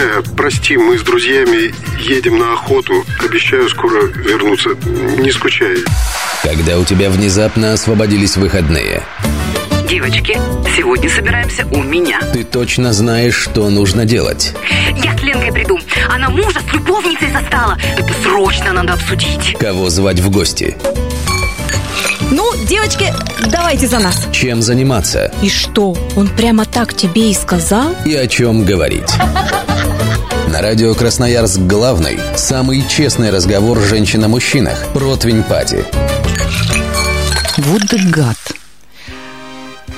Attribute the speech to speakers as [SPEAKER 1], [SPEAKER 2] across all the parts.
[SPEAKER 1] Дорогая, прости, мы с друзьями едем на охоту. Обещаю скоро вернуться. Не скучай.
[SPEAKER 2] Когда у тебя внезапно освободились выходные.
[SPEAKER 3] Девочки, сегодня собираемся у меня.
[SPEAKER 2] Ты точно знаешь, что нужно делать.
[SPEAKER 3] Я с Ленкой приду. Она мужа с любовницей застала. Это срочно надо обсудить.
[SPEAKER 2] Кого звать в гости?
[SPEAKER 4] Ну, девочки, давайте за нас.
[SPEAKER 2] Чем заниматься?
[SPEAKER 4] И что, он прямо так тебе и сказал?
[SPEAKER 2] И о чем говорить? На радио Красноярск главный, самый честный разговор женщин о мужчинах. Противень Пати.
[SPEAKER 4] Вот ты гад.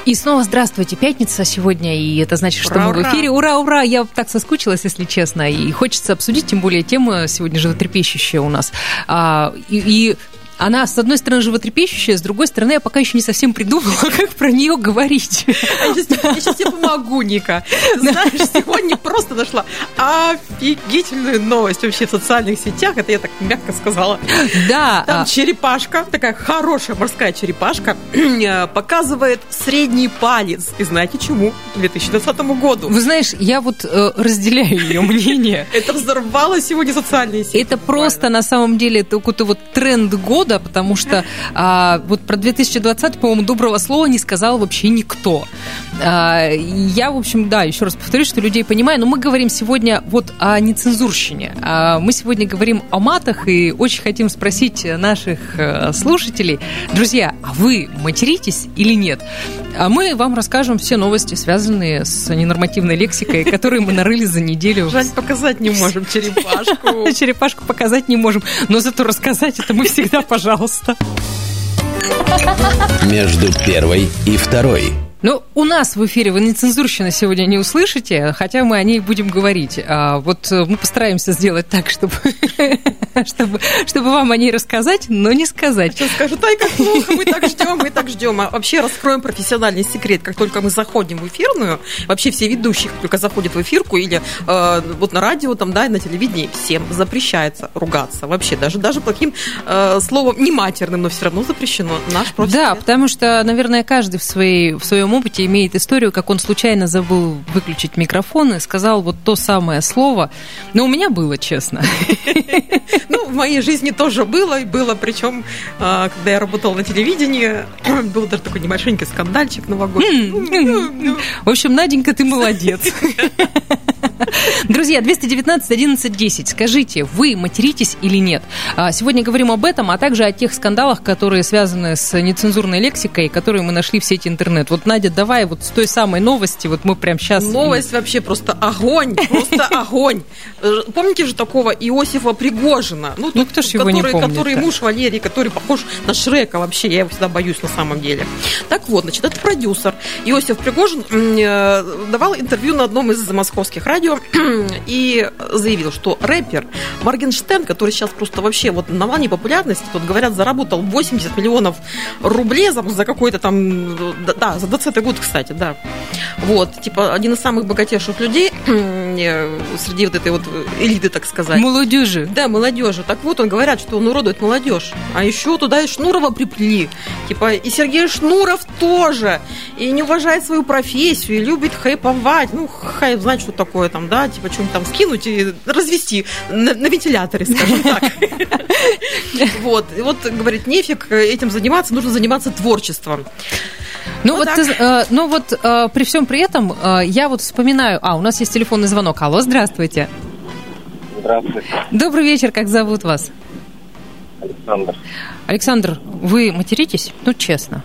[SPEAKER 5] И снова здравствуйте, пятница сегодня, и это значит, что
[SPEAKER 4] Ура,
[SPEAKER 5] мы в эфире. Ура, ура! Я так соскучилась, если честно, и хочется обсудить, тем более тема сегодня животрепещущая у нас. А, и, и она, с одной стороны, животрепещущая, с другой стороны, я пока еще не совсем придумала, как про нее говорить.
[SPEAKER 6] Я сейчас тебе помогу, Ника. Знаешь, сегодня просто нашла офигительную новость вообще в социальных сетях. Это я так мягко сказала.
[SPEAKER 5] Да,
[SPEAKER 6] Там
[SPEAKER 5] а,
[SPEAKER 6] черепашка, такая хорошая морская черепашка, э, показывает средний палец. И знаете чему? 2020 году.
[SPEAKER 5] вы знаешь, я вот э, разделяю ее мнение.
[SPEAKER 6] Это взорвало сегодня социальные сети.
[SPEAKER 5] Это просто на самом деле какой-то вот тренд года, потому что а, вот про 2020, по-моему, доброго слова не сказал вообще никто. А, я, в общем, да, еще раз повторюсь, что людей понимаю, но мы говорим сегодня вот о нецензурщине. А, мы сегодня говорим о матах и очень хотим спросить наших э, слушателей, друзья, а вы материтесь или нет? А мы вам расскажем все новости, связанные с ненормативной лексикой, которые мы нарыли за неделю.
[SPEAKER 6] Жаль, показать не можем черепашку.
[SPEAKER 5] Черепашку показать не можем, но зато рассказать это мы всегда, пожалуйста.
[SPEAKER 2] Между первой и второй.
[SPEAKER 5] Ну, у нас в эфире вы нецензурщина сегодня не услышите, хотя мы о ней будем говорить. А вот э, мы постараемся сделать так, чтобы, чтобы, чтобы вам о ней рассказать, но не сказать.
[SPEAKER 6] Сейчас скажут, ай, как плохо, мы так ждем, мы так ждем. А вообще раскроем профессиональный секрет. Как только мы заходим в эфирную, вообще все ведущие, только заходят в эфирку или э, вот на радио, там, да, и на телевидении, всем запрещается ругаться. Вообще, даже, даже плохим э, словом, не матерным, но все равно запрещено. Наш профи-
[SPEAKER 5] Да, потому что, наверное, каждый в, своей, в своем опыте имеет историю, как он случайно забыл выключить микрофон и сказал вот то самое слово. Но у меня было, честно.
[SPEAKER 6] Ну, в моей жизни тоже было, и было, причем, э, когда я работала на телевидении, был даже такой небольшенький скандальчик новогодний. Ну,
[SPEAKER 5] В общем, Наденька, ты молодец. Друзья, 219 11 10. Скажите, вы материтесь или нет? А, Сегодня говорим об этом, а также о тех скандалах, которые связаны с нецензурной лексикой, которые мы нашли в сети интернет. Вот, Надя, давай вот с той самой новости, вот мы прям сейчас...
[SPEAKER 6] Новость вообще просто огонь, просто огонь. Помните же такого Иосифа Пригожина?
[SPEAKER 5] Ну,
[SPEAKER 6] тот,
[SPEAKER 5] кто ж его не
[SPEAKER 6] который,
[SPEAKER 5] помнит-то?
[SPEAKER 6] Который муж Валерии, который похож на Шрека вообще. Я его всегда боюсь на самом деле. Так вот, значит, это продюсер. Иосиф Пригожин э, давал интервью на одном из московских радио и заявил, что рэпер Моргенштерн, который сейчас просто вообще вот на волне популярности, тут говорят, заработал 80 миллионов рублей за, за какой-то там, да, за 20 год, кстати, да. Вот, типа, один из самых богатейших людей э, среди вот этой вот элиты, так сказать.
[SPEAKER 5] Молодежи.
[SPEAKER 6] Да, молодежи. Так вот, он говорят, что он уродует молодежь. А еще туда и Шнурова приплели. Типа, и Сергей Шнуров тоже. И не уважает свою профессию, и любит хайповать. Ну, хайп, знать, что такое там, да, типа, что-нибудь там скинуть и развести на, на вентиляторе, скажем так. Вот. И вот, говорит, нефиг этим заниматься, нужно заниматься творчеством.
[SPEAKER 5] Ну
[SPEAKER 6] Вот
[SPEAKER 5] вот, ты, э, ну вот э, при всем при этом э, я вот вспоминаю... А, у нас есть телефонный звонок. Алло, здравствуйте.
[SPEAKER 7] Здравствуйте,
[SPEAKER 5] Добрый вечер, как зовут вас?
[SPEAKER 7] Александр.
[SPEAKER 5] Александр, вы материтесь? Ну, честно.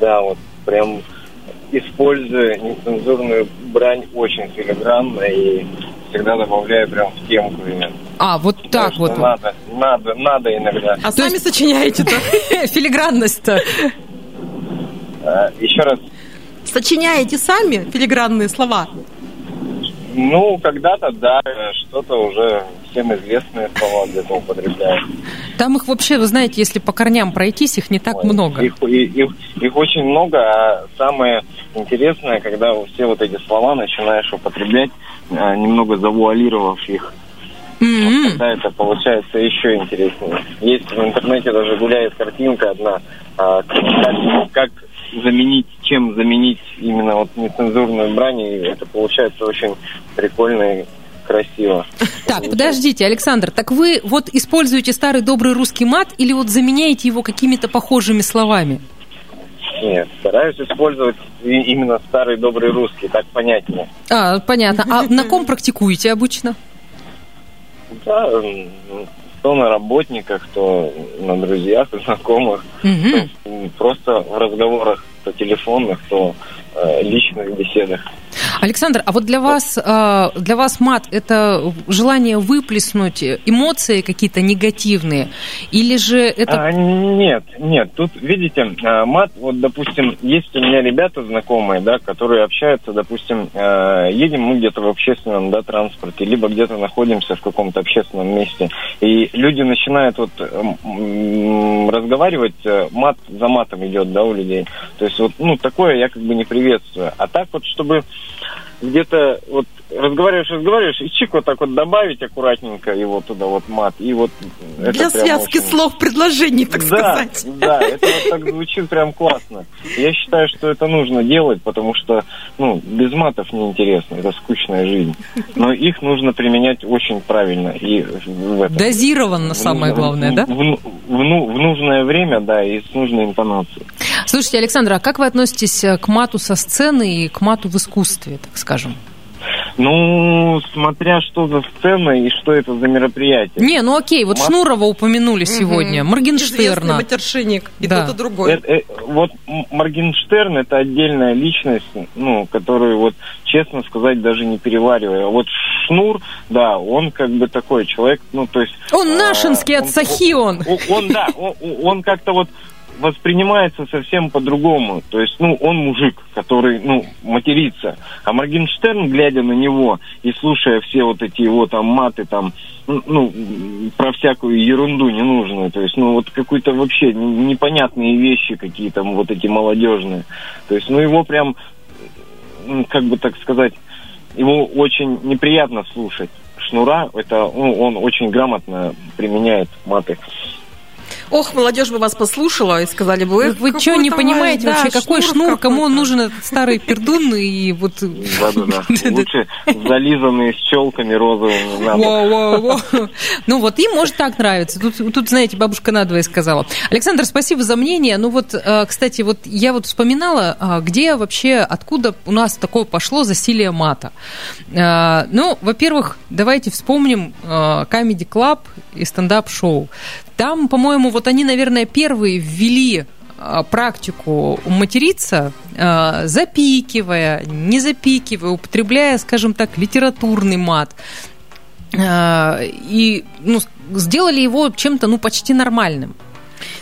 [SPEAKER 7] Да, вот прям использую нецензурную брань очень филигранно и всегда добавляю прям в темку ее.
[SPEAKER 5] А, вот так
[SPEAKER 7] Потому
[SPEAKER 5] вот.
[SPEAKER 7] что Надо, надо, надо иногда.
[SPEAKER 6] А сами сочиняете-то?
[SPEAKER 5] Филигранность-то.
[SPEAKER 7] А, еще раз,
[SPEAKER 6] Сочиняете сами филигранные слова?
[SPEAKER 7] ну, когда-то, да, что-то уже всем известные слова где-то употребляю.
[SPEAKER 5] Там их вообще, вы знаете, если по корням пройтись, их не так
[SPEAKER 7] Ой,
[SPEAKER 5] много.
[SPEAKER 7] Их, их, их очень много, а самое интересное, когда все вот эти слова начинаешь употреблять, а, немного завуалировав их.
[SPEAKER 5] М-м.
[SPEAKER 7] Вот тогда это получается еще интереснее. Есть в интернете даже гуляет картинка одна, а, как, как заменить, чем заменить именно вот нецензурную брань, и это получается очень прикольно и красиво.
[SPEAKER 5] Так, подождите, Александр, так вы вот используете старый добрый русский мат или вот заменяете его какими-то похожими словами?
[SPEAKER 7] Нет, стараюсь использовать именно старый добрый русский, так понятнее.
[SPEAKER 5] А, понятно. А на ком практикуете обычно?
[SPEAKER 7] Да, м, то на работниках, то на друзьях, знакомых.
[SPEAKER 5] Мгм.
[SPEAKER 7] То есть, м, Просто в разговорах, то телефонных, то э, личных беседах.
[SPEAKER 5] Александр, а вот для вас, а, для вас мат – это желание выплеснуть эмоции какие-то негативные? Или же это...
[SPEAKER 7] А, нет, нет, тут, видите, а, мат, вот, допустим, есть у меня ребята знакомые, да, которые общаются, допустим, э, едем мы где-то в общественном, да, транспорте, либо где-то находимся в каком-то общественном месте, и люди начинают вот разговаривать, э, мат за матом идет, да, у людей. То есть вот, ну, такое я как бы не приветствую. А так вот, чтобы где-то вот разговариваешь, разговариваешь, и чик вот так вот добавить аккуратненько его туда вот мат, и вот
[SPEAKER 6] Для связки
[SPEAKER 7] очень-
[SPEAKER 6] слов, предложений, так
[SPEAKER 7] да,
[SPEAKER 6] сказать.
[SPEAKER 7] Да, это вот так звучит прям классно. Я считаю, что это нужно делать, потому что, ну, без матов неинтересно, это скучная жизнь. Но их нужно применять очень правильно и в этом.
[SPEAKER 5] Дозированно,
[SPEAKER 7] в
[SPEAKER 5] самое
[SPEAKER 7] нужное-
[SPEAKER 5] главное, да?
[SPEAKER 7] В, в- в ну- в нужное время, да, и с нужной интонацией.
[SPEAKER 5] Слушайте, Александр, а как вы относитесь к мату со сцены и к мату в искусстве, так скажем?
[SPEAKER 7] Ну, смотря что за сцена и что это за мероприятие.
[SPEAKER 5] Не, ну окей, вот
[SPEAKER 7] Мат-
[SPEAKER 5] Шнурова упомянули сегодня,
[SPEAKER 6] Известный
[SPEAKER 5] Моргенштерна.
[SPEAKER 6] матершинник и
[SPEAKER 5] Да.
[SPEAKER 6] тот, и другой.
[SPEAKER 7] Э- э, вот Моргенштерн это отдельная личность, ну, которую вот, честно сказать, даже не перевариваю. А вот Шнур, да, он как бы такой человек, ну, то есть...
[SPEAKER 5] Он
[SPEAKER 7] а,
[SPEAKER 5] нашинский от
[SPEAKER 7] он-
[SPEAKER 5] Сахи он.
[SPEAKER 7] Он, он, да, он, он как-то вот воспринимается совсем по-другому. То есть, ну, он мужик, который, ну, матерится. А Моргенштерн, глядя на него и слушая все вот эти его там маты, там, ну, про всякую ерунду ненужную, то есть, ну, вот какую-то вообще непонятные вещи какие-то, вот эти молодежные. То есть, ну, его прям, как бы так сказать, его очень неприятно слушать. Шнура, это, ну, он очень грамотно применяет маты.
[SPEAKER 6] Ох, молодежь бы вас послушала и сказали бы...
[SPEAKER 5] Вы,
[SPEAKER 6] «Эх,
[SPEAKER 5] вы
[SPEAKER 6] какой
[SPEAKER 5] что, не понимаете
[SPEAKER 6] да,
[SPEAKER 5] вообще, какой шнур, кому он
[SPEAKER 6] какой-то».
[SPEAKER 5] нужен этот старый пердун и вот...
[SPEAKER 7] Да-да-да. Лучше зализанные с челками розовыми.
[SPEAKER 5] Ну вот им может так нравится. Тут, тут, знаете, бабушка надвое сказала. Александр, спасибо за мнение. Ну вот, э, кстати, вот я вот вспоминала, а, где вообще, откуда у нас такое пошло засилие мата. Э, Ну, во-первых, давайте вспомним э, Comedy Club и стендап-шоу. Там, по-моему, вот они, наверное, первые ввели э, практику материться, э, запикивая, не запикивая, употребляя, скажем так, литературный мат. Э, И ну, сделали его чем-то ну, почти нормальным.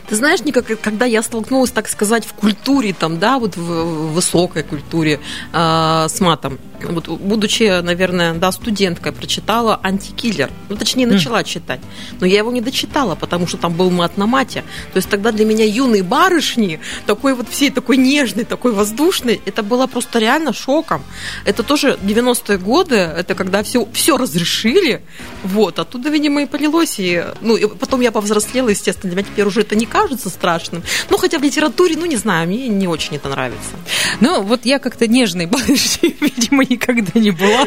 [SPEAKER 6] Ты знаешь, Ника, когда я столкнулась, так сказать, в культуре, там, да, вот в, высокой культуре э, с матом, вот, будучи, наверное, да, студенткой, прочитала «Антикиллер». Ну, точнее, начала читать. Но я его не дочитала, потому что там был мат на мате. То есть тогда для меня юные барышни, такой вот всей такой нежный, такой воздушный, это было просто реально шоком. Это тоже 90-е годы, это когда все, все разрешили, вот, оттуда, видимо, и полилось. И, ну, и потом я повзрослела, естественно, для меня теперь уже это не кажется страшным. Ну, хотя в литературе, ну, не знаю, мне не очень это нравится.
[SPEAKER 5] Ну, вот я как-то нежной барышней, видимо, никогда не была.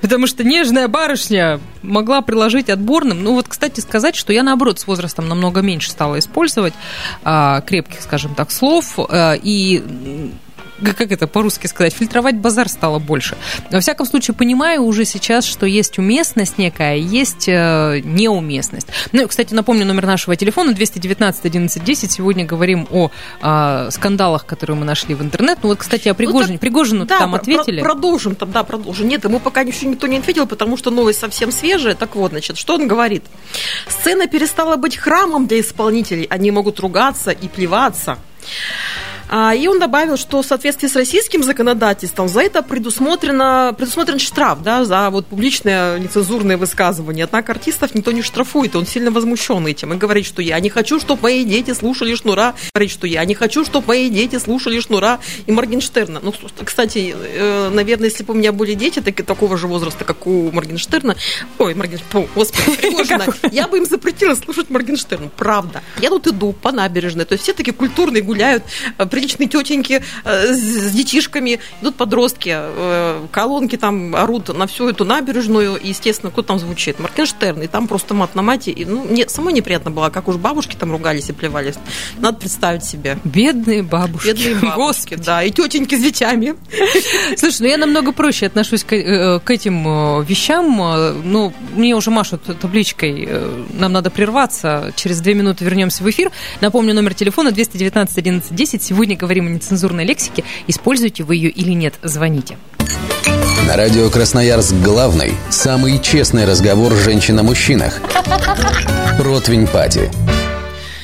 [SPEAKER 5] Потому что нежная барышня могла приложить отборным. Ну вот, кстати, сказать, что я, наоборот, с возрастом намного меньше стала использовать а, крепких, скажем так, слов. а, и как это по-русски сказать, фильтровать базар стало больше. Во всяком случае, понимаю уже сейчас, что есть уместность некая, есть э, неуместность. Ну, и, кстати, напомню номер нашего телефона 219 11 10. Сегодня говорим о а, скандалах, которые мы нашли в интернет. Ну вот, кстати, о Пригожине.
[SPEAKER 6] так-
[SPEAKER 5] Пригожину
[SPEAKER 6] Да,
[SPEAKER 5] там ответили.
[SPEAKER 6] про- продолжим там, да, продолжим. Нет, ему пока еще никто не ответил, потому что новость совсем свежая. Так вот, значит, что он говорит? Сцена перестала быть храмом для исполнителей. Они могут ругаться и плеваться. А, И он добавил, что в соответствии с российским законодательством за это предусмотрено, предусмотрен штраф, да, за вот публичное нецензурное высказывание. Однако артистов никто не штрафует, он сильно возмущен этим. И говорит, что я не хочу, чтобы мои дети слушали Шнура. Говорит, что я не хочу, чтобы мои дети слушали Шнура и Моргенштерна. Ну, кстати, э, наверное, если бы у меня были дети так, такого же возраста, как у Моргенштерна, ой, Моргенштерна, господи, Пригожина, я бы им запретила слушать Моргенштерна. Правда. Я тут иду по набережной, то есть все такие культурные гуляют, э, приличные тетеньки э, с, детишками, идут подростки, э, колонки там орут на всю эту набережную, и, естественно, кто там звучит? Моргенштерн, и там просто мат на мате. И, ну, мне самой неприятно было, как уж бабушки там ругались и плевались. Надо представить себе.
[SPEAKER 5] Бедные бабушки.
[SPEAKER 6] Бедные бабушки, да, и тетеньки с детьми.
[SPEAKER 5] Слушай, ну я намного проще отношусь к, э, к этим вещам. Ну, мне уже машут табличкой. Нам надо прерваться. Через две минуты вернемся в эфир. Напомню, номер телефона 219 11 10. Сегодня говорим о нецензурной лексике. Используете вы ее или нет? Звоните.
[SPEAKER 2] На радио Красноярск главный, самый честный разговор женщин о мужчинах. Противень Пати.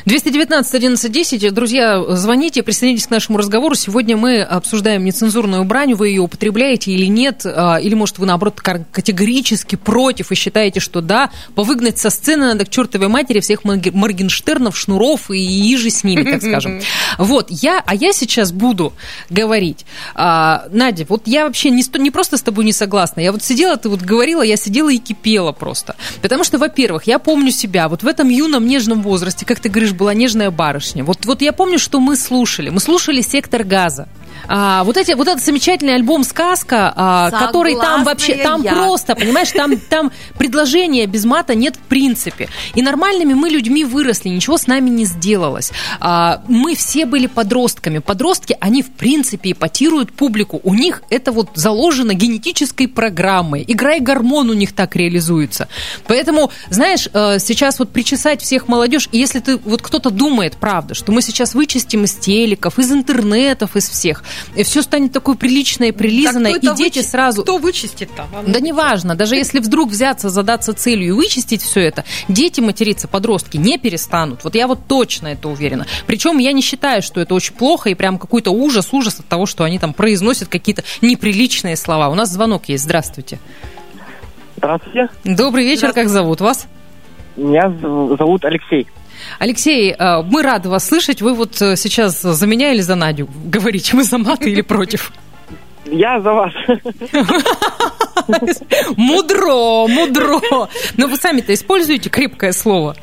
[SPEAKER 5] 219 11 10. Друзья, звоните, присоединитесь к нашему разговору. Сегодня мы обсуждаем нецензурную брань. Вы ее употребляете или нет? А, Или, может, вы, наоборот, категорически против и считаете, что да, повыгнать со сцены надо к чертовой матери всех Морге- Моргенштернов, Шнуров и иже с ними, так скажем. Вот, я, а я сейчас буду говорить. А, Надя, вот я вообще не, не просто с тобой не согласна. Я вот сидела, ты вот говорила, я сидела и кипела просто. Потому что, во-первых, я помню себя вот в этом юном нежном возрасте, как ты говоришь, была нежная барышня. Вот, вот я помню, что мы слушали. Мы слушали «Сектор газа». А, вот, эти, вот этот замечательный альбом «Сказка», а, который там вообще, там
[SPEAKER 6] я.
[SPEAKER 5] просто, понимаешь, там, там предложения без мата нет в принципе. И нормальными мы людьми выросли, ничего с нами не сделалось. А, мы все были подростками. Подростки, они в принципе эпатируют публику. У них это вот заложено генетической программой. Игра и гормон у них так реализуется. Поэтому, знаешь, э, сейчас вот причесать всех молодежь, и если ты, вот кто-то думает, правда, что мы сейчас вычистим из телеков, из интернетов, из всех, и все станет такое приличное прилизанное,
[SPEAKER 6] Так
[SPEAKER 5] и дети
[SPEAKER 6] вычи-
[SPEAKER 5] сразу...
[SPEAKER 6] Кто вычистит-то? А, ну,
[SPEAKER 5] Да неважно, даже если вдруг взяться, задаться целью и вычистить все это, дети материться, подростки не перестанут. Вот я вот точно это уверена. Причем я не считаю, что это очень плохо и прям какой-то ужас, ужас от того, что они там произносят какие-то неприличные слова. У нас звонок есть. Здравствуйте.
[SPEAKER 8] Здравствуйте.
[SPEAKER 5] Добрый вечер, как зовут вас?
[SPEAKER 8] Меня зов- зовут Алексей.
[SPEAKER 5] Алексей, э, мы рады вас слышать. Вы вот э, сейчас за меня или за Надю говорите? Мы за маты или против?
[SPEAKER 8] Я за вас.
[SPEAKER 5] Мудро, мудро. Но вы сами-то используете крепкое слово?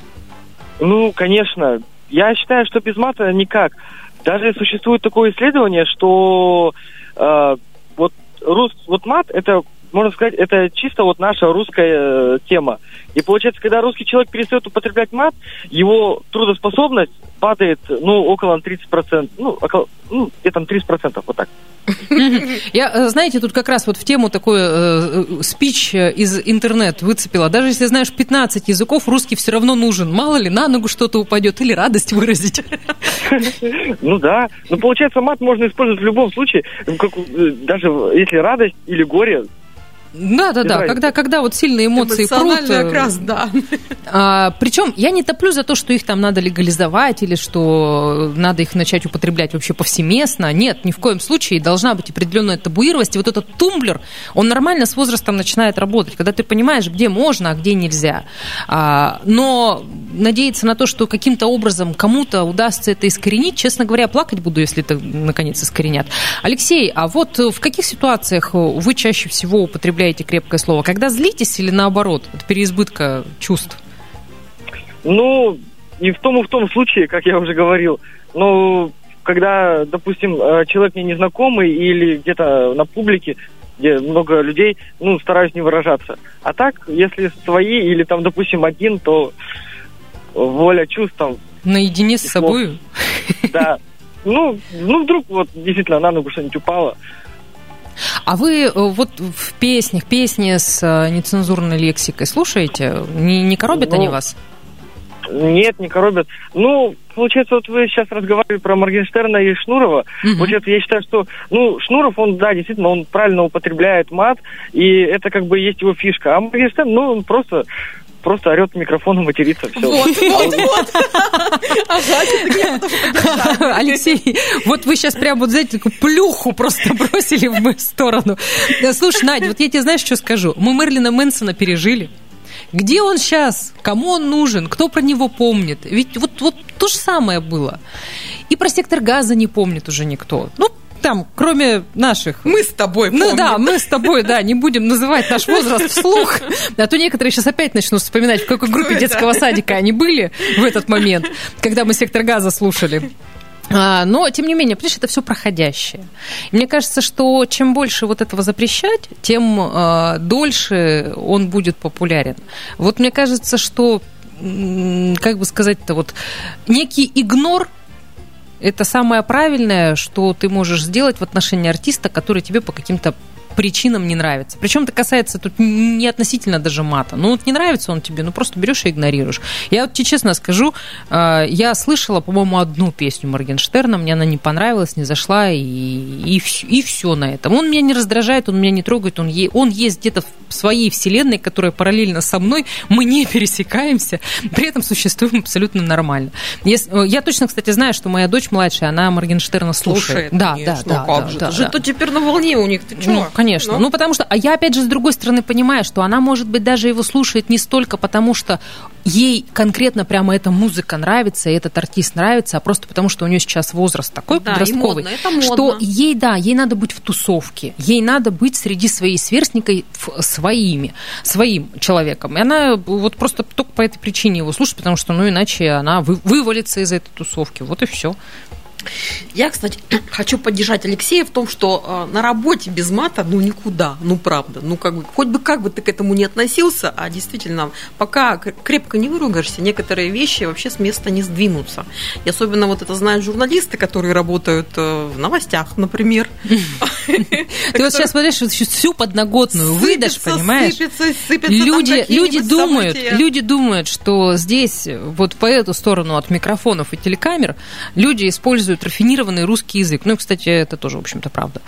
[SPEAKER 8] Ну, конечно. Я считаю, что без мата никак. Даже существует такое исследование, что э, вот, рус, вот мат это можно сказать, это чисто вот наша русская э, тема. И получается, когда русский человек перестает употреблять мат, его трудоспособность падает, ну, около 30%, ну, около, ну, где-то 30%, вот так.
[SPEAKER 5] Я, э, знаете, тут как раз вот в тему такой э, э, спич э, из интернет выцепила. Даже если знаешь 15 языков, русский все равно нужен. Мало ли, на ногу что-то упадет или радость выразить.
[SPEAKER 8] Ну да. Но получается, мат можно использовать в любом случае, как, даже если радость или горе.
[SPEAKER 5] Да, да, да. Когда, когда вот сильные эмоции прут. Э,
[SPEAKER 6] окрас, да.
[SPEAKER 5] А, причем я не топлю за то, что их там надо легализовать или что надо их начать употреблять вообще повсеместно. Нет, ни в коем случае. Должна быть определенная табуированность. И вот этот тумблер, он нормально с возрастом начинает работать, когда ты понимаешь, где можно, а где нельзя. А, но надеяться на то, что каким-то образом кому-то удастся это искоренить, честно говоря, плакать буду, если это наконец искоренят. Алексей, а вот в каких ситуациях вы чаще всего употребляете крепкое слово? Когда злитесь или наоборот, от переизбытка чувств?
[SPEAKER 8] Ну, и в том и в том случае, как я уже говорил, ну, когда, допустим, э, человек мне незнакомый или где-то на публике, где много людей, ну, стараюсь не выражаться. А так, если свои или там, допустим, один, то воля чувств там,
[SPEAKER 5] Наедине с собой?
[SPEAKER 8] да. Ну, ну, вдруг вот действительно на ногу что-нибудь упало.
[SPEAKER 5] А вы э, вот в песнях, песни с э, нецензурной лексикой слушаете? Не, не коробят
[SPEAKER 8] Ну,
[SPEAKER 5] они вас?
[SPEAKER 8] Нет, не коробят. Ну, получается, вот вы сейчас разговаривали про Моргенштерна и Шнурова.
[SPEAKER 5] Мгм.
[SPEAKER 8] Получается, я считаю, что, ну, Шнуров, он, да, действительно, он правильно употребляет мат, и это как бы есть его фишка. А Моргенштерн, ну, он просто просто орет в микрофон и матерится. Все.
[SPEAKER 6] Вот, вот, вот. Поддержать.
[SPEAKER 5] Алексей, вот вы сейчас прям вот, знаете, такую плюху просто бросили в мою сторону. Слушай, Надя, вот я тебе знаешь, что скажу? Мы Мерлина Мэнсона пережили. Где он сейчас? Кому он нужен? Кто про него помнит? Ведь вот, вот то же самое было. И про сектор газа не помнит уже никто. Ну, там, кроме наших.
[SPEAKER 6] Мы с тобой
[SPEAKER 5] Ну
[SPEAKER 6] помним.
[SPEAKER 5] да, мы с тобой, да, не будем называть наш возраст вслух, а то некоторые сейчас опять начнут вспоминать, в какой группе детского садика они были в этот момент, когда мы «Сектор газа» слушали. А, Но, тем не менее, понимаешь, это все проходящее. И мне кажется, что чем больше вот этого запрещать, тем э, дольше он будет популярен. Вот мне кажется, что, как бы сказать-то, вот некий игнор это самое правильное, что ты можешь сделать в отношении артиста, который тебе по каким-то причинам не нравится. Причем это касается тут не относительно даже мата. Ну, вот не нравится он тебе, ну просто берешь и игнорируешь. Я вот тебе честно скажу, э, я слышала, по-моему, одну песню Моргенштерна, мне она не понравилась, не зашла, и, и, и все на этом. Он меня не раздражает, он меня не трогает, он, е- он есть где-то в своей вселенной, которая параллельно со мной, мы не пересекаемся, при этом существуем абсолютно нормально. Ес- э, Я точно, кстати, знаю, что моя дочь младшая, она Моргенштерна слушает. да,
[SPEAKER 6] конечно,
[SPEAKER 5] да, да,
[SPEAKER 6] ну как
[SPEAKER 5] да,
[SPEAKER 6] же,
[SPEAKER 5] да,
[SPEAKER 6] это же
[SPEAKER 5] да.
[SPEAKER 6] то теперь на волне у них, ты чё?
[SPEAKER 5] Ну, конечно.
[SPEAKER 6] Ну.
[SPEAKER 5] Ну, потому что... А я, опять же, с другой стороны понимаю, что она, может быть, даже его слушает не столько потому, что ей конкретно прямо эта музыка нравится, и этот артист нравится, а просто потому, что у нее сейчас возраст такой
[SPEAKER 6] Да,
[SPEAKER 5] подростковый,
[SPEAKER 6] модно, это модно.
[SPEAKER 5] что ей, да, ей надо быть в тусовке, ей надо быть среди своих сверстников своими, своим человеком. И она вот просто только по этой причине его слушает, потому что, ну, иначе она вы- вывалится из этой тусовки. Вот и все.
[SPEAKER 6] Я, кстати, хочу поддержать Алексея в том, что э, на работе без мата, ну, никуда, ну, правда. Ну, как бы, хоть бы как бы ты к этому не относился, а действительно, пока крепко не выругаешься, некоторые вещи вообще с места не сдвинутся. И особенно вот это знают журналисты, которые работают э, в новостях, например.
[SPEAKER 5] Ты вот сейчас смотришь, всю подноготную выдашь, понимаешь? Люди, люди думают, люди думают, что здесь, вот по эту сторону от микрофонов и телекамер, люди используют рафинированный русский язык. Ну, и, кстати, это тоже, в общем-то, правда.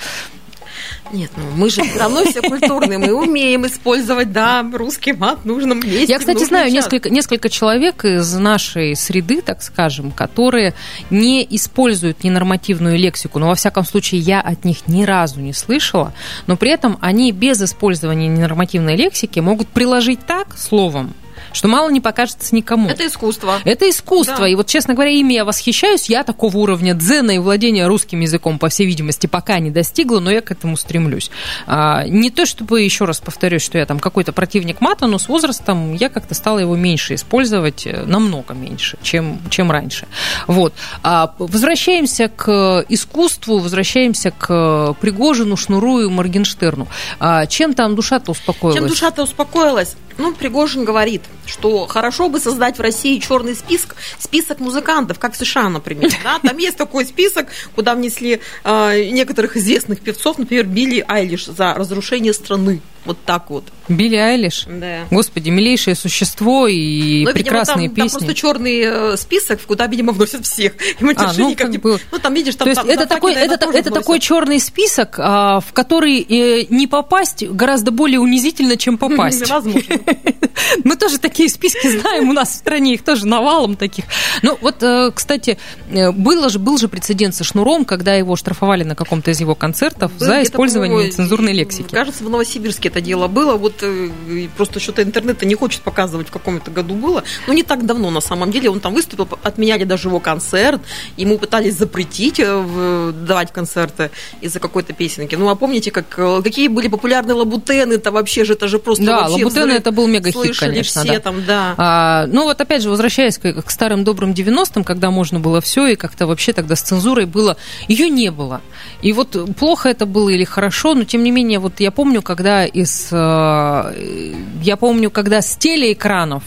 [SPEAKER 6] Нет, ну мы же все равно все культурные, мы умеем использовать, да, русский мат в нужном месте.
[SPEAKER 5] Я, кстати, знаю
[SPEAKER 6] час.
[SPEAKER 5] несколько, несколько человек из нашей среды, так скажем, которые не используют ненормативную лексику, но, во всяком случае, я от них ни разу не слышала, но при этом они без использования ненормативной лексики могут приложить так словом, что мало не покажется никому.
[SPEAKER 6] Это искусство.
[SPEAKER 5] Это искусство.
[SPEAKER 6] Да.
[SPEAKER 5] И вот, честно говоря, ими я восхищаюсь. Я такого уровня дзена и владения русским языком, по всей видимости, пока не достигла, но я к этому стремлюсь. А, не то, чтобы, еще раз повторюсь, что я там какой-то противник мата, но с возрастом я как-то стала его меньше использовать, э, намного меньше, чем, чем раньше. Вот. А, возвращаемся к искусству, возвращаемся к Пригожину, Шнуру и Моргенштерну. А, чем там душа-то успокоилась?
[SPEAKER 6] Чем душа-то успокоилась? Ну, Пригожин говорит, что хорошо бы создать в России черный список, список музыкантов, как в США, например. Да? Там есть такой список, куда внесли э, некоторых известных певцов, например, Билли Айлиш за разрушение страны. Вот так вот.
[SPEAKER 5] Билли Айлиш?
[SPEAKER 6] Да.
[SPEAKER 5] Господи, милейшее существо и
[SPEAKER 6] Но, видимо,
[SPEAKER 5] прекрасные
[SPEAKER 6] там, там
[SPEAKER 5] песни.
[SPEAKER 6] просто черный э, список, куда, видимо, вносят всех. И матершинников
[SPEAKER 5] ну, как
[SPEAKER 6] не-
[SPEAKER 5] бы-
[SPEAKER 6] ну, там, видишь, там,
[SPEAKER 5] То есть
[SPEAKER 6] там
[SPEAKER 5] это
[SPEAKER 6] Дафаки,
[SPEAKER 5] такой, это, это
[SPEAKER 6] вносят.
[SPEAKER 5] такой черный список, а, в который э, не попасть гораздо более унизительно, чем попасть.
[SPEAKER 6] Возможно.
[SPEAKER 5] Мы тоже такие списки знаем, у нас в стране их тоже навалом таких. Ну вот, э, кстати, э, было же, был же прецедент со Шнуром, когда его штрафовали на каком-то из его концертов за использование
[SPEAKER 6] и-
[SPEAKER 5] лексики.
[SPEAKER 6] Кажется, в Новосибирске это дело было. Вот э, просто что-то интернета не хочет показывать, в каком это году было. Но не так давно, на самом деле. Он там выступил, отменяли даже его концерт. Ему пытались запретить э, давать концерты из-за какой-то песенки. Ну, а помните, как, э, какие были популярные лабутены? Это вообще же, это же просто
[SPEAKER 5] Да,
[SPEAKER 6] вообще
[SPEAKER 5] «Лабутены»
[SPEAKER 6] взрыв.
[SPEAKER 5] это был мега-хит,
[SPEAKER 6] Слышали
[SPEAKER 5] конечно,
[SPEAKER 6] все
[SPEAKER 5] да.
[SPEAKER 6] там, да.
[SPEAKER 5] А, ну вот опять же, возвращаясь к, к старым добрым 90-м, когда можно было все, и как-то вообще тогда с цензурой было, ее не было. И вот плохо это было или хорошо, но тем не менее, вот я помню, когда из, э, я помню, когда с телеэкранов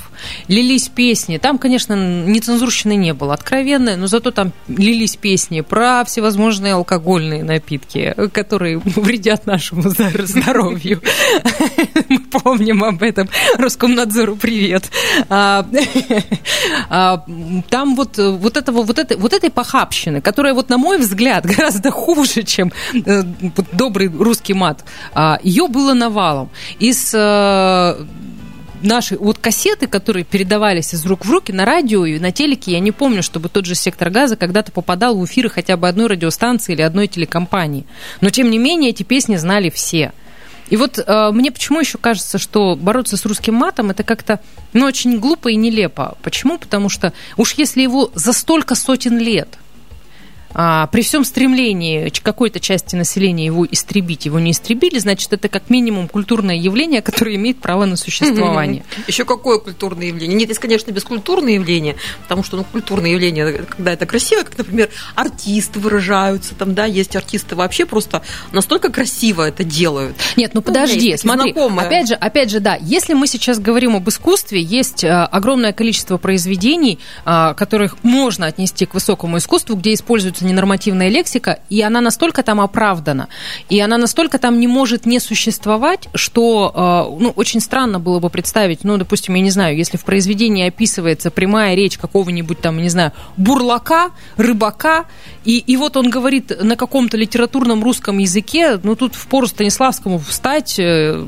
[SPEAKER 5] лились песни, там, конечно, нецензурщины не было, откровенная, но зато там лились песни про всевозможные алкогольные напитки, которые вредят нашему здор- здоровью. Мы помним об этом. Роскомнадзору привет. А, а, Там вот, вот, этого, вот, этой, вот этой похабщины, которая, вот, на мой взгляд, гораздо хуже, чем э, добрый русский мат, а, ее было навалом. Из э, наши вот кассеты, которые передавались из рук в руки на радио и на телеке, я не помню, чтобы тот же сектор газа когда-то попадал в эфиры хотя бы одной радиостанции или одной телекомпании. Но тем не менее эти песни знали все. И вот э, мне почему еще кажется, что бороться с русским матом это как-то ну, очень глупо и нелепо. Почему? Потому что уж если его за столько сотен лет а, при всем стремлении какой-то части населения его истребить, его не истребили, значит, это как минимум культурное явление, которое имеет право на существование.
[SPEAKER 6] Еще какое культурное явление? Нет, есть, конечно, бескультурное явление, потому что ну, культурное явление, когда это красиво, как, например, артисты выражаются, там, да, есть артисты вообще просто настолько красиво это делают.
[SPEAKER 5] Нет, ну
[SPEAKER 6] Ну,
[SPEAKER 5] подожди,
[SPEAKER 6] есть
[SPEAKER 5] смотри.
[SPEAKER 6] знакомые.
[SPEAKER 5] Опять же, опять же, да, если мы сейчас говорим об искусстве, есть э, огромное количество произведений, э, которых можно отнести к высокому искусству, где используется ненормативная лексика, и она настолько там оправдана, и она настолько там не может не существовать, что, э, ну, очень странно было бы представить, ну, допустим, я не знаю, если в произведении описывается прямая речь какого-нибудь там, не знаю, бурлака, рыбака, и, и вот он говорит на каком-то литературном русском языке, ну, тут впору Станиславскому встать э,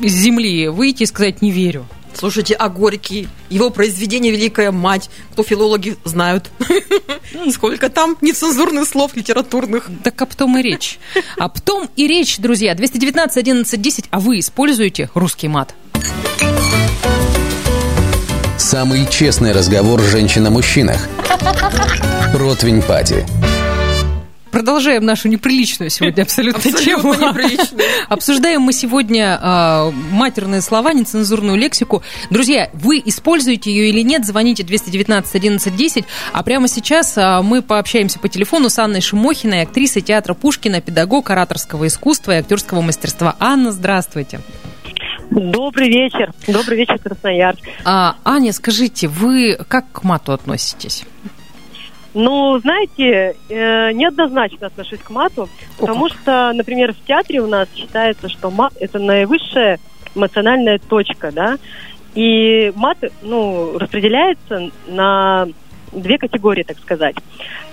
[SPEAKER 5] из земли, выйти и сказать «не верю».
[SPEAKER 6] Слушайте, а Горький, его произведение «Великая мать», кто филологи знают. Сколько там нецензурных слов литературных.
[SPEAKER 5] Так об том и речь. Об том и речь, друзья. 219 11 10, а вы используете русский мат?
[SPEAKER 2] Самый честный разговор женщин о мужчинах. Ротвень Пати.
[SPEAKER 5] Продолжаем нашу неприличную сегодня абсолютно, тему.
[SPEAKER 6] Абсолютно неприличную.
[SPEAKER 5] Обсуждаем мы сегодня э, матерные слова, нецензурную лексику. Друзья, вы используете ее или нет, звоните 219 11 10. А прямо сейчас э, мы пообщаемся по телефону с Анной Шимохиной, актрисой театра Пушкина, педагог ораторского искусства и актерского мастерства. Анна, здравствуйте.
[SPEAKER 9] Добрый вечер. Добрый вечер, Красноярск.
[SPEAKER 5] А, Аня, скажите, вы как к мату относитесь?
[SPEAKER 9] Ну, знаете, э, неоднозначно отношусь к мату, потому что, например, в театре у нас считается, что мат – это наивысшая эмоциональная точка, да, и мат, ну, распределяется на две категории, так сказать.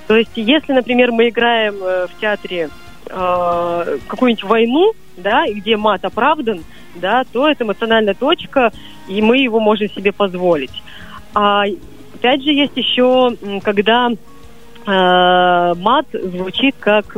[SPEAKER 9] То есть, если, например, мы играем э, в театре э, какую-нибудь войну, да, и где мат оправдан, да, то это эмоциональная точка, и мы его можем себе позволить. А опять же есть еще, когда э, мат звучит как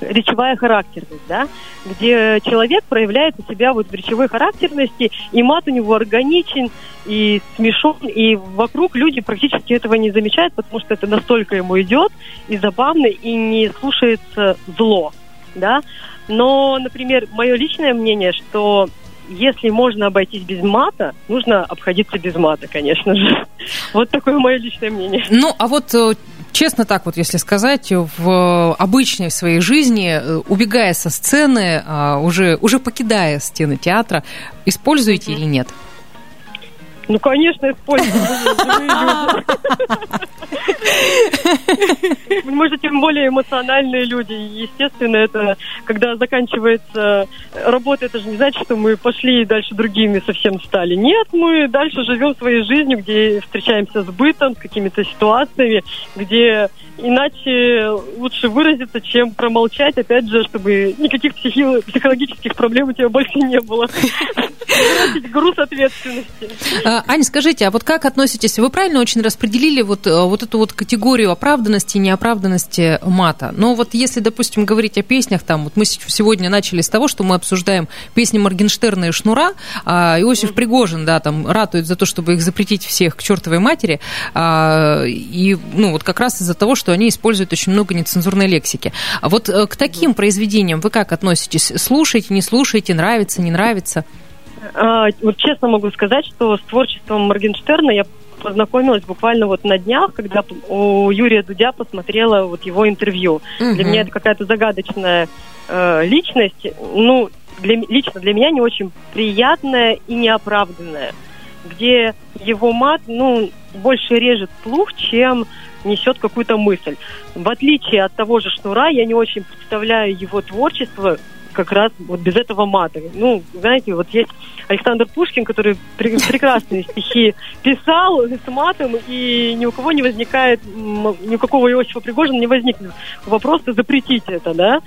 [SPEAKER 9] речевая характерность, да, где человек проявляет у себя вот в речевой характерности, и мат у него органичен, и смешон, и вокруг люди практически этого не замечают, потому что это настолько ему идет, и забавно, и не слушается зло, да. Но, например, мое личное мнение, что если можно обойтись без мата, нужно обходиться без мата, конечно же. Вот такое мое личное мнение.
[SPEAKER 5] Ну, а вот э, честно так вот, если сказать, в обычной своей жизни, э, убегая со сцены, а, уже, уже покидая стены театра, используете или нет?
[SPEAKER 9] Ну, конечно, использую. Мы же тем более эмоциональные люди. Естественно, это когда заканчивается работа, это же не значит, что мы пошли и дальше другими совсем стали. Нет, мы дальше живем своей жизнью, где встречаемся с бытом, с какими-то ситуациями, где иначе лучше выразиться, чем промолчать, опять же, чтобы никаких психи- психологических проблем у тебя больше не было. Груз ответственности.
[SPEAKER 5] Аня, скажите, а вот как относитесь? Вы правильно очень распределили вот, э, вот эту вот категорию оправданности и неоправданности мата. Но вот если, допустим, говорить о песнях, там, вот мы сегодня начали с того, что мы обсуждаем песни Моргенштерна и Шнура, а Иосиф Пригожин, да, там, ратует за то, чтобы их запретить всех к чертовой матери, а, и, ну, вот как раз из-за того, что они используют очень много нецензурной лексики. А вот э, к таким произведениям вы как относитесь? Слушаете, не слушаете, нравится, не нравится?
[SPEAKER 9] А, Вот честно могу сказать, что с творчеством Моргенштерна я познакомилась буквально вот на днях, когда у Юрия Дудя посмотрела вот его интервью. Для меня это какая-то загадочная э, личность, ну, для, лично для меня не очень приятная и неоправданная, где его мат, ну, больше режет слух, чем несет какую-то мысль. В отличие от того же Шнура, я не очень представляю его творчество как раз вот без этого мата. Ну, знаете, вот есть Александр Пушкин, который пре- прекрасные стихи писал с матом, и ни у кого не возникает, ни у какого Иосифа Пригожина не возникнет вопроса запретить это, да,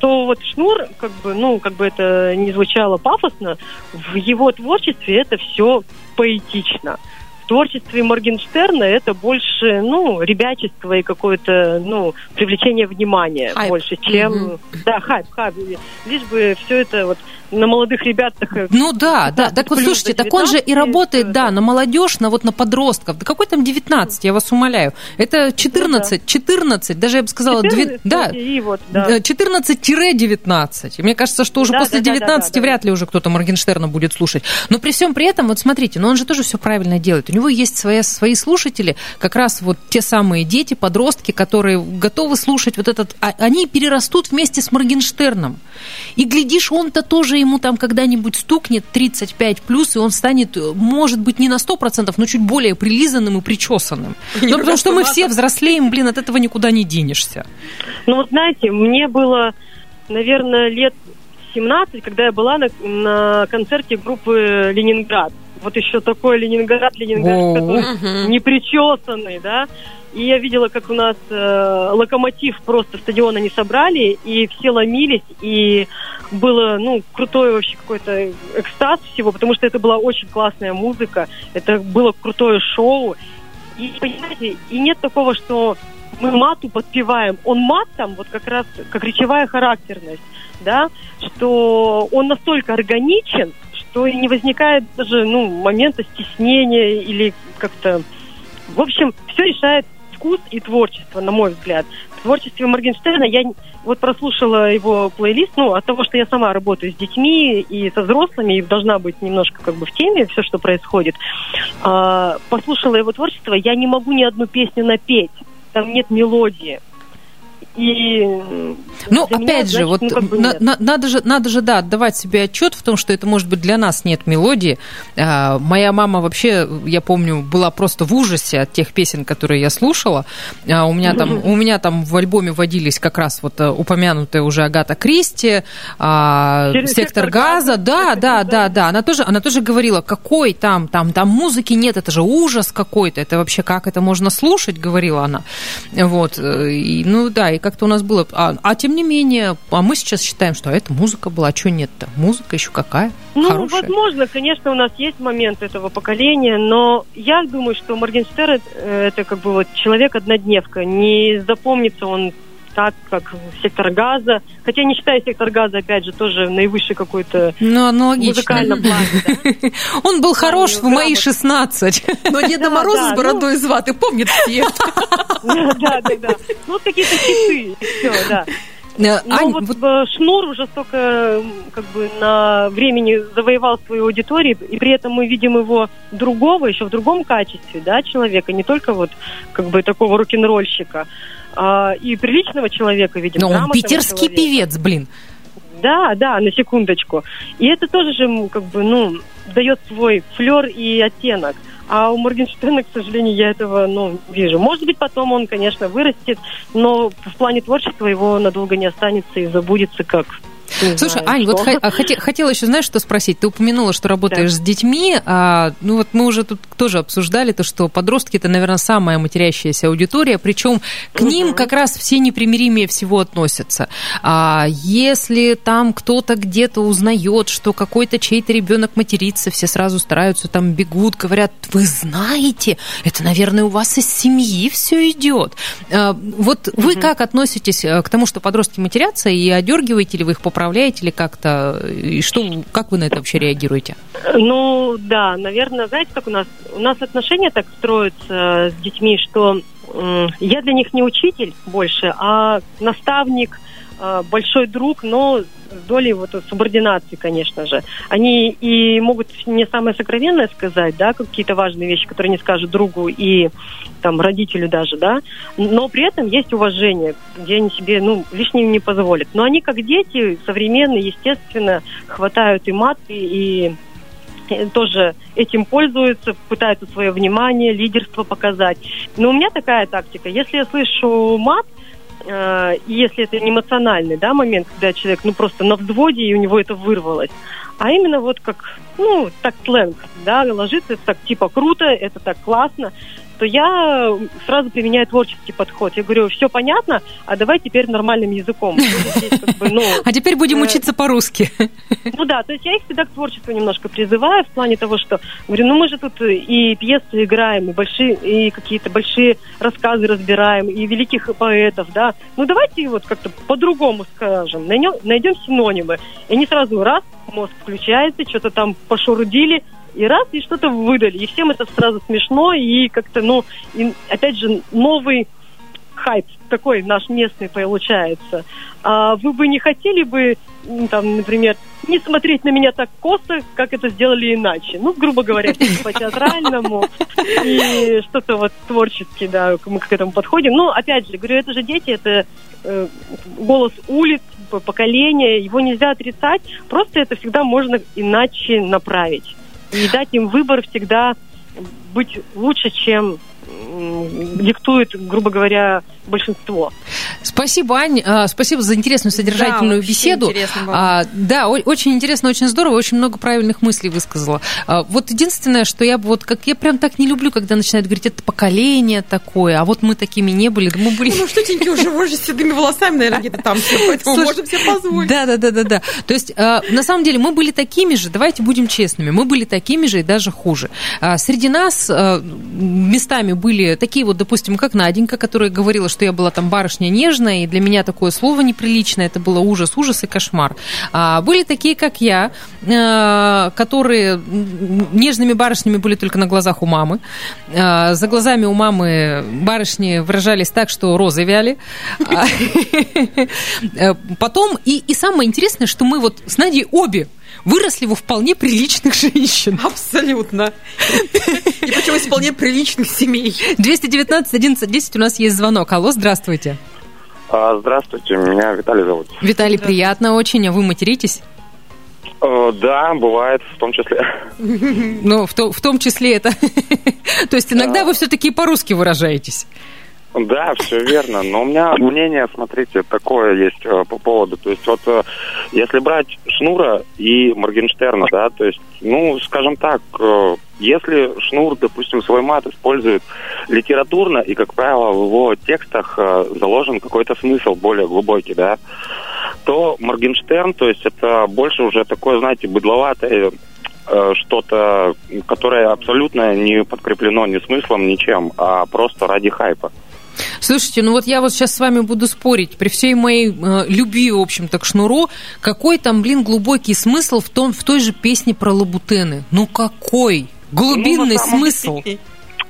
[SPEAKER 9] то вот Шнур, как бы, ну, как бы это не звучало пафосно, в его творчестве это все поэтично. Творчестве Моргенштерна это больше, ну, ребячество и какое-то, ну, привлечение внимания
[SPEAKER 6] Хайп.
[SPEAKER 9] больше, чем...
[SPEAKER 6] Мгм.
[SPEAKER 9] Да, хайп, хайп. Лишь бы все это вот на молодых ребят такая...
[SPEAKER 5] Ну да, да. Так вот, слушайте, так он же и
[SPEAKER 9] 19,
[SPEAKER 5] работает, да,
[SPEAKER 9] это-
[SPEAKER 5] на молодежь, на вот на подростков. Да какой там 19, я вас умоляю. Это 14, 14, даже я бы сказала,
[SPEAKER 9] 14,
[SPEAKER 5] две- да,
[SPEAKER 9] и вот, да.
[SPEAKER 5] э, 14-19. И мне кажется, что уже
[SPEAKER 9] Да,
[SPEAKER 5] после
[SPEAKER 9] да, да, да,
[SPEAKER 5] 19
[SPEAKER 9] да, да.
[SPEAKER 5] вряд ли уже кто-то Моргенштерна будет слушать. Но при всем при этом, вот смотрите, но он же тоже все правильно делает. У него есть свои, свои слушатели, как раз вот те самые дети, подростки, которые готовы слушать вот этот... а- Они перерастут вместе с Моргенштерном. И глядишь, он-то тоже ему там когда-нибудь стукнет 35 плюс, и он станет, э, может быть, не на 100%, но чуть более прилизанным и причесанным. Ну, потому что мы все взрослеем, блин, от этого никуда не денешься.
[SPEAKER 9] Ну вот знаете, мне было, наверное, лет 17, когда я была на, на концерте группы Ленинград. Вот еще такой Ленинград, Ленинград, который не причесанный, да. И я видела, как у нас э, локомотив просто стадиона не собрали, и все ломились, и было, ну, крутой вообще какой-то экстаз всего, потому что это была очень классная музыка, это было крутое шоу. И, понимаете, и нет такого, что мы мату подпеваем. Он мат там вот как раз как речевая характерность, да, что он настолько органичен, что и не возникает даже, ну, момента стеснения или как-то... В общем, все решает вкус и творчество, на мой взгляд. В творчестве Моргенштерна я вот прослушала его плейлист, ну, от того, что я сама работаю с детьми и со взрослыми, и должна быть немножко как бы в теме все, что происходит. А, послушала его творчество, я не могу ни одну песню напеть. Там нет мелодии. И
[SPEAKER 5] Ну,
[SPEAKER 9] для меня,
[SPEAKER 5] опять же,
[SPEAKER 9] значит,
[SPEAKER 5] вот
[SPEAKER 9] ну, как бы
[SPEAKER 5] на- на- надо же, надо же, да, отдавать себе отчет в том, что это, может быть, для нас нет мелодии. А, моя мама вообще, я помню, была просто в ужасе от тех песен, которые я слушала. А, у меня там, у меня там в альбоме водились как раз вот а, упомянутая уже Агата Кристи, а, сектор
[SPEAKER 9] «Сектор
[SPEAKER 5] газа,
[SPEAKER 9] газа»,
[SPEAKER 5] да,
[SPEAKER 9] «Сектор
[SPEAKER 5] да,
[SPEAKER 9] газа».
[SPEAKER 5] да, да. Она тоже, она тоже говорила, какой там, там, там музыки нет, это же ужас какой-то, это вообще как это можно слушать, говорила она. Вот, э, и, ну да, и как-то у нас было. А, а тем не менее, а мы сейчас считаем, что это музыка была, а что нет-то? Музыка еще какая?
[SPEAKER 9] Ну,
[SPEAKER 5] Хорошая.
[SPEAKER 9] возможно, конечно, у нас есть момент этого поколения, но я думаю, что Моргенштерн э, это как бы вот человек-однодневка. Не запомнится он так, как сектор газа. Хотя не считаю сектор газа, опять же, тоже наивысший какой-то
[SPEAKER 5] Ну, аналогично.
[SPEAKER 9] музыкальном плане. да.
[SPEAKER 5] Он был хорош в мои
[SPEAKER 9] грамотно.
[SPEAKER 5] 16.
[SPEAKER 6] Но Деда
[SPEAKER 9] Да,
[SPEAKER 6] Мороза с бородой из ваты помнит все.
[SPEAKER 9] Да, да, да. Ну, вот какие-то хиты, и все, да.
[SPEAKER 5] Э,
[SPEAKER 9] Но
[SPEAKER 5] Ань,
[SPEAKER 9] вот,
[SPEAKER 5] вот
[SPEAKER 9] э, Шнур уже столько как бы на времени завоевал свою аудиторию, и при этом мы видим его другого, еще в другом качестве, да, человека, не только вот как бы такого рок-н-ролльщика, а, и приличного человека видим.
[SPEAKER 5] ну, он питерский
[SPEAKER 9] человека.
[SPEAKER 5] певец, блин.
[SPEAKER 9] Да, да, на секундочку. И это тоже же, как бы, ну, дает свой флер и оттенок. А у Моргенштерна, к сожалению, я этого, ну, вижу. Может быть, потом он, конечно, вырастет, но в плане творчества его надолго не останется и забудется как... не
[SPEAKER 5] Слушай,
[SPEAKER 9] знаю,
[SPEAKER 5] Ань, вот
[SPEAKER 9] что.
[SPEAKER 5] хо- а хоте- хотела еще, знаешь, что спросить? Ты упомянула, что работаешь с детьми. А, ну вот мы уже тут тоже обсуждали то, что подростки это, наверное, самая матерящаяся аудитория, причем к ним как раз все непримиримее всего относятся. А если там кто-то где-то узнает, что какой-то чей-то ребенок матерится, все сразу стараются, там бегут, говорят, вы знаете, это, наверное, у вас из семьи все идет. А, вот вы как относитесь э, к тому, что подростки матерятся, и одергиваете ли вы их, поправляете ли как-то, и что, как вы на это вообще реагируете?
[SPEAKER 9] Ну, да, наверное, знаете, как у нас? У нас отношения так строятся с детьми, что я для них не учитель больше, а наставник, э, большой друг, но с долей вот субординации, конечно же. Они и могут мне самое сокровенное сказать, да, какие-то важные вещи, которые не скажут другу и там родителю даже, да, но при этом есть уважение, где они себе, ну, лишним не позволят. Но они как дети современные, естественно, хватают и мат, и э, тоже этим пользуются, пытаются свое внимание, лидерство показать. Но у меня такая тактика. Если я слышу мат, э, если это не эмоциональный да, момент, когда человек ну просто на взводе, и у него это вырвалось, а именно вот как, ну, так сленг, да, ложится, это так типа круто, это так классно, то я сразу применяю творческий подход. Я говорю, все понятно, а давай теперь нормальным языком. Ну,
[SPEAKER 5] А теперь будем
[SPEAKER 9] э,
[SPEAKER 5] учиться по-русски.
[SPEAKER 9] ну да, то есть я их всегда к творчеству немножко призываю в плане того, что говорю, ну мы же тут и пьесы играем, и большие, и какие-то большие рассказы разбираем, и великих поэтов, да. Ну давайте вот как-то по-другому скажем, найдем, найдем синонимы. И они сразу раз мозг включается, что-то там пошурудили, и раз, и что-то выдали. И всем это сразу смешно, и как-то, ну, и, опять же, новый хайп такой наш местный получается. А вы бы не хотели бы, там, например, не смотреть на меня так косо, как это сделали иначе? Ну, грубо говоря, по-театральному и что-то вот творчески, да, мы к этому подходим. Ну, опять же, говорю, это же дети, это э, голос улиц, поколения, его нельзя отрицать, просто это всегда можно иначе направить. И дать им выбор всегда быть лучше, чем диктует, грубо говоря, большинство.
[SPEAKER 5] Спасибо, Ань. А, Спасибо за интересную содержательную
[SPEAKER 6] вообще
[SPEAKER 5] беседу. А, да, очень интересно, очень здорово, очень много правильных мыслей высказала. А, вот единственное, что я бы вот как я прям так не люблю, когда начинают говорить, это поколение такое, а вот мы такими не были, да мы были.
[SPEAKER 6] Ну, что теньки уже, уже с седыми волосами, наверное, где-то там все, поэтому
[SPEAKER 5] Слушай,
[SPEAKER 6] можем себе позволить.
[SPEAKER 5] Да, да, да, да, да. То есть, э, на самом деле, мы были такими же, давайте будем честными, мы были такими же и даже хуже. А, Среди нас местами были такие вот, допустим, как Наденька, которая говорила, что я была там барышня нежная, и для меня такое слово неприличное, это было ужас, ужас и кошмар. А, Были такие, как я, э, которые нежными барышнями были только на глазах у мамы. А, За глазами у мамы барышни выражались так, что розы вяли. А, Э, Потом, и самое интересное, что мы вот с Надей обе выросли во вполне приличных женщин.
[SPEAKER 6] Абсолютно. И причем из вполне приличных семей.
[SPEAKER 5] 219 11 10 у нас есть звонок. Алло, здравствуйте.
[SPEAKER 10] А, Здравствуйте, меня Виталий зовут.
[SPEAKER 5] Виталий, приятно очень. А вы материтесь?
[SPEAKER 10] Э, Да, бывает, в том числе.
[SPEAKER 5] Ну, в, то- в том числе это... То есть иногда вы все-таки по-русски выражаетесь.
[SPEAKER 10] Да, все верно. Но у меня мнение, смотрите, такое есть э, по поводу. То есть вот э, если брать Шнура и Моргенштерна, да, то есть, ну, скажем так, э, если Шнур, допустим, свой мат использует литературно, и, как правило, в его текстах заложен какой-то смысл более глубокий, да, то Моргенштерн, то есть это больше уже такое, знаете, быдловатое что-то, которое абсолютно не подкреплено ни смыслом, ничем, а просто ради хайпа.
[SPEAKER 5] Слушайте, ну вот я вот сейчас с вами буду спорить. При всей моей э, любви, в общем-то, к Шнуру, какой там, блин, глубокий смысл в, том, в той же песне про лабутены? Ну какой? Глубинный
[SPEAKER 10] Ну, на самом
[SPEAKER 5] смысл.
[SPEAKER 10] Э,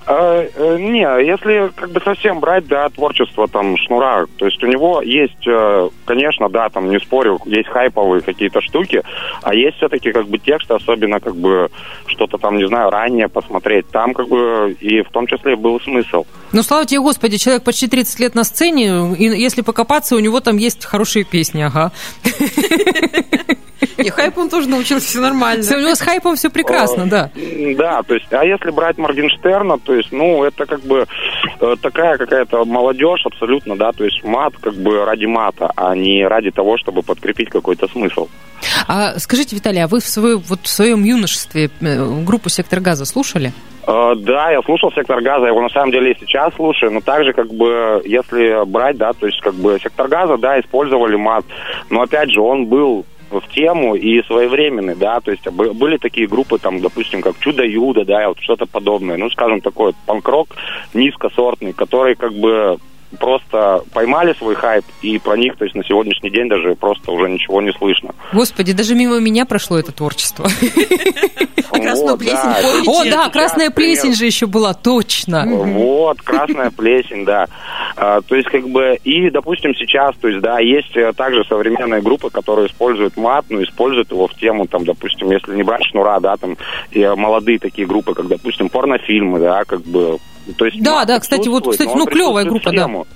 [SPEAKER 10] не, если как бы совсем брать, да, творчество там Шнура, то есть у него есть, э, конечно, да, там не спорю, есть хайповые какие-то штуки, а есть все-таки как бы текст, особенно как бы что-то там, не знаю, ранее посмотреть, там как бы и в том числе был смысл.
[SPEAKER 5] Ну, слава тебе, Господи, человек почти 30 лет на сцене, и если покопаться, у него там есть хорошие песни, ага.
[SPEAKER 6] И хайп он тоже научился, все нормально.
[SPEAKER 5] У него с хайпом все прекрасно, да.
[SPEAKER 10] М, Да, то есть, а если брать Моргенштерна, то есть, ну, это как бы э, такая какая-то молодежь абсолютно, да, то есть мат как бы ради мата, а не ради того, чтобы подкрепить какой-то смысл.
[SPEAKER 5] А скажите, Виталий, а вы в, свою, вот в своем юношестве э, группу «Сектор газа» слушали?
[SPEAKER 10] Э, Да, я слушал «Сектор газа», я его на самом деле и сейчас слушаю, но также как бы, если брать, да, то есть как бы «Сектор газа», да, использовали мат, но опять же он был в тему и своевременный, да, то есть бы- были такие группы, там, допустим, как Чудо-Юдо, да, вот что-то подобное, ну, скажем, такой панк-рок низкосортный, который как бы просто поймали свой хайп, и про них, то есть на сегодняшний день даже просто уже ничего не слышно.
[SPEAKER 5] Господи, даже мимо меня прошло это творчество.
[SPEAKER 6] Красную плесень, помните?
[SPEAKER 5] О, да, красная плесень же еще была, точно.
[SPEAKER 10] Вот, красная плесень, да. А, то есть, как бы, и, допустим, сейчас, то есть, да, есть э, также современные группы, которые используют мат, но используют его в тему, там, допустим, если не брать шнура, да, там, э, молодые такие группы, как, допустим, порнофильмы, да, как бы, то есть...
[SPEAKER 5] Да, да, кстати, вот, кстати, ну, клевая группа, да.
[SPEAKER 10] тему.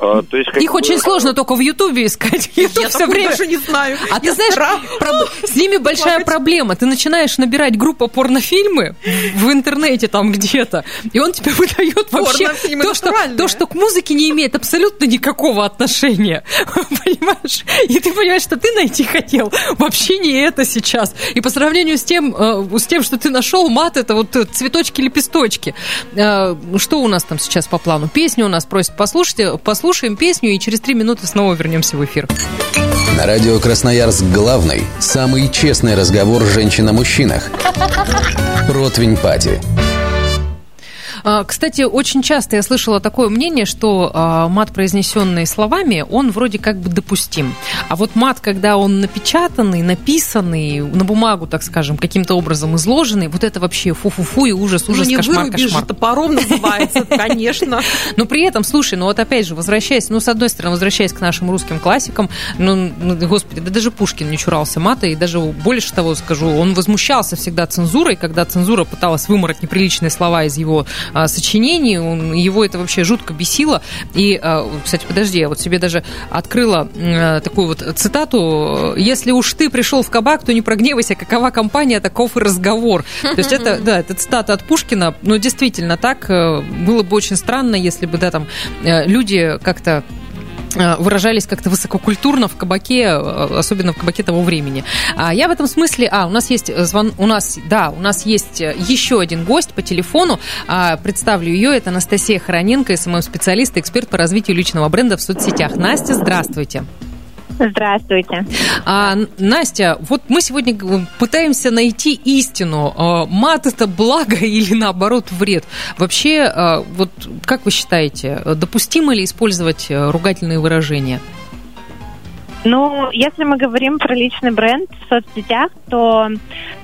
[SPEAKER 10] А, то есть, как
[SPEAKER 5] Их
[SPEAKER 10] бы,
[SPEAKER 5] очень сложно только в Ютубе искать. Ютуб
[SPEAKER 6] Я
[SPEAKER 5] все время...
[SPEAKER 6] даже не знаю.
[SPEAKER 5] А
[SPEAKER 6] Я
[SPEAKER 5] ты знаешь, проб- с ними большая
[SPEAKER 6] Плакать.
[SPEAKER 5] проблема. Ты начинаешь набирать группу порнофильмы в интернете там где-то, и он тебе выдает вообще то что, то, что к музыке не имеет абсолютно никакого отношения. Понимаешь? И ты понимаешь, что ты найти хотел вообще не это сейчас. И по сравнению с тем, э, с тем что ты нашел, мат, это вот э, цветочки-лепесточки. Э, Что у нас там сейчас по плану? Песню у нас просят послушать. Послушаем песню, и через три минуты снова вернемся в эфир.
[SPEAKER 2] На радио Красноярск главный, самый честный разговор женщин о мужчинах. Противень Пати.
[SPEAKER 5] А, Кстати, очень часто я слышала такое мнение, что а, мат, произнесенный словами, он вроде как бы допустим. А вот мат, когда он напечатанный, написанный, на бумагу, так скажем, каким-то образом изложенный, вот это вообще фу-фу-фу и ужас, ужас,
[SPEAKER 6] ну, не
[SPEAKER 5] кошмар,
[SPEAKER 6] вырубишь
[SPEAKER 5] кошмар.
[SPEAKER 6] топором называется, конечно.
[SPEAKER 5] Но при этом, слушай, ну вот опять же, возвращаясь, ну, с одной стороны, возвращаясь к нашим русским классикам, ну, ну, господи, да даже Пушкин не чурался мата, и даже больше того скажу, он возмущался всегда цензурой, когда цензура пыталась вымороть неприличные слова из его а, сочинений, он, его это вообще жутко бесило. И, а, кстати, подожди, я вот себе даже открыла м, такую вот цитату, если уж ты пришел в кабак, то не прогневайся, какова компания, таков и разговор. То есть это, да, это цитата от Пушкина, но действительно так, э, было бы очень странно, если бы, да, там, э, люди как-то выражались как-то высококультурно в кабаке, э, особенно в кабаке того времени. А я в этом смысле, а, у нас есть э, звон, у нас, да, у нас есть э, еще один гость по телефону, А, представлю ее, это Анастасия Хороненко, SMM-специалист, эксперт по развитию личного бренда в соцсетях. Настя, здравствуйте.
[SPEAKER 11] Здравствуйте.
[SPEAKER 5] А, Н- Настя, вот мы сегодня пытаемся найти истину. А, Мат это благо или наоборот вред? Вообще, а, вот как вы считаете, допустимо ли использовать э, ругательные выражения?
[SPEAKER 11] Ну, если мы говорим про личный бренд в соцсетях, то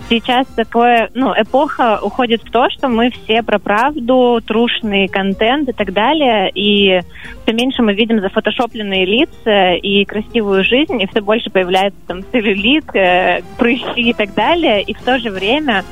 [SPEAKER 11] сейчас такое, ну, эпоха уходит в то, что мы все про правду, трушный контент и так далее, и все меньше мы видим зафотошопленные лица и красивую жизнь, и все больше появляется там целлюлит, э, прыщи и так далее, и в то же время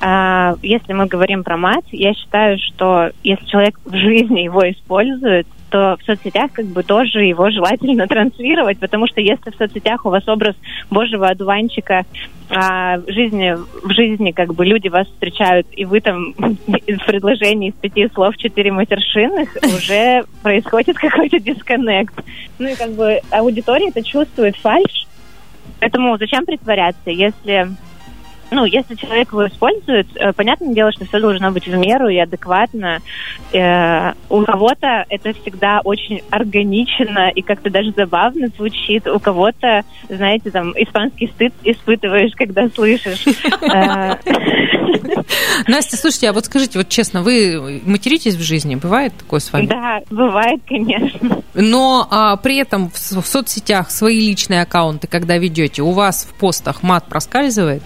[SPEAKER 11] а, если мы говорим про мат, я считаю, что если человек в жизни его использует, то в соцсетях как бы тоже его желательно транслировать, потому что если в соцсетях у вас образ божьего одуванчика, а в жизни, в жизни как бы люди вас встречают, и вы там в предложении из пяти слов четыре матершинных, уже происходит какой-то дисконнект. Ну и как бы аудитория это чувствует фальш, Поэтому зачем притворяться, если ну, если человек его использует, э, понятное дело, что все должно быть в меру и адекватно. Э, у кого-то это всегда очень органично и как-то даже забавно звучит. У кого-то, знаете, там, испанский стыд испытываешь, когда слышишь. Э,
[SPEAKER 5] Настя, слушайте, а вот скажите, вот честно, вы материтесь в жизни? Бывает такое с вами?
[SPEAKER 11] Да, бывает, конечно.
[SPEAKER 5] Но а, при этом в, соцсетях свои личные аккаунты, когда ведете, у вас в постах мат проскальзывает?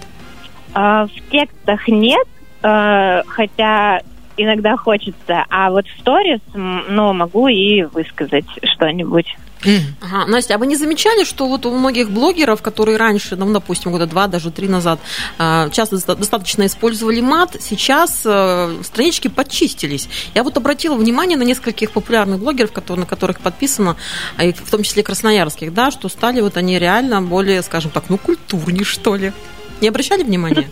[SPEAKER 11] А, В текстах нет, э, хотя иногда хочется, а вот в сторис, ну, могу и высказать что-нибудь.
[SPEAKER 6] Ага. Настя, а вы не замечали, что вот у многих блогеров, которые раньше, ну, допустим, года два, даже три назад, а, часто доста- достаточно использовали мат, сейчас э, странички подчистились. Я вот обратила внимание на нескольких популярных блогеров, на которых подписано, а в том числе красноярских, да, что стали вот они реально более, скажем так, ну, культурнее, что ли. Не обращали внимания?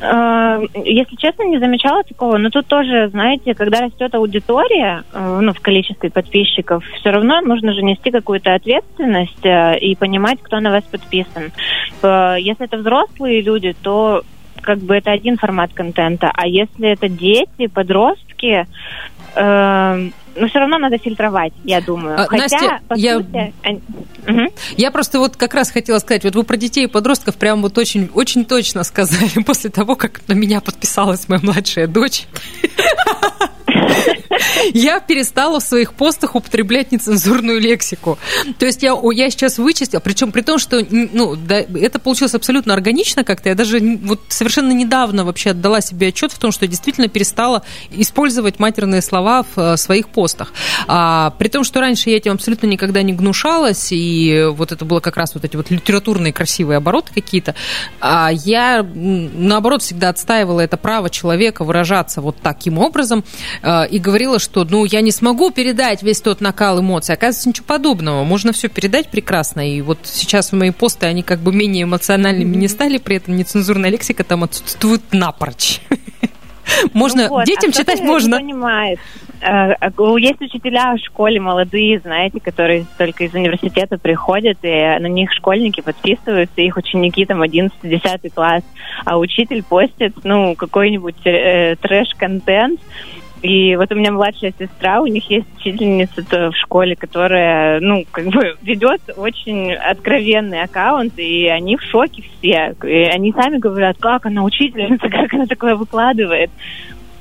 [SPEAKER 11] Э, Если честно, не замечала такого, но тут тоже, знаете, когда растет аудитория, э, ну, в количестве подписчиков, все равно нужно же нести какую-то ответственность э, и понимать, кто на вас подписан. Если это взрослые люди, то как бы это один формат контента, а если это дети, подростки, ну, все равно надо фильтровать, я думаю.
[SPEAKER 5] А,
[SPEAKER 11] Хотя,
[SPEAKER 5] Настя,
[SPEAKER 11] по
[SPEAKER 5] я-
[SPEAKER 11] сути, они- Мгм.
[SPEAKER 5] Я просто вот как раз хотела сказать, вот вы про детей и подростков прям вот очень, очень точно сказали после того, как на меня подписалась моя младшая дочь. Я перестала в своих постах употреблять нецензурную лексику. То есть я, я сейчас вычистила, причем при том, что ну, да, это получилось абсолютно органично как-то. Я даже вот совершенно недавно вообще отдала себе отчет в том, что действительно перестала использовать матерные слова в э, своих постах. А, при том, что раньше я этим абсолютно никогда не гнушалась, и вот это было как раз вот эти вот литературные красивые обороты какие-то. А я, наоборот, всегда отстаивала это право человека выражаться вот таким образом э, и говорила, что, ну, я не смогу передать весь тот накал эмоций. Оказывается, ничего подобного. Можно все передать прекрасно. И вот сейчас мои посты, они как бы менее эмоциональными не стали, при этом нецензурная лексика там отсутствует напрочь. Можно,
[SPEAKER 11] Ну вот,
[SPEAKER 5] детям
[SPEAKER 11] а
[SPEAKER 5] читать можно.
[SPEAKER 11] понимает. Э, у- Есть учителя в школе молодые, знаете, которые только из университета приходят, и на них школьники подписываются, их ученики там 11-10 класс, а учитель постит, ну, какой-нибудь э, трэш-контент, и вот у меня младшая сестра, у них есть учительница в школе, которая, ну, как бы ведет очень откровенный аккаунт, и они в шоке все. И они сами говорят, как она учительница, как она такое выкладывает.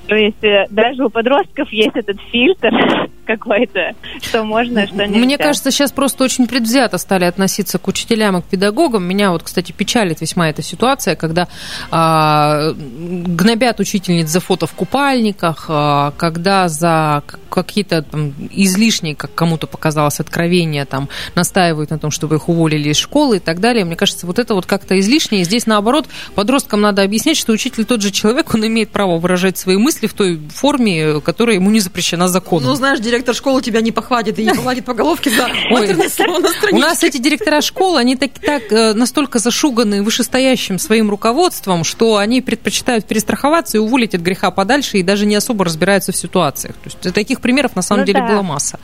[SPEAKER 11] То есть э, даже у подростков есть этот фильтр какой-то, что можно, что нельзя.
[SPEAKER 5] Мне кажется, сейчас просто очень предвзято стали относиться к учителям и к педагогам. Меня вот, кстати, печалит весьма эта ситуация, когда а, гнобят учительниц за фото в купальниках, а, когда за какие-то там, излишние, как кому-то показалось, откровения там настаивают на том, чтобы их уволили из школы и так далее. Мне кажется, вот это вот как-то излишнее. Здесь, наоборот, подросткам надо объяснять, что учитель тот же человек, он имеет право выражать свои мысли в той форме, которая ему не запрещена законом.
[SPEAKER 6] Ну, знаешь, директор школы тебя не похватит и не погладит по головке за матерное слово на
[SPEAKER 5] У нас эти директора школ, они так, так э, настолько зашуганы вышестоящим своим руководством, что они предпочитают перестраховаться и уволить от греха подальше и даже не особо разбираются в ситуациях. То есть таких примеров на самом
[SPEAKER 11] Ну
[SPEAKER 5] деле
[SPEAKER 11] да.
[SPEAKER 5] была масса.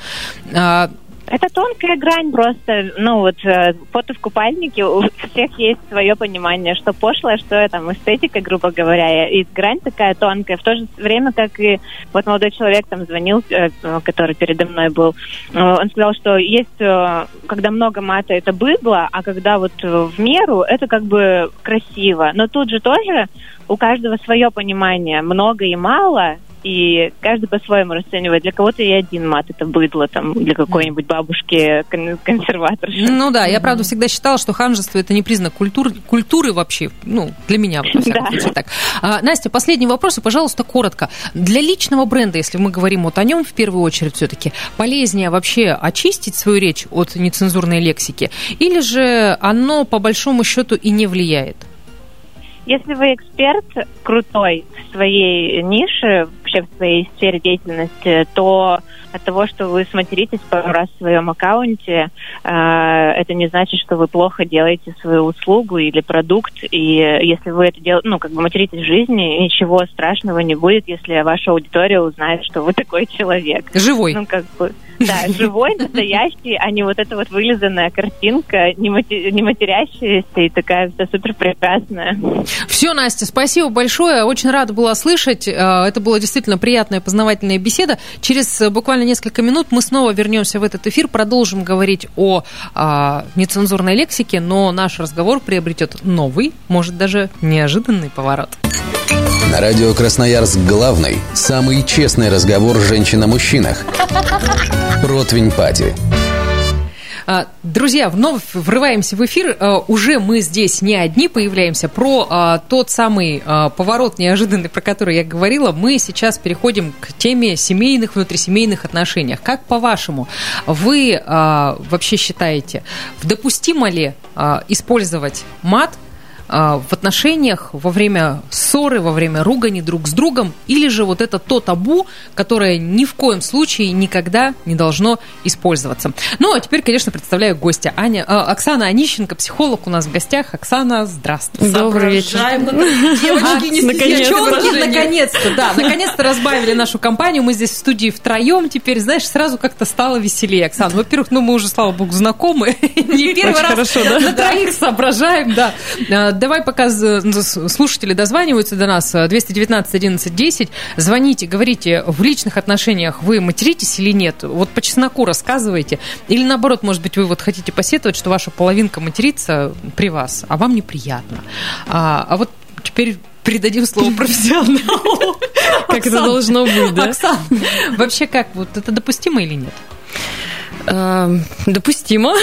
[SPEAKER 11] Это тонкая грань просто, ну вот э, фото в купальнике, у всех есть свое понимание, что пошлое, что там эстетика, грубо говоря, и грань такая тонкая. В то же время, как и вот молодой человек там звонил, э, который передо мной был, э, он сказал, что есть, когда много мата, это быдло, а когда вот в меру, это как бы красиво. Но тут же тоже у каждого свое понимание, много и мало, и каждый по-своему расценивает. Для кого-то и один мат это быдло, там, для какой-нибудь бабушки кон- консерваторши.
[SPEAKER 5] ну да, я правда всегда считала, что ханжество это не признак культуры, культуры вообще, ну, для меня, во всяком
[SPEAKER 11] Да.
[SPEAKER 5] случае, так. А, Настя, последний вопрос, и, пожалуйста, коротко. Для личного бренда, если мы говорим вот о нем в первую очередь все-таки, полезнее вообще очистить свою речь от нецензурной лексики, или же оно, по большому счету, и не влияет?
[SPEAKER 11] Если вы эксперт крутой в своей нише, вообще в своей сфере деятельности, то от того, что вы сматеритесь пару раз в своем аккаунте, э, это не значит, что вы плохо делаете свою услугу или продукт. И если вы это делаете, ну, как бы материтесь в жизни, ничего страшного не будет, если ваша аудитория узнает, что вы такой человек.
[SPEAKER 5] Живой.
[SPEAKER 11] Ну, как бы, да, живой, настоящий, а не вот эта вот вылизанная картинка, не, не матерящаяся и такая вся супер прекрасная.
[SPEAKER 5] Все, Настя, спасибо большое. Очень рада была слышать. Э, Это была действительно приятная познавательная беседа. Через буквально несколько минут мы снова вернемся в этот эфир, продолжим говорить о а, нецензурной лексике, но наш разговор приобретет новый, может даже неожиданный поворот.
[SPEAKER 2] На радио Красноярск главный самый честный разговор женщин о мужчинах. Противень Пати.
[SPEAKER 5] А, Друзья, вновь врываемся в эфир. А, Уже мы здесь не одни появляемся. Про а, тот самый поворот неожиданный, про который я говорила, мы сейчас переходим к теме семейных, внутрисемейных отношениях. Как по-вашему, вы вообще считаете, допустимо ли использовать мат в отношениях во время ссоры, во время ругани друг с другом, или же вот это то табу, которое ни в коем случае никогда не должно использоваться. Ну, а теперь, конечно, представляю гостя. Аня, а, Оксана Онищенко, психолог у нас в гостях. Оксана, здравствуй.
[SPEAKER 4] Добрый вечер.
[SPEAKER 6] Ну, Девочки, не
[SPEAKER 4] Наконец-то.
[SPEAKER 6] стесняйтесь
[SPEAKER 5] Девчонки, наконец-то, да, наконец-то разбавили нашу компанию. Мы здесь в студии втроем. Теперь, знаешь, сразу как-то стало веселее, Оксана. Во-первых, ну мы уже, слава богу, знакомы. Не первый
[SPEAKER 4] Очень
[SPEAKER 5] раз на троих соображаем, да. Давай, пока з- слушатели дозваниваются до нас, 219 11 10, звоните, говорите, в личных отношениях вы материтесь или нет? Вот по чесноку рассказывайте. Или наоборот, может быть, вы вот хотите посетовать, что ваша половинка матерится при вас, а вам неприятно. А, а вот теперь передадим слово профессионалу.
[SPEAKER 4] Как это должно быть, да?
[SPEAKER 5] Оксан, вообще как, вот это допустимо или нет?
[SPEAKER 4] Эм, Допустимо.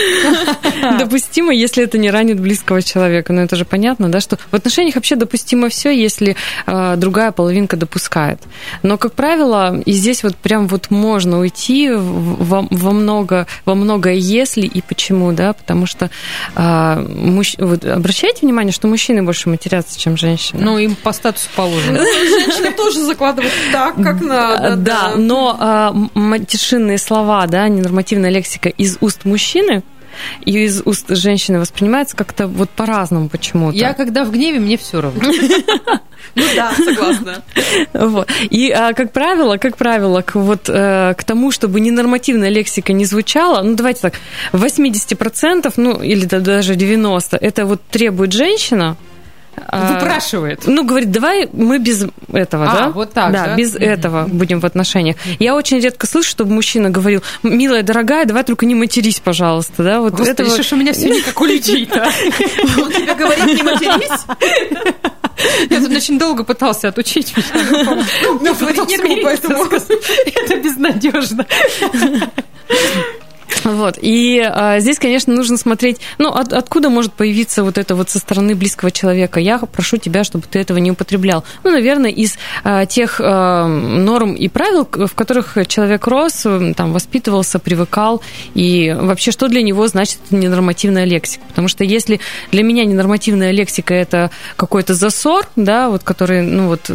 [SPEAKER 4] Допустимо, если это не ранит близкого человека. Но это же понятно, да, что в отношениях вообще допустимо все, если э, другая половинка допускает. Но, как правило, и здесь вот прям вот можно уйти во, во много, во многое если и почему, да, потому что э, мужч- вот обращайте внимание, что мужчины больше матерятся, чем женщины.
[SPEAKER 5] Ну, им по статусу положено.
[SPEAKER 6] Женщины тоже закладывают так, как надо.
[SPEAKER 4] Да, но м- матершинные слова, да, ненормативная лексика из уст мужчины и из уст женщины воспринимается как-то вот по-разному почему-то.
[SPEAKER 5] Я когда в гневе, мне все равно.
[SPEAKER 6] Ну да, согласна.
[SPEAKER 4] Вот. И, а, как правило, как правило, к, вот, э, к тому, чтобы ненормативная лексика не звучала, ну, давайте так, 80%, ну, или да- даже 90%, это вот требует женщина, а,
[SPEAKER 5] Выпрашивает.
[SPEAKER 4] Ну, говорит, давай мы без этого,
[SPEAKER 5] А,
[SPEAKER 4] да?
[SPEAKER 5] вот так, да?
[SPEAKER 4] без
[SPEAKER 5] Мгм.
[SPEAKER 4] этого будем в отношениях. Я очень редко слышу, чтобы мужчина говорил, милая, дорогая, давай только не матерись, пожалуйста, да? Вот
[SPEAKER 5] Господи,
[SPEAKER 4] этого-
[SPEAKER 5] ж у меня все не как у людей-то?
[SPEAKER 6] Он тебе говорит, не матерись?
[SPEAKER 5] Нет, Он очень долго пытался отучить меня.
[SPEAKER 6] Ну, говорить некому, поэтому...
[SPEAKER 5] Это безнадежно.
[SPEAKER 4] Вот. И а, здесь, конечно, нужно смотреть, ну, от, откуда может появиться вот это вот со стороны близкого человека. Я прошу тебя, чтобы ты этого не употреблял. Ну, наверное, из а, тех а, норм и правил, в которых человек рос, там, воспитывался, привыкал, и вообще, что для него значит ненормативная лексика. Потому что если для меня ненормативная лексика – это какой-то засор, да, вот, который, ну, вот,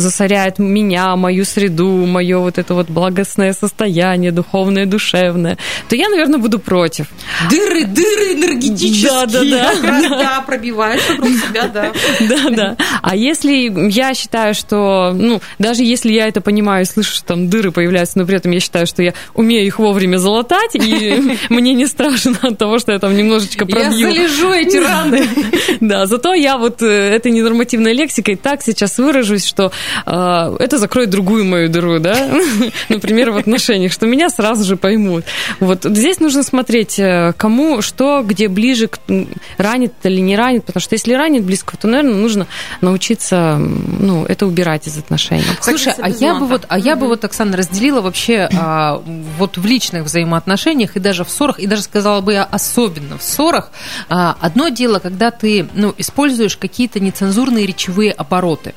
[SPEAKER 4] засоряет меня, мою среду, мое вот это вот благостное состояние, духовное, душевное, то я, наверное, буду против.
[SPEAKER 6] Дыры, дыры энергетические.
[SPEAKER 4] Да, да, да.
[SPEAKER 6] Да, пробиваешь вокруг себя, да.
[SPEAKER 4] Да, да. А если я считаю, что, ну, даже если я это понимаю и слышу, что там дыры появляются, но при этом я считаю, что я умею их вовремя залатать, и мне не страшно от того, что я там немножечко пробью.
[SPEAKER 5] Я залежу эти раны.
[SPEAKER 4] Да, зато я вот э, этой ненормативной лексикой так сейчас выражусь, что э, это закроет другую мою дыру, да, например, в отношениях, что меня сразу же поймут. Вот здесь нужно смотреть, э, кому что, где ближе, ранит или не ранит, потому что если ранит близко, то, наверное, нужно научиться, ну, это убирать из отношений.
[SPEAKER 5] Слушай, а я бы вот, а я бы вот, Оксана, разделила вообще а, вот в личных взаимоотношениях и даже в ссорах, и даже сказала бы я особенно в ссорах. А, одно дело, когда ты, ну, используешь какие-то нецензурные речевые обороты,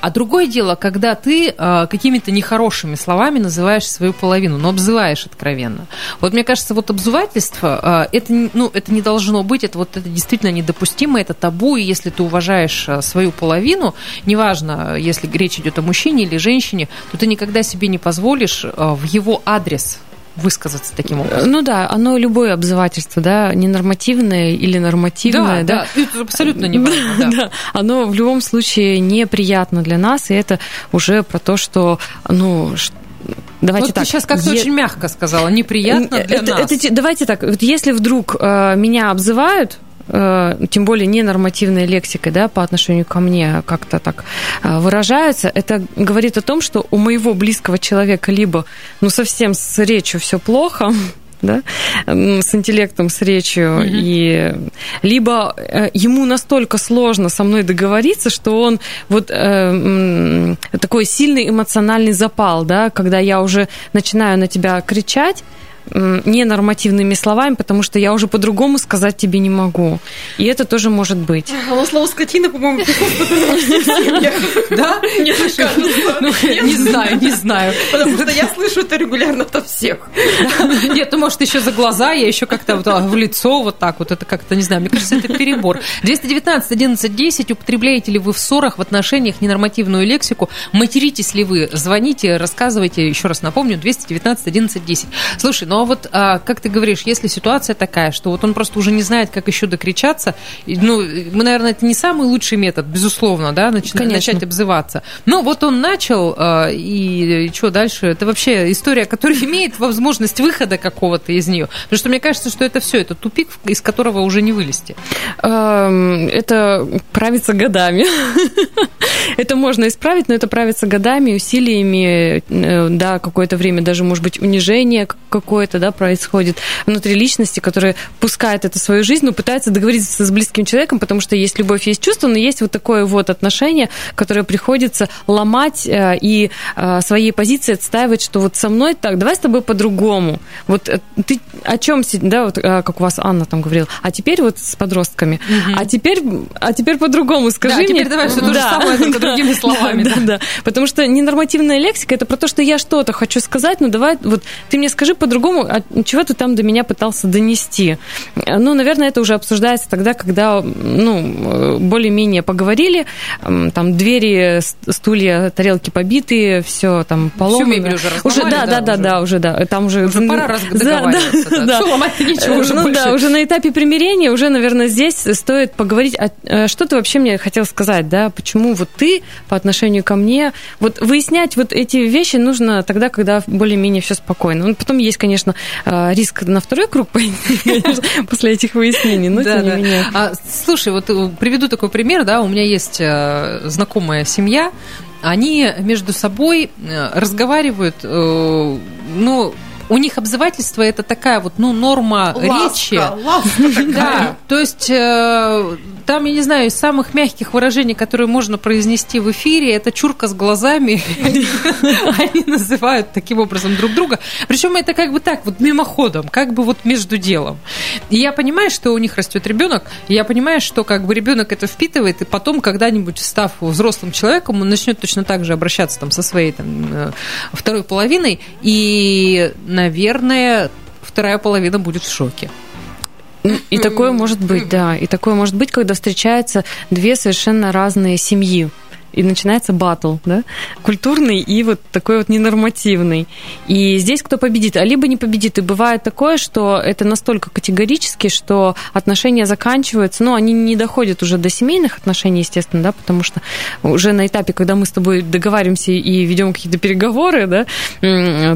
[SPEAKER 5] а другое дело, когда ты а, какими-то нехорошими словами называешь свою половину, но обзываешь откровенно. Вот мне кажется, вот обзывательство, а, это, ну, это не должно быть, это вот это действительно недопустимо, это табу, и если ты уважаешь а, свою половину, неважно, если речь идет о мужчине или женщине, то ты никогда себе не позволишь а, в его адрес высказаться таким образом.
[SPEAKER 4] Ну да, оно любое обзывательство, да, ненормативное или нормативное, да,
[SPEAKER 5] это абсолютно не важно, да.
[SPEAKER 4] да, оно в любом случае неприятно для нас, и это уже про то, что, ну, давайте
[SPEAKER 5] Вот
[SPEAKER 4] так.
[SPEAKER 5] ты сейчас как-то
[SPEAKER 4] е-
[SPEAKER 5] очень мягко сказала, неприятно для
[SPEAKER 4] это-
[SPEAKER 5] нас.
[SPEAKER 4] это те- давайте так, вот если вдруг э, меня обзывают, э, тем более ненормативной лексикой, да, по отношению ко мне как-то так э, выражаются, это говорит о том, что у моего близкого человека либо, ну, совсем с речью все плохо, да, с интеллектом, с речью, и либо э, ему настолько сложно со мной договориться, что он вот э, такой сильный эмоциональный запал, да, когда я уже начинаю на тебя кричать, ненормативными словами, потому что я уже по-другому сказать тебе не могу. И это тоже может быть.
[SPEAKER 6] А слово скотина, по-моему,
[SPEAKER 5] Да?
[SPEAKER 6] Мне так кажется.
[SPEAKER 5] Ну, не знаю, не знаю.
[SPEAKER 6] Потому что я слышу это регулярно от всех.
[SPEAKER 5] Нет, ну, может, еще за глаза, я еще как-то а, в лицо вот так вот, это как-то, не знаю, мне кажется, это перебор. 219 11 10, употребляете ли вы в ссорах, в отношениях ненормативную лексику, материтесь ли вы, звоните, рассказывайте, еще раз напомню, 219 11 10. Слушай, ну а вот, а, как ты говоришь, если ситуация такая, что вот он просто уже не знает, как еще докричаться, и, ну, мы, наверное, это не самый лучший метод, безусловно, да, нач-
[SPEAKER 4] Конечно.
[SPEAKER 5] начать обзываться. Но вот он начал, а, и, что дальше? Это вообще история, которая имеет возможность выхода какого-то из нее. Потому что мне кажется, что это все, это тупик, из которого уже не вылезти.
[SPEAKER 4] Эм, Это правится годами. Это можно исправить, но это правится годами, усилиями, э, да, какое-то время даже, может быть, унижение к- какое-то, да, происходит внутри личности, которая пускает это в свою жизнь, но пытается договориться с близким человеком, потому что есть любовь, есть чувство, но есть вот такое вот отношение, которое приходится ломать э, и э, своей позиции отстаивать, что вот со мной так, давай с тобой по-другому. Вот э, ты о чем, да, вот как у вас Анна там говорила, а теперь вот с подростками, а теперь, а теперь по-другу скажи
[SPEAKER 5] Да,
[SPEAKER 4] мне.
[SPEAKER 5] теперь давай всё то же самое, только другими словами,
[SPEAKER 4] Да,
[SPEAKER 5] да.
[SPEAKER 4] да, да. Потому что ненормативная лексика это про то, что я что-то хочу сказать, но давай, вот ты мне скажи по-другому, а чего ты там до меня пытался донести. Ну, наверное, это уже обсуждается тогда, когда, ну, более-менее поговорили, там двери, стулья, тарелки побитые, все там поломано.
[SPEAKER 5] мебель уже
[SPEAKER 4] Уже, да,
[SPEAKER 5] да,
[SPEAKER 4] да, да,
[SPEAKER 5] уже?
[SPEAKER 4] да, уже, да. Там уже...
[SPEAKER 5] Уже пора раз- договариваться, да. Всё, ломать-то нечего уже
[SPEAKER 4] ну,
[SPEAKER 5] больше.
[SPEAKER 4] да, уже на этапе примирения, уже, наверное, здесь стоит поговорить, а, э, что ты вообще мне хотел сказать, да, почему вот ты по отношению ко мне, вот выяснять вот эти вещи нужно тогда, когда более-менее все спокойно. Ну, потом есть, конечно, э, риск на второй круг конечно, после этих выяснений, но
[SPEAKER 5] Да,
[SPEAKER 4] тем не менее.
[SPEAKER 5] А, слушай, вот э, приведу такой пример, да, у меня есть э, знакомая семья, они между собой разговаривают, ну, у них обзывательство это такая вот, ну, норма
[SPEAKER 6] Ласка,
[SPEAKER 5] речи.
[SPEAKER 6] ласка такая.
[SPEAKER 5] Да, то есть э, там, я не знаю, из самых мягких выражений, которые можно произнести в эфире, это чурка с глазами. Они называют таким образом друг друга. Причем это как бы так, вот мимоходом, как бы вот между делом. И я понимаю, что у них растет ребенок, и я понимаю, что как бы ребенок это впитывает, и потом когда-нибудь, став взрослым человеком, он начнет точно так же обращаться там со своей там, э, второй половиной, и, наверное, вторая половина будет в шоке.
[SPEAKER 4] И такое может быть, да. И такое может быть, когда встречаются две совершенно разные семьи и начинается батл, да, культурный и вот такой вот ненормативный. И здесь кто победит, а либо не победит. И бывает такое, что это настолько категорически, что отношения заканчиваются, но они не доходят уже до семейных отношений, естественно, да, потому что уже на этапе, когда мы с тобой договариваемся и ведем какие-то переговоры, да,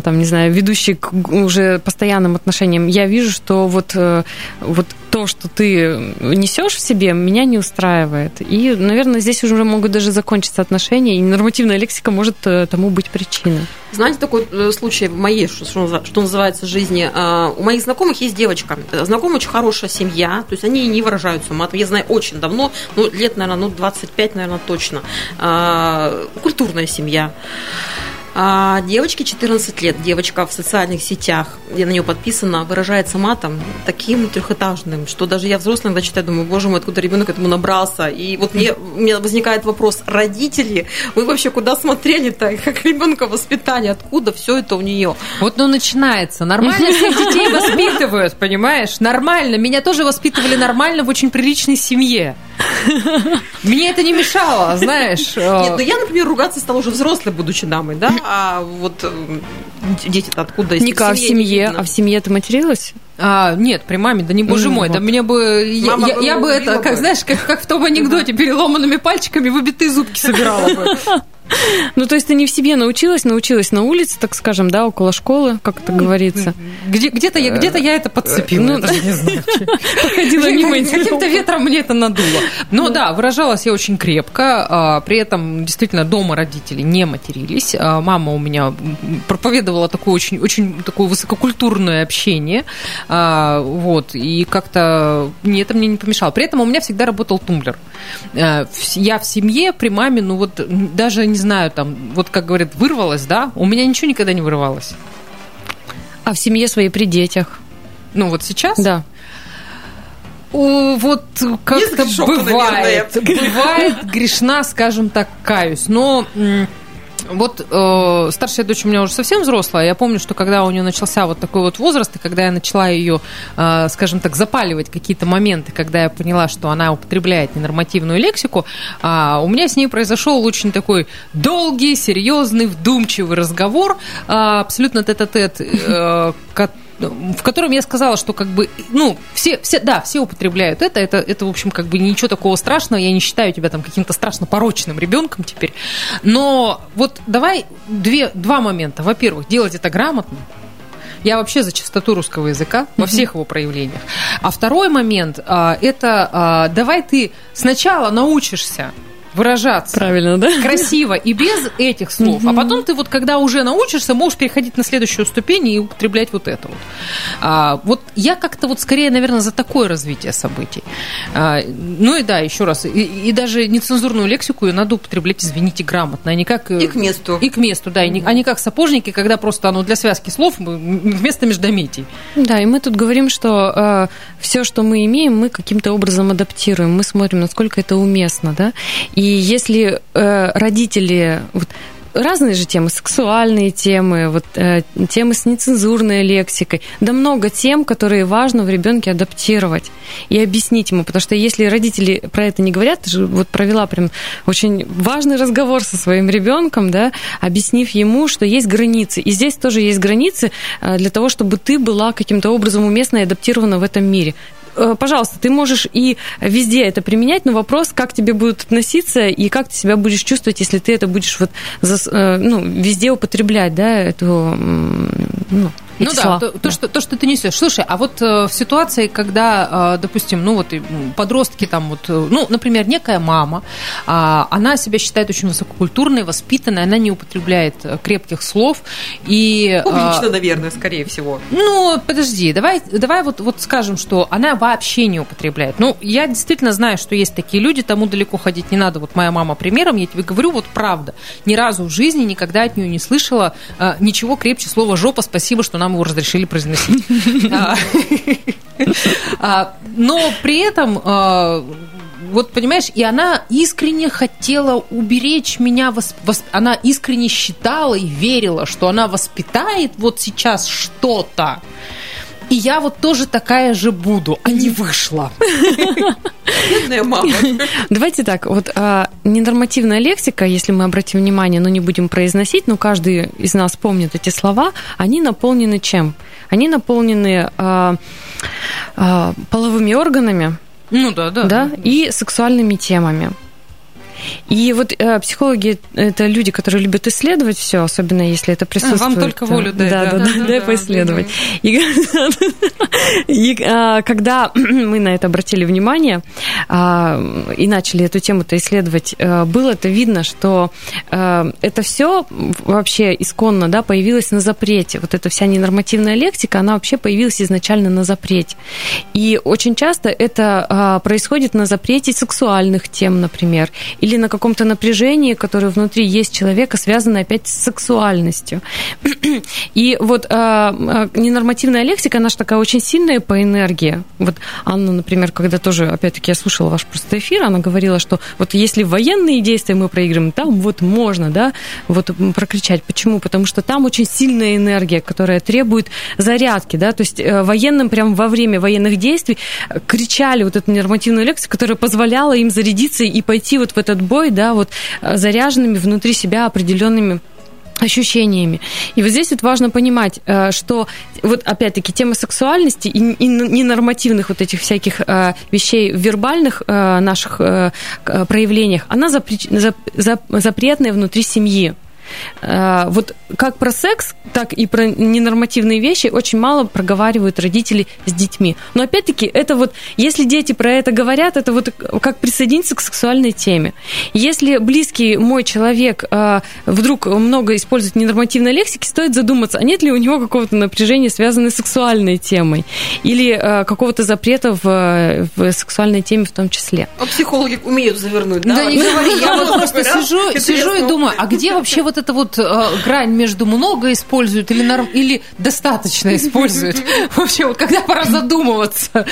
[SPEAKER 4] там, не знаю, ведущие к уже постоянным отношениям, я вижу, что вот, э, вот то, что ты несешь в себе, меня не устраивает. И, наверное, здесь уже могут даже закончиться отношения, и нормативная лексика может э, тому быть причиной.
[SPEAKER 6] Знаете, такой э, случай в моей, что, что называется, жизни. А, у моих знакомых есть девочка. Знакомая очень хорошая семья, то есть они не выражаются матом. Я знаю очень давно, ну, лет, наверное, ну, 25, наверное, точно. А, культурная семья. А девочке 14 лет, девочка в социальных сетях, где на нее подписано, выражается матом таким трехэтажным, что даже я взрослая иногда читаю, думаю, боже мой, откуда ребенок этому набрался. И вот мне, у меня возникает вопрос, родители, вы вообще куда смотрели-то, как ребенка воспитание, откуда все это у нее?
[SPEAKER 5] Вот ну начинается. Нормально всех детей воспитывают, понимаешь? Нормально. Меня тоже воспитывали нормально в очень приличной семье. Мне это не мешало, знаешь.
[SPEAKER 6] Нет, ну я, например, ругаться стала уже взрослой, будучи дамой, да, а вот э, дети-то откуда?
[SPEAKER 4] Ника, в семье, а в семье ты материлась?
[SPEAKER 5] А, нет, при маме, да не боже мой, да мне бы... Я, бы, я бы это, как знаешь, как, как в том анекдоте, переломанными пальчиками выбитые зубки собирала бы.
[SPEAKER 4] Ну, то есть ты не в себе научилась, научилась на улице, так скажем, да, около школы, как это говорится.
[SPEAKER 5] Где, где-то, я, где-то я это подцепила, ну, даже не знаю. Мимо Каким-то ветром мне это надуло. Но да, выражалась я очень крепко, а, при этом действительно дома родители не матерились. А, мама у меня проповедовала такое очень, очень такое высококультурное общение, а, вот, и как-то мне это мне не помешало. При этом у меня всегда работал тумблер. Я в семье при маме, ну вот даже не знаю, там, вот как говорят, вырвалось, да? У меня ничего никогда не вырывалось.
[SPEAKER 4] А в семье своей при детях?
[SPEAKER 5] Ну, вот сейчас?
[SPEAKER 4] Да.
[SPEAKER 5] О, вот как-то бывает. Наверное. Бывает грешна, скажем так, каюсь. Но вот э, старшая дочь у меня уже совсем взрослая. Я помню, что когда у нее начался вот такой вот возраст, и когда я начала ее, э, скажем так, запаливать какие-то моменты, когда я поняла, что она употребляет ненормативную лексику, э, у меня с ней произошел очень такой долгий, серьезный, вдумчивый разговор, э, абсолютно тет-а-тет, э, в котором я сказала, что как бы, ну, все, все, да, все употребляют это, это, это, в общем, как бы ничего такого страшного, я не считаю тебя там каким-то страшно порочным ребенком теперь, но вот давай две, два момента. Во-первых, делать это грамотно, я вообще за чистоту русского языка во всех его проявлениях. А второй момент а, это а, давай ты сначала научишься выражаться.
[SPEAKER 4] Правильно, да?
[SPEAKER 5] Красиво и без этих слов. А потом ты вот, когда уже научишься, можешь переходить на следующую ступень и употреблять вот это вот. А, вот я как-то вот скорее, наверное, за такое развитие событий. А, ну и да, еще раз, и, и даже нецензурную лексику ее надо употреблять, извините, грамотно, а не как...
[SPEAKER 6] Э, и к месту.
[SPEAKER 5] И к месту, да, и не, а не как сапожники, когда просто оно для связки слов вместо междометий.
[SPEAKER 4] Да, и мы тут говорим, что э, все, что мы имеем, мы каким-то образом адаптируем, мы смотрим, насколько это уместно, да, и если э, родители вот, разные же темы, сексуальные темы, вот э, темы с нецензурной лексикой, да много тем, которые важно в ребенке адаптировать и объяснить ему, потому что если родители про это не говорят, ты же вот провела прям очень важный разговор со своим ребенком, да, объяснив ему, что есть границы, и здесь тоже есть границы э, для того, чтобы ты была каким-то образом уместно и адаптирована в этом мире. Э, пожалуйста, ты можешь и везде это применять, но вопрос, как тебе будут относиться и как ты себя будешь чувствовать, если ты это будешь вот, э, ну, везде употреблять, да, эту, ну,
[SPEAKER 5] Ну да,
[SPEAKER 4] слова.
[SPEAKER 5] то, то, Что, то, что ты несешь. Слушай, а вот э, в ситуации, когда, э, допустим, ну вот подростки там вот, э, ну, например, некая мама, а, она себя считает очень высококультурной, воспитанной, она не употребляет э, крепких слов и... э,
[SPEAKER 6] Публично, наверное, скорее всего.
[SPEAKER 5] Ну, подожди, давай, давай вот, вот скажем, что она вообще не употребляет. Ну, я действительно знаю, что есть такие люди, тому далеко ходить не надо. Вот моя мама примером, я тебе говорю, вот правда. Ни разу в жизни никогда от нее не слышала э, ничего крепче слова «жопа». Спасибо, что нам его разрешили произносить. А, а, Но при этом э, вот понимаешь, и она искренне хотела уберечь меня, она искренне считала и верила, что она воспитает вот сейчас что-то. И я вот тоже такая же буду, а не вышла.
[SPEAKER 6] Бедная мама.
[SPEAKER 4] Давайте так, вот а, ненормативная лексика, если мы обратим внимание, но не будем произносить, но каждый из нас помнит эти слова, они наполнены чем? Они наполнены а, а, половыми органами,
[SPEAKER 5] Ну да, да.
[SPEAKER 4] да, и сексуальными темами. И вот э, психологи это люди, которые любят исследовать все, особенно если это присутствует.
[SPEAKER 5] только волю дай,
[SPEAKER 4] да,
[SPEAKER 5] да.
[SPEAKER 4] да, да,
[SPEAKER 5] Да,
[SPEAKER 4] дай
[SPEAKER 5] да,
[SPEAKER 4] поисследовать. И, и, а, когда мы на это обратили внимание а, и начали эту тему-то исследовать, а, было это видно, что а, это все вообще исконно, да, появилось на запрете. Вот эта вся ненормативная лексика, она вообще появилась изначально на запрете. И очень часто это а, происходит на запрете сексуальных тем, например, или на каком-то напряжении, которое внутри есть человека, связанное опять с сексуальностью. И вот а, ненормативная лексика, она же такая очень сильная по энергии. Вот Анна, например, когда тоже, опять-таки, я слушала ваш просто эфир, она говорила, что вот если военные действия мы проигрываем, там вот можно, да, вот прокричать. Почему? Потому что там очень сильная энергия, которая требует зарядки, да, то есть э, военным прям во время военных действий э, кричали вот эту нормативную лексику, которая позволяла им зарядиться и пойти вот в этот бой, да, вот э, заряженными внутри себя определенными ощущениями. И вот здесь вот важно понимать, э, что вот опять-таки тема сексуальности и ненормативных вот этих всяких э, вещей в вербальных наших проявлениях, она запре- зап- зап- запретная внутри семьи. Э, Вот как про секс, так и про ненормативные вещи очень мало проговаривают родители с детьми. Но опять-таки, это вот, если дети про это говорят, это вот как присоединиться к сексуальной теме. Если близкий мой человек э, вдруг много использует ненормативной лексики, стоит задуматься, а нет ли у него какого-то напряжения, связанного с сексуальной темой, или э, какого-то запрета в, в сексуальной теме в том числе.
[SPEAKER 6] А психологи умеют завернуть, да?
[SPEAKER 5] Да, не говори, я вот просто сижу, сижу и думаю, а где вообще вот эта вот э, грань между много используют или, норм, или достаточно используют? Вообще, вот когда пора задумываться.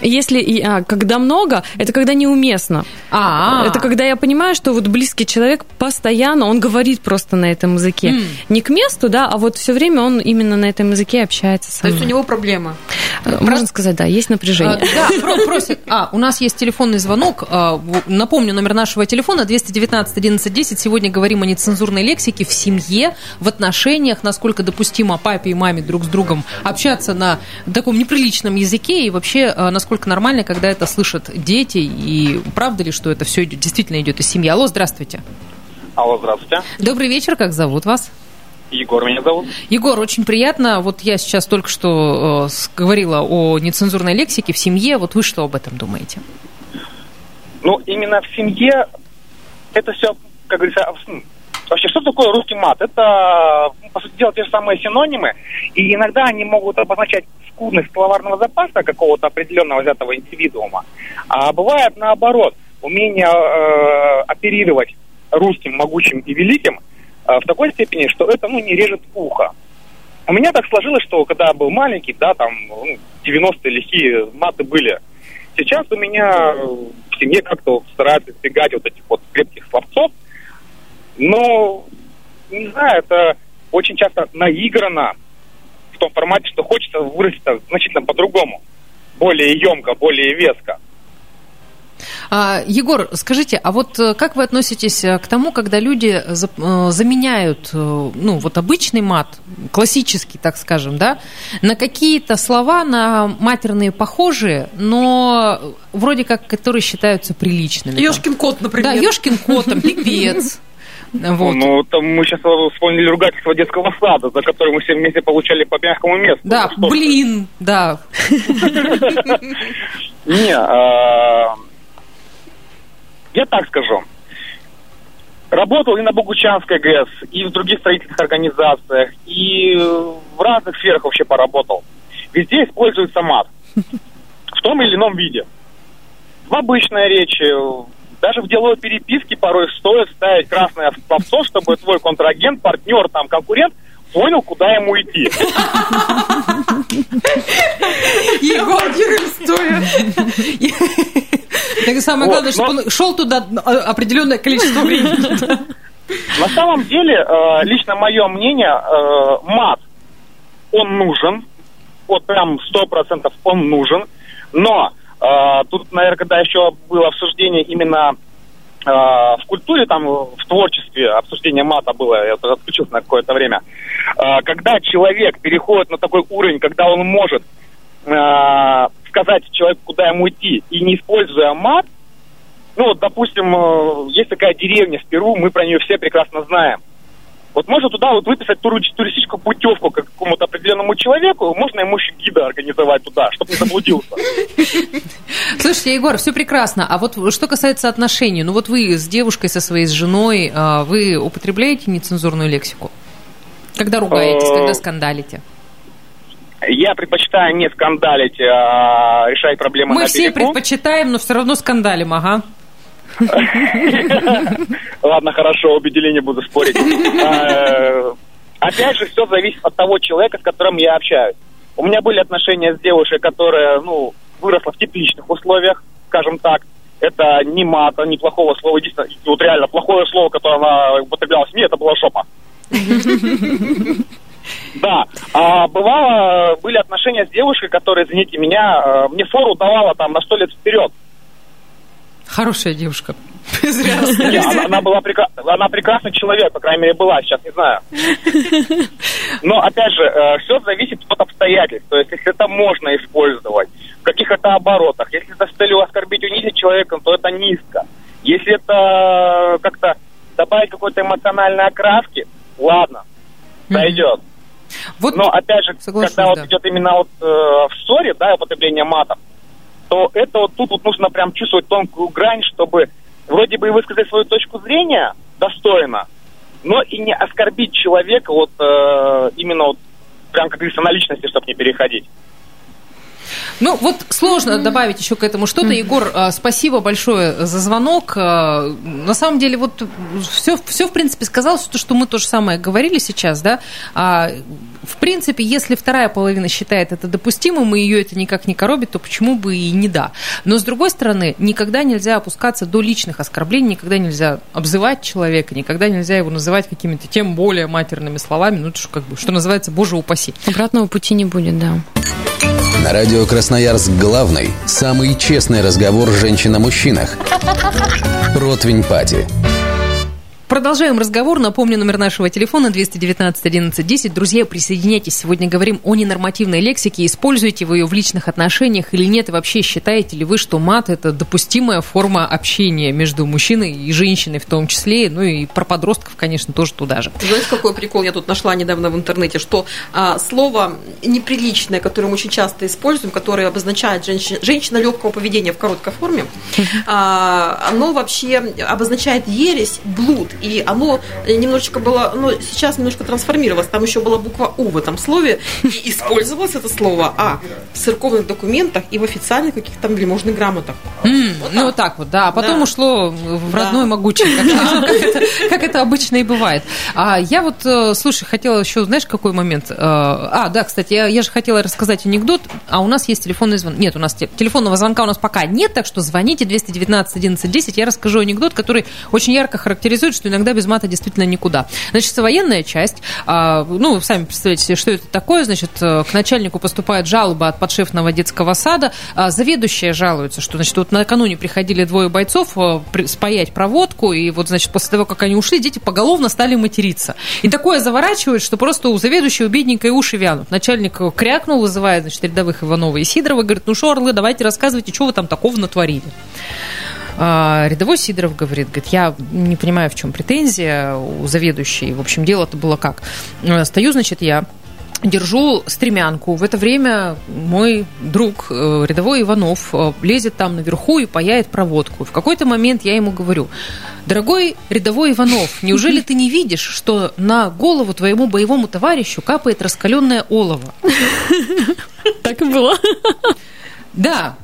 [SPEAKER 4] Если а, когда много, это когда неуместно.
[SPEAKER 5] А,
[SPEAKER 4] Это когда я понимаю, что вот близкий человек постоянно, он говорит просто на этом языке.
[SPEAKER 5] М.
[SPEAKER 4] Не к месту, да, а вот все время он именно на этом языке общается со
[SPEAKER 6] То есть у
[SPEAKER 4] мной.
[SPEAKER 6] него проблема.
[SPEAKER 4] Э, Можно сказать, да, есть
[SPEAKER 5] А,
[SPEAKER 4] напряжение.
[SPEAKER 5] Да, про- просит. А, у нас есть телефонный звонок. А, Напомню, номер нашего телефона 219 11 10. Сегодня говорим о нецензурной лексике в семье, в отношениях, насколько допустимо папе и маме друг с другом общаться на таком неприличном языке и вообще, а, насколько нормально, когда это слышат дети, и правда ли, что это все действительно идет из семьи. Алло, здравствуйте.
[SPEAKER 10] Алло, здравствуйте.
[SPEAKER 5] Добрый вечер, как зовут вас?
[SPEAKER 10] Егор меня зовут.
[SPEAKER 5] Егор, очень приятно. Вот я сейчас только что э, говорила о нецензурной лексике в семье. Вот вы что об этом думаете?
[SPEAKER 10] Ну, именно в семье это все, как говорится, вообще, что такое русский мат? Это, ну, по сути дела, те же самые синонимы, и иногда они могут обозначать скудность словарного запаса какого-то определенного взятого индивидуума, а бывает наоборот, умение э, оперировать русским, могучим и великим э, в такой степени, что это, ну, не режет ухо. У меня так сложилось, что когда я был маленький, да, там, ну, 90-е лихие маты были. Сейчас у меня в семье как-то стараются избегать вот этих вот крепких словцов. Но, не знаю, это очень часто наиграно в том формате, что хочется выразиться значительно по-другому. Более емко, более веско.
[SPEAKER 5] А, Егор, скажите, а вот э, как вы относитесь э, к тому, когда люди за- э, заменяют, ну, вот обычный мат, классический, так скажем, да, на какие-то слова, на матерные похожие, но вроде как, которые считаются приличными?
[SPEAKER 6] Ёшкин кот, например.
[SPEAKER 5] Да, ёшкин кот, там, пипец. Вот.
[SPEAKER 12] Ну, там мы сейчас вспомнили ругательство детского сада, за которое мы все вместе получали по мягкому месту.
[SPEAKER 5] Да,
[SPEAKER 12] Ну,
[SPEAKER 5] блин, да.
[SPEAKER 12] Не, а, я так скажу. Работал и на Богучанской ГЭС, и в других строительных организациях, и в разных сферах вообще поработал. Везде используется мат. В том или ином виде. В обычной речи, даже в деловой переписке порой стоит ставить красное словцо, чтобы твой контрагент, партнер, там, конкурент понял, куда ему идти.
[SPEAKER 5] Егор Так самое главное, чтобы он шел туда а, определенное количество времени.
[SPEAKER 12] На самом деле, э, лично мое мнение, э, мат, он нужен, вот прям сто процентов он нужен, но э, тут, наверное, когда еще было обсуждение именно э, в культуре, там, в творчестве, обсуждение мата было, я тут отключился на какое-то время, Э, когда человек переходит на такой уровень, когда он может сказать человеку, куда ему идти, и не используя мат, ну, вот, допустим, э, есть такая деревня в Перу, мы про нее все прекрасно знаем. Вот можно туда вот выписать туру- туристическую путевку к какому-то определенному человеку, можно ему еще гида организовать туда, чтобы не заблудился.
[SPEAKER 5] Слушайте, Егор, все прекрасно. А вот что касается отношений, ну вот вы с девушкой, со своей с женой, а, вы употребляете нецензурную лексику? Когда ругаетесь,
[SPEAKER 12] Э,
[SPEAKER 5] когда скандалите?
[SPEAKER 12] Я предпочитаю не скандалить, а решать проблемы
[SPEAKER 5] Мы
[SPEAKER 12] на
[SPEAKER 5] все
[SPEAKER 12] берегу.
[SPEAKER 5] предпочитаем, но все равно скандалим, ага.
[SPEAKER 12] Ладно, хорошо, убедили, не буду спорить. Э, Опять же, все зависит от того человека, с которым я общаюсь. У меня были отношения с девушкой, которая, ну, выросла в тепличных условиях, скажем так. Это не мата, не плохого слова. Единственное, вот реально, плохое слово, которое она употребляла в СМИ, это была шопа. Да. А бывало, были отношения с девушкой, которая, извините меня, э, мне фору давала там на сто лет вперед.
[SPEAKER 5] Хорошая девушка.
[SPEAKER 12] Она, она была прекра- она прекрасный человек, по крайней мере, была, сейчас не знаю. Но, опять же, все зависит от обстоятельств. То есть, если это можно использовать, в каких это оборотах. Если это с целью оскорбить, унизить человека, то это низко. Если это как-то добавить какой-то эмоциональной окраски, ладно, сойдет. Но, опять же, когда вот
[SPEAKER 5] да.
[SPEAKER 12] идет именно вот э, в ссоре, да, употребление матов, то это вот тут вот нужно прям чувствовать тонкую грань, чтобы вроде бы и высказать свою точку зрения достойно, но и не оскорбить человека вот э, именно вот прям, как говорится, на личности, чтобы не переходить.
[SPEAKER 5] Ну, вот сложно добавить еще к этому что-то. Егор, а, спасибо большое за звонок. А, На самом деле, вот все, все в принципе, сказал, все то, что мы то же самое говорили сейчас, да. В принципе, если вторая половина считает это допустимым, и ее это никак не коробит, то почему бы и не да. Но, с другой стороны, никогда нельзя опускаться до личных оскорблений, никогда нельзя обзывать человека, никогда нельзя его называть какими-то тем более матерными словами, ну, это ж как бы, что называется, боже упаси.
[SPEAKER 4] Обратного пути не будет, да.
[SPEAKER 2] На радио Красноярск главный самый честный разговор женщин о мужчинах. Противень Пати.
[SPEAKER 5] Продолжаем разговор. Напомню, номер нашего телефона 219 11 10. Друзья, присоединяйтесь. Сегодня говорим о ненормативной лексике. Используете вы ее в личных отношениях или нет? И вообще считаете ли вы, что мат – это допустимая форма общения между мужчиной и женщиной в том числе? Ну и про подростков, конечно, тоже туда же.
[SPEAKER 6] Знаете, какой прикол я тут нашла недавно в интернете, что а, слово неприличное, которое мы очень часто используем, которое обозначает женщина, женщина легкого поведения в короткой форме, а, оно вообще обозначает ересь, блуд, и оно немножечко было, ну, сейчас немножко трансформировалось, там еще была буква У в этом слове, и использовалось это слово, а, в церковных документах и в официальных каких-то там вельможных грамотах.
[SPEAKER 5] М, ну, вот так вот, да. А потом
[SPEAKER 6] Да.
[SPEAKER 5] ушло в
[SPEAKER 6] Да.
[SPEAKER 5] родной могучий, как, как это, как это обычно и бывает. А я вот, э, слушай, хотела еще, знаешь, какой момент? Э, А, да, кстати, я, я же хотела рассказать анекдот, а у нас есть телефонный звонок. Нет, у нас те- телефонного звонка у нас пока нет, так что звоните 219 11 10. Я расскажу анекдот, который очень ярко характеризует, что иногда без мата действительно никуда. Значит, военная часть, а, ну, сами представляете что это такое, значит, э, к начальнику поступает жалоба от подшефного детского сада, а, заведующая жалуется, что, значит, вот накануне приходили двое бойцов э, спаять проводку, и вот, значит, после того, как они ушли, дети поголовно стали материться. И такое заворачивает, что просто у заведующего бедненькой уши вянут. Начальник крякнул, вызывает, значит, рядовых Иванова и Сидорова, говорит, ну что, орлы, давайте рассказывайте, что вы там такого натворили. А, рядовой Сидоров говорит, говорит, я не понимаю, в чем претензия у заведующей. В общем, дело-то было как. Э, стою, значит, я держу стремянку. В это время мой друг, э, рядовой Иванов, э, лезет там наверху и паяет проводку. В какой-то момент я ему говорю, дорогой рядовой Иванов, неужели ты не видишь, что на голову твоему боевому товарищу капает раскаленное олово?
[SPEAKER 4] Так и было.
[SPEAKER 5] Да.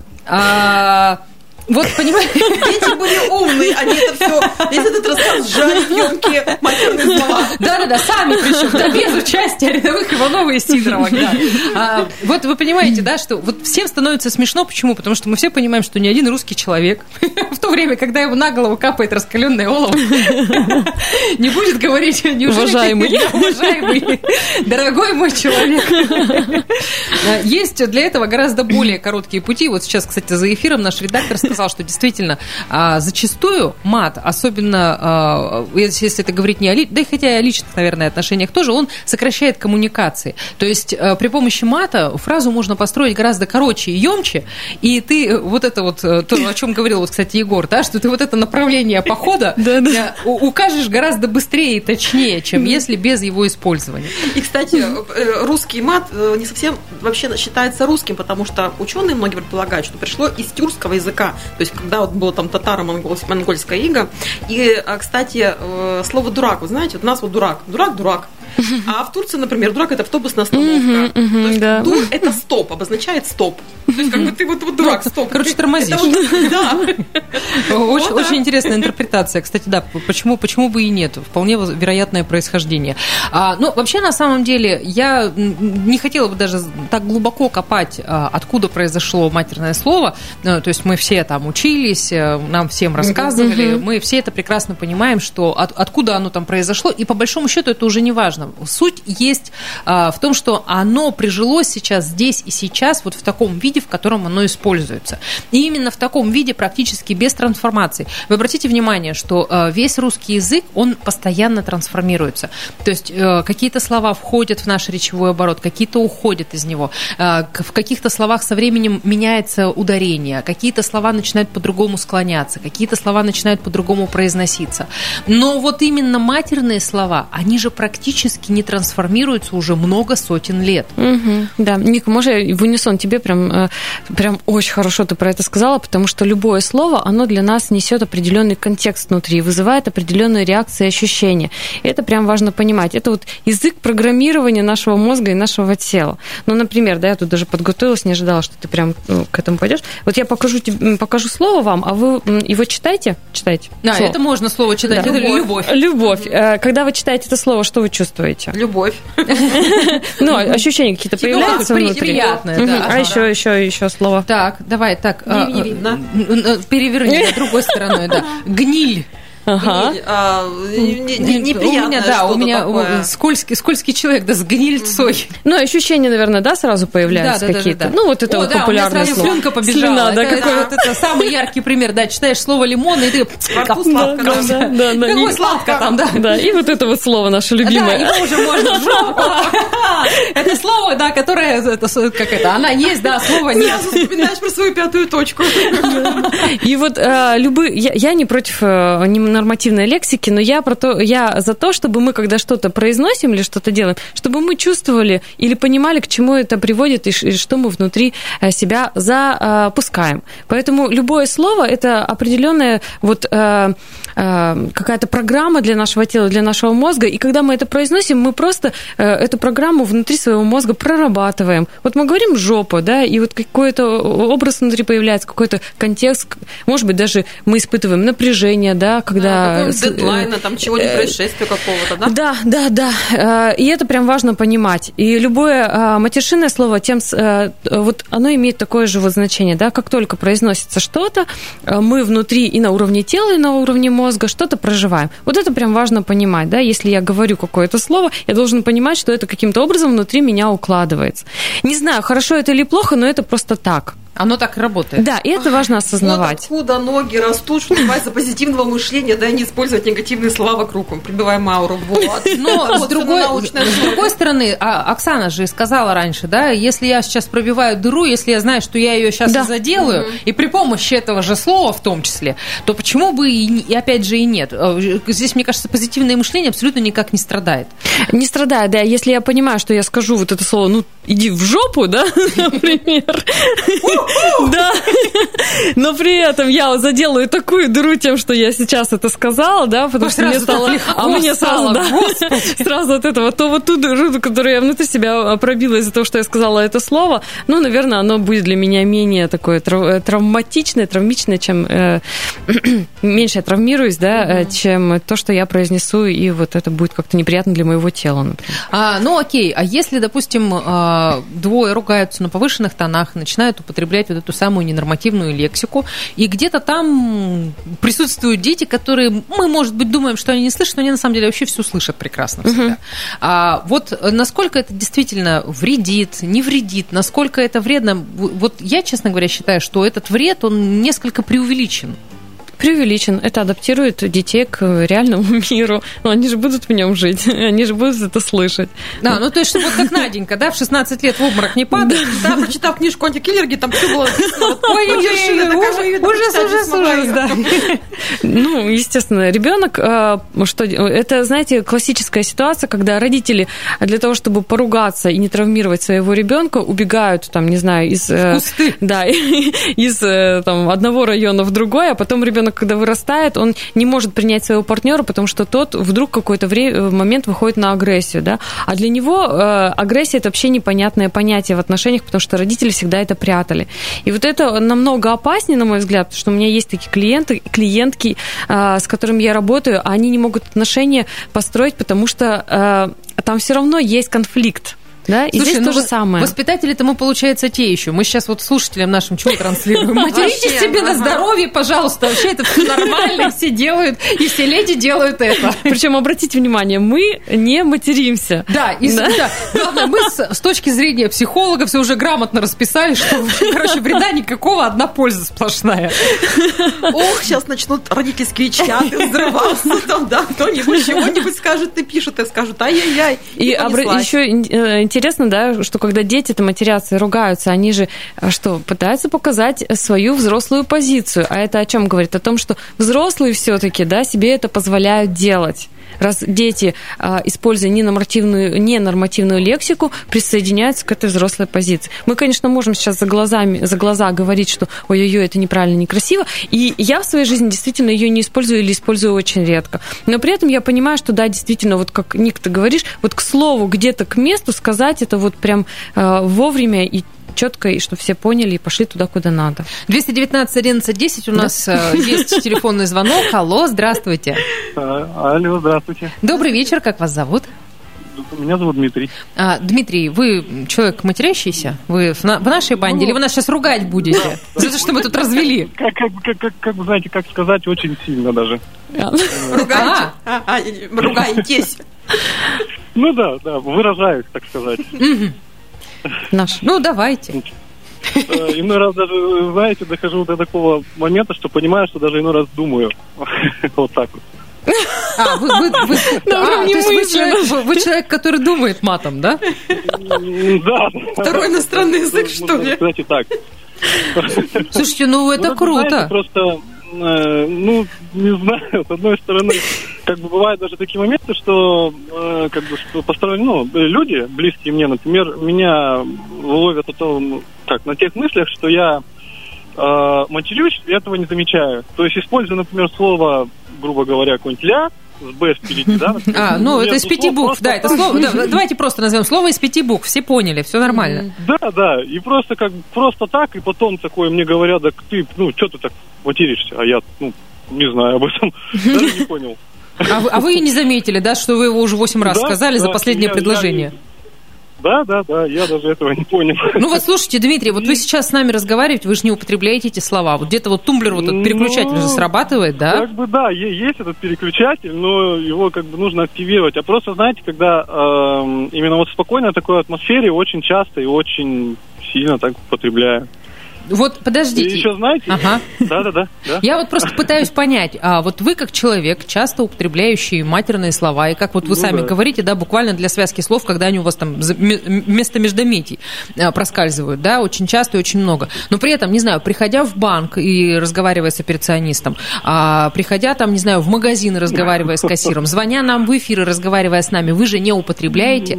[SPEAKER 5] А, вот, понимаете,
[SPEAKER 6] Дети были умные, они это все, весь этот рассказ сжали в емкие матерные слова.
[SPEAKER 5] Да-да-да, сами причем, да, без участия рядовых Иванова и Сидорова. Да. А, вот вы понимаете, да, что вот всем становится смешно. Почему? Потому что мы все понимаем, что ни один русский человек в то время, когда ему на голову капает раскаленное олово, не будет говорить, неужели
[SPEAKER 4] Уважаемый.
[SPEAKER 5] ты- уважаемый, дорогой мой человек. Да, Есть для этого гораздо более короткие пути. Вот сейчас, кстати, за эфиром наш редактор сказал, что действительно а, зачастую мат, особенно а, если если это говорить не о ли- да и хотя и о личных, наверное, отношениях тоже, он сокращает коммуникации. То есть а, при помощи мата фразу можно построить гораздо короче и емче, и ты э, вот это вот, э, то, о чем говорил, вот, кстати, Егор, да, что ты вот это направление похода э, укажешь гораздо быстрее и точнее, чем если без его использования.
[SPEAKER 6] И, кстати, русский мат не совсем вообще считается русским, потому что ученые многие предполагают, что пришло из тюркского языка. То есть, когда вот было там татаро-монгольская ига. И, а, кстати, э, слово дурак, вы знаете, вот у нас вот дурак. Дурак, дурак. А в Турции, например, дурак это автобусная остановка. То есть дур это стоп, обозначает стоп. То есть, как бы ты вот, вот дурак, стоп.
[SPEAKER 5] Короче, тормозишь.
[SPEAKER 6] вот- Да.
[SPEAKER 5] Очень,
[SPEAKER 6] Вот, да.
[SPEAKER 5] очень интересная интерпретация. Кстати, да, почему, почему бы и нет? Вполне вероятное происхождение. А, ну, вообще, на самом деле, я не хотела бы даже так глубоко копать, а, откуда произошло матерное слово. Ну, То есть мы все там учились, э, нам всем рассказывали, мы все это прекрасно понимаем, что от- откуда оно там произошло, и по большому счету это уже не важно. Суть есть а, в том, что оно прижилось сейчас здесь и сейчас вот в таком виде, в котором оно используется. И именно в таком виде практически без трансформации. Вы обратите внимание, что э, весь русский язык, он постоянно трансформируется. То есть э, какие-то слова входят в наш речевой оборот, какие-то уходят из него. К- В каких-то словах со временем меняется ударение, какие-то слова начинают по-другому склоняться, какие-то слова начинают по-другому произноситься. Но вот именно матерные слова, они же практически не трансформируются уже много сотен лет.
[SPEAKER 4] Мгм, да, Ника, можно я в унисон тебе прям, э, прям очень хорошо ты про это сказала, потому что любое слово, оно для нас несет определенный контекст внутри, вызывает определенные реакции и ощущения. И это прям важно понимать. Это вот язык программирования нашего мозга и нашего тела. Ну, например, да, я тут даже подготовилась, не ожидала, что ты прям ну, к этому пойдешь. Вот я покажу, тебе- покажу слово вам, а вы его читайте? Читайте.
[SPEAKER 5] Да,
[SPEAKER 4] Слово.
[SPEAKER 5] это можно слово читать,
[SPEAKER 4] Да.
[SPEAKER 5] это любовь.
[SPEAKER 4] Любовь. Э, Когда вы читаете это слово, что вы чувствуете?
[SPEAKER 6] Любовь.
[SPEAKER 4] Ну, ощущения какие-то
[SPEAKER 5] Тепло,
[SPEAKER 4] появляются
[SPEAKER 5] при-
[SPEAKER 4] внутри?
[SPEAKER 5] приятное,
[SPEAKER 4] Мгм.
[SPEAKER 5] да.
[SPEAKER 4] А еще, еще, еще слово.
[SPEAKER 5] Так, давай, так.
[SPEAKER 6] Не-
[SPEAKER 5] а,
[SPEAKER 6] видно.
[SPEAKER 5] Переверни на другой стороной, да. Гниль.
[SPEAKER 4] Ага.
[SPEAKER 6] А, не- не-
[SPEAKER 5] у меня, да, у
[SPEAKER 6] что-то
[SPEAKER 5] меня
[SPEAKER 6] такое.
[SPEAKER 5] скользкий, скользкий человек, да, с гнильцой.
[SPEAKER 4] Ну, ощущения, наверное, да, сразу появляются
[SPEAKER 5] Да, да, да,
[SPEAKER 4] какие-то.
[SPEAKER 5] да, да.
[SPEAKER 4] Ну, вот это
[SPEAKER 5] О,
[SPEAKER 4] вот
[SPEAKER 5] да, у меня
[SPEAKER 4] популярное слово.
[SPEAKER 5] слюнка побежала.
[SPEAKER 4] Слюна, да,
[SPEAKER 5] это,
[SPEAKER 4] какое-
[SPEAKER 5] это- это самый яркий пример, да, читаешь слово лимон, и ты...
[SPEAKER 6] Рту сладко,
[SPEAKER 4] Да,
[SPEAKER 6] да.
[SPEAKER 4] да, да, да.
[SPEAKER 5] Сладко там, да.
[SPEAKER 4] Да, и вот это вот слово наше
[SPEAKER 5] Да,
[SPEAKER 4] любимое.
[SPEAKER 5] его уже можно в жопу. Это слово, да, которое, это, как это, она есть, да, слова нет.
[SPEAKER 6] Вспоминаешь про свою пятую точку.
[SPEAKER 4] И вот э, любые, я, не против э, не нормативной лексики, но я про то, я за то, чтобы мы, когда что-то произносим или что-то делаем, чтобы мы чувствовали или понимали, к чему это приводит и, что мы внутри э, себя запускаем. Поэтому любое слово это определенная вот э, э, какая-то программа для нашего тела, для нашего мозга, и когда мы это произносим, мы просто эту программу внутри своего мозга прорабатываем. Вот мы говорим жопа, да, и вот какой-то образ внутри появляется, какой-то контекст, может быть, даже мы испытываем напряжение, да, когда...
[SPEAKER 6] Какого-нибудь
[SPEAKER 4] с- э,
[SPEAKER 6] дедлайна, там чего-нибудь, происшествия какого-то, да?
[SPEAKER 4] да, да, да. Э, И это прям важно понимать. И любое э, матершинное слово, тем, э, вот оно имеет такое же вот значение, да, как только произносится что-то, э, мы внутри и на уровне тела, и на уровне мозга что-то проживаем. Вот это прям важно понимать, да, если я говорю какое-то слово, я должен понимать, что это каким-то образом внутри меня укладывается. Не знаю, хорошо это или плохо, но это просто так.
[SPEAKER 5] Оно так и работает.
[SPEAKER 4] Да, и это важно осознавать.
[SPEAKER 6] Вот откуда ноги растут, что из-за позитивного мышления, да, не использовать негативные слова вокруг, прибиваем ауру. Вот.
[SPEAKER 5] Но с другой, с другой стороны, а, Оксана же сказала раньше, да, если я сейчас пробиваю дыру, если я знаю, что я ее сейчас
[SPEAKER 4] Да.
[SPEAKER 5] заделаю, и при помощи этого же слова в том числе, то почему бы и, и опять же и нет? Э, Здесь, мне кажется, позитивное мышление абсолютно никак не страдает.
[SPEAKER 4] Не страдая, да, если я понимаю, что я скажу вот это слово, ну, иди в жопу, да, например, да, но при этом я заделаю такую дыру тем, что я сейчас это сказала, да, потому что мне стало, а мне сразу, да, сразу от этого, то вот ту дыру, которую я внутри себя пробила из-за того, что я сказала это слово, ну, наверное, оно будет для меня менее такое э, травматичное, травмичное, чем э, меньше я травмируюсь, да, э, чем то, что я произнесу, и вот это будет как-то неприятно для моего тела, например.
[SPEAKER 5] А, ну окей, а если, допустим, а, двое ругаются на повышенных тонах, начинают употреблять вот эту самую ненормативную лексику, и где-то там присутствуют дети, которые мы, может быть, думаем, что они не слышат, но они на самом деле вообще все слышат прекрасно всегда. А, вот насколько это действительно вредит, не вредит, насколько это вредно, вот я, честно говоря, считаю, что этот вред, он несколько преувеличен.
[SPEAKER 4] Преувеличен. Это адаптирует детей к реальному миру. Но они же будут в нем жить, они же будут это слышать.
[SPEAKER 5] Да, ну то есть, вот как Наденька, да, в 16 лет в обморок не падает.
[SPEAKER 6] Да, прочитав книжку антикиллерги, там все было видно,
[SPEAKER 5] ужас, ужас, ужас, да.
[SPEAKER 4] Ну, естественно, ребенок, э, что это, знаете, классическая ситуация, когда родители для того, чтобы поругаться и не травмировать своего ребенка, убегают там, не знаю, из э,
[SPEAKER 5] кусты.
[SPEAKER 4] да, из э, там одного района в другой, а потом ребенок, когда вырастает, он не может принять своего партнера, потому что тот вдруг какой-то вре- момент выходит на агрессию, да, а для него э, агрессия это вообще непонятное понятие в отношениях, потому что родители всегда это прятали. И вот это намного опаснее, на мой взгляд, потому что у меня есть такие клиенты, клиентки, э, с которыми я работаю, а они не могут отношения построить, потому что э, там все равно есть конфликт. Да, и
[SPEAKER 5] Слушай,
[SPEAKER 4] здесь
[SPEAKER 5] ну
[SPEAKER 4] то же самое.
[SPEAKER 5] Воспитатели-то мы, получается, те еще. Мы сейчас вот слушателям нашим чего транслируем? Материтесь
[SPEAKER 6] Вообще,
[SPEAKER 5] себе на здоровье, пожалуйста. Вообще это все нормально, все делают, и все леди делают это.
[SPEAKER 4] Причем обратите внимание, мы не материмся.
[SPEAKER 5] Да, и
[SPEAKER 4] Да.
[SPEAKER 5] да. главное, мы с, с точки зрения психолога все уже грамотно расписали, что, короче, вреда никакого, одна польза сплошная.
[SPEAKER 6] Ох, сейчас начнут родительские чаты взрываться. Там, да, кто-нибудь чего-нибудь скажет, пишут, и скажут, ай-яй-яй.
[SPEAKER 4] И обра- еще интересно, да, что когда дети там матерятся и ругаются, они же а, что, пытаются показать свою взрослую позицию. А это о чем говорит? О том, что взрослые все-таки, да, себе это позволяют делать. Раз дети, а, используя ненормативную, ненормативную лексику, присоединяются к этой взрослой позиции. Мы, конечно, можем сейчас за, глазами, за глаза говорить, что ой-ой-ой, это неправильно, некрасиво. И я в своей жизни действительно ее не использую или использую очень редко. Но при этом я понимаю, что да, действительно, вот как Ник, ты говоришь, вот к слову, где-то к месту сказать это вот прям э, вовремя и четко, и чтобы все поняли и пошли туда, куда надо.
[SPEAKER 5] 219 11 10 у нас э, есть телефонный звонок. Алло, здравствуйте.
[SPEAKER 13] А, Алло, здравствуйте.
[SPEAKER 5] Добрый вечер, как вас зовут?
[SPEAKER 13] Меня зовут Дмитрий.
[SPEAKER 5] А, Дмитрий, вы человек матерящийся? Вы в, на- в нашей банде или вы нас сейчас ругать будете? За то, что мы тут развели?
[SPEAKER 13] Как, как, как, как, как вы знаете, как сказать, очень сильно даже.
[SPEAKER 6] Ругаете? А, а, ругаетесь.
[SPEAKER 13] Ну да, да, выражаюсь, так сказать.
[SPEAKER 4] Наш.
[SPEAKER 5] Ну, давайте.
[SPEAKER 13] Э, Иной раз даже, знаете, дохожу до такого момента, что понимаю, что даже иной раз думаю. Вот так вот.
[SPEAKER 5] А, вы, вы, вы- а, то есть вы человек, вы- вы человек, который думает матом, да?
[SPEAKER 13] Да.
[SPEAKER 6] Второй иностранный язык, что ли?
[SPEAKER 13] Кстати, так.
[SPEAKER 5] Слушайте, ну это
[SPEAKER 13] Ну, вы знаете,
[SPEAKER 5] круто.
[SPEAKER 13] Просто, э, ну, не знаю, с одной стороны, как бы бывают даже такие моменты, что, э, как бы, что посторонние, ну, люди, близкие мне, например, меня ловят о том, как, на тех мыслях, что я э, матерюсь, и этого не замечаю. То есть использую, например, слово, грубо говоря, какое-нибудь «ля», с «б» впереди, да?
[SPEAKER 5] А, ну это из
[SPEAKER 13] Между
[SPEAKER 5] пяти букв, да, это слово. да, давайте просто назовем слово из пяти букв. Все поняли, все нормально.
[SPEAKER 13] Да, да, и просто как просто так, и потом такое мне говорят, так ты, ну, что ты так материшься? А я, ну, не знаю об этом, даже не понял.
[SPEAKER 5] А вы, а вы и не заметили, да, что вы его уже восемь раз
[SPEAKER 13] Да,
[SPEAKER 5] сказали за
[SPEAKER 13] да,
[SPEAKER 5] последнее
[SPEAKER 13] я-
[SPEAKER 5] предложение?
[SPEAKER 13] Да, да, да, я даже этого не понял.
[SPEAKER 5] Ну вот слушайте, Дмитрий, вот вы сейчас с нами разговариваете, вы же не употребляете эти слова. Вот где-то вот тумблер, вот этот переключатель же
[SPEAKER 13] Ну,
[SPEAKER 5] срабатывает, да?
[SPEAKER 13] Как бы да, есть этот переключатель, но его как бы нужно активировать. А просто, знаете, когда эм, именно вот в спокойной такой атмосфере очень часто и очень сильно так употребляю.
[SPEAKER 5] Вот подождите.
[SPEAKER 13] И еще знаете?
[SPEAKER 5] Ага.
[SPEAKER 13] Да, да, да. да.
[SPEAKER 5] Я вот просто пытаюсь понять, а вот вы как человек, часто употребляющий матерные слова, и как вот вы
[SPEAKER 13] Ну
[SPEAKER 5] сами
[SPEAKER 13] да.
[SPEAKER 5] говорите, да, буквально для связки слов, когда они у вас там вместо междометий а, проскальзывают, да, очень часто и очень много. Но при этом, не знаю, приходя в банк и разговаривая с операционистом, а, приходя там, не знаю, в магазин и разговаривая с кассиром, звоня нам в эфир и разговаривая с нами, вы же не употребляете?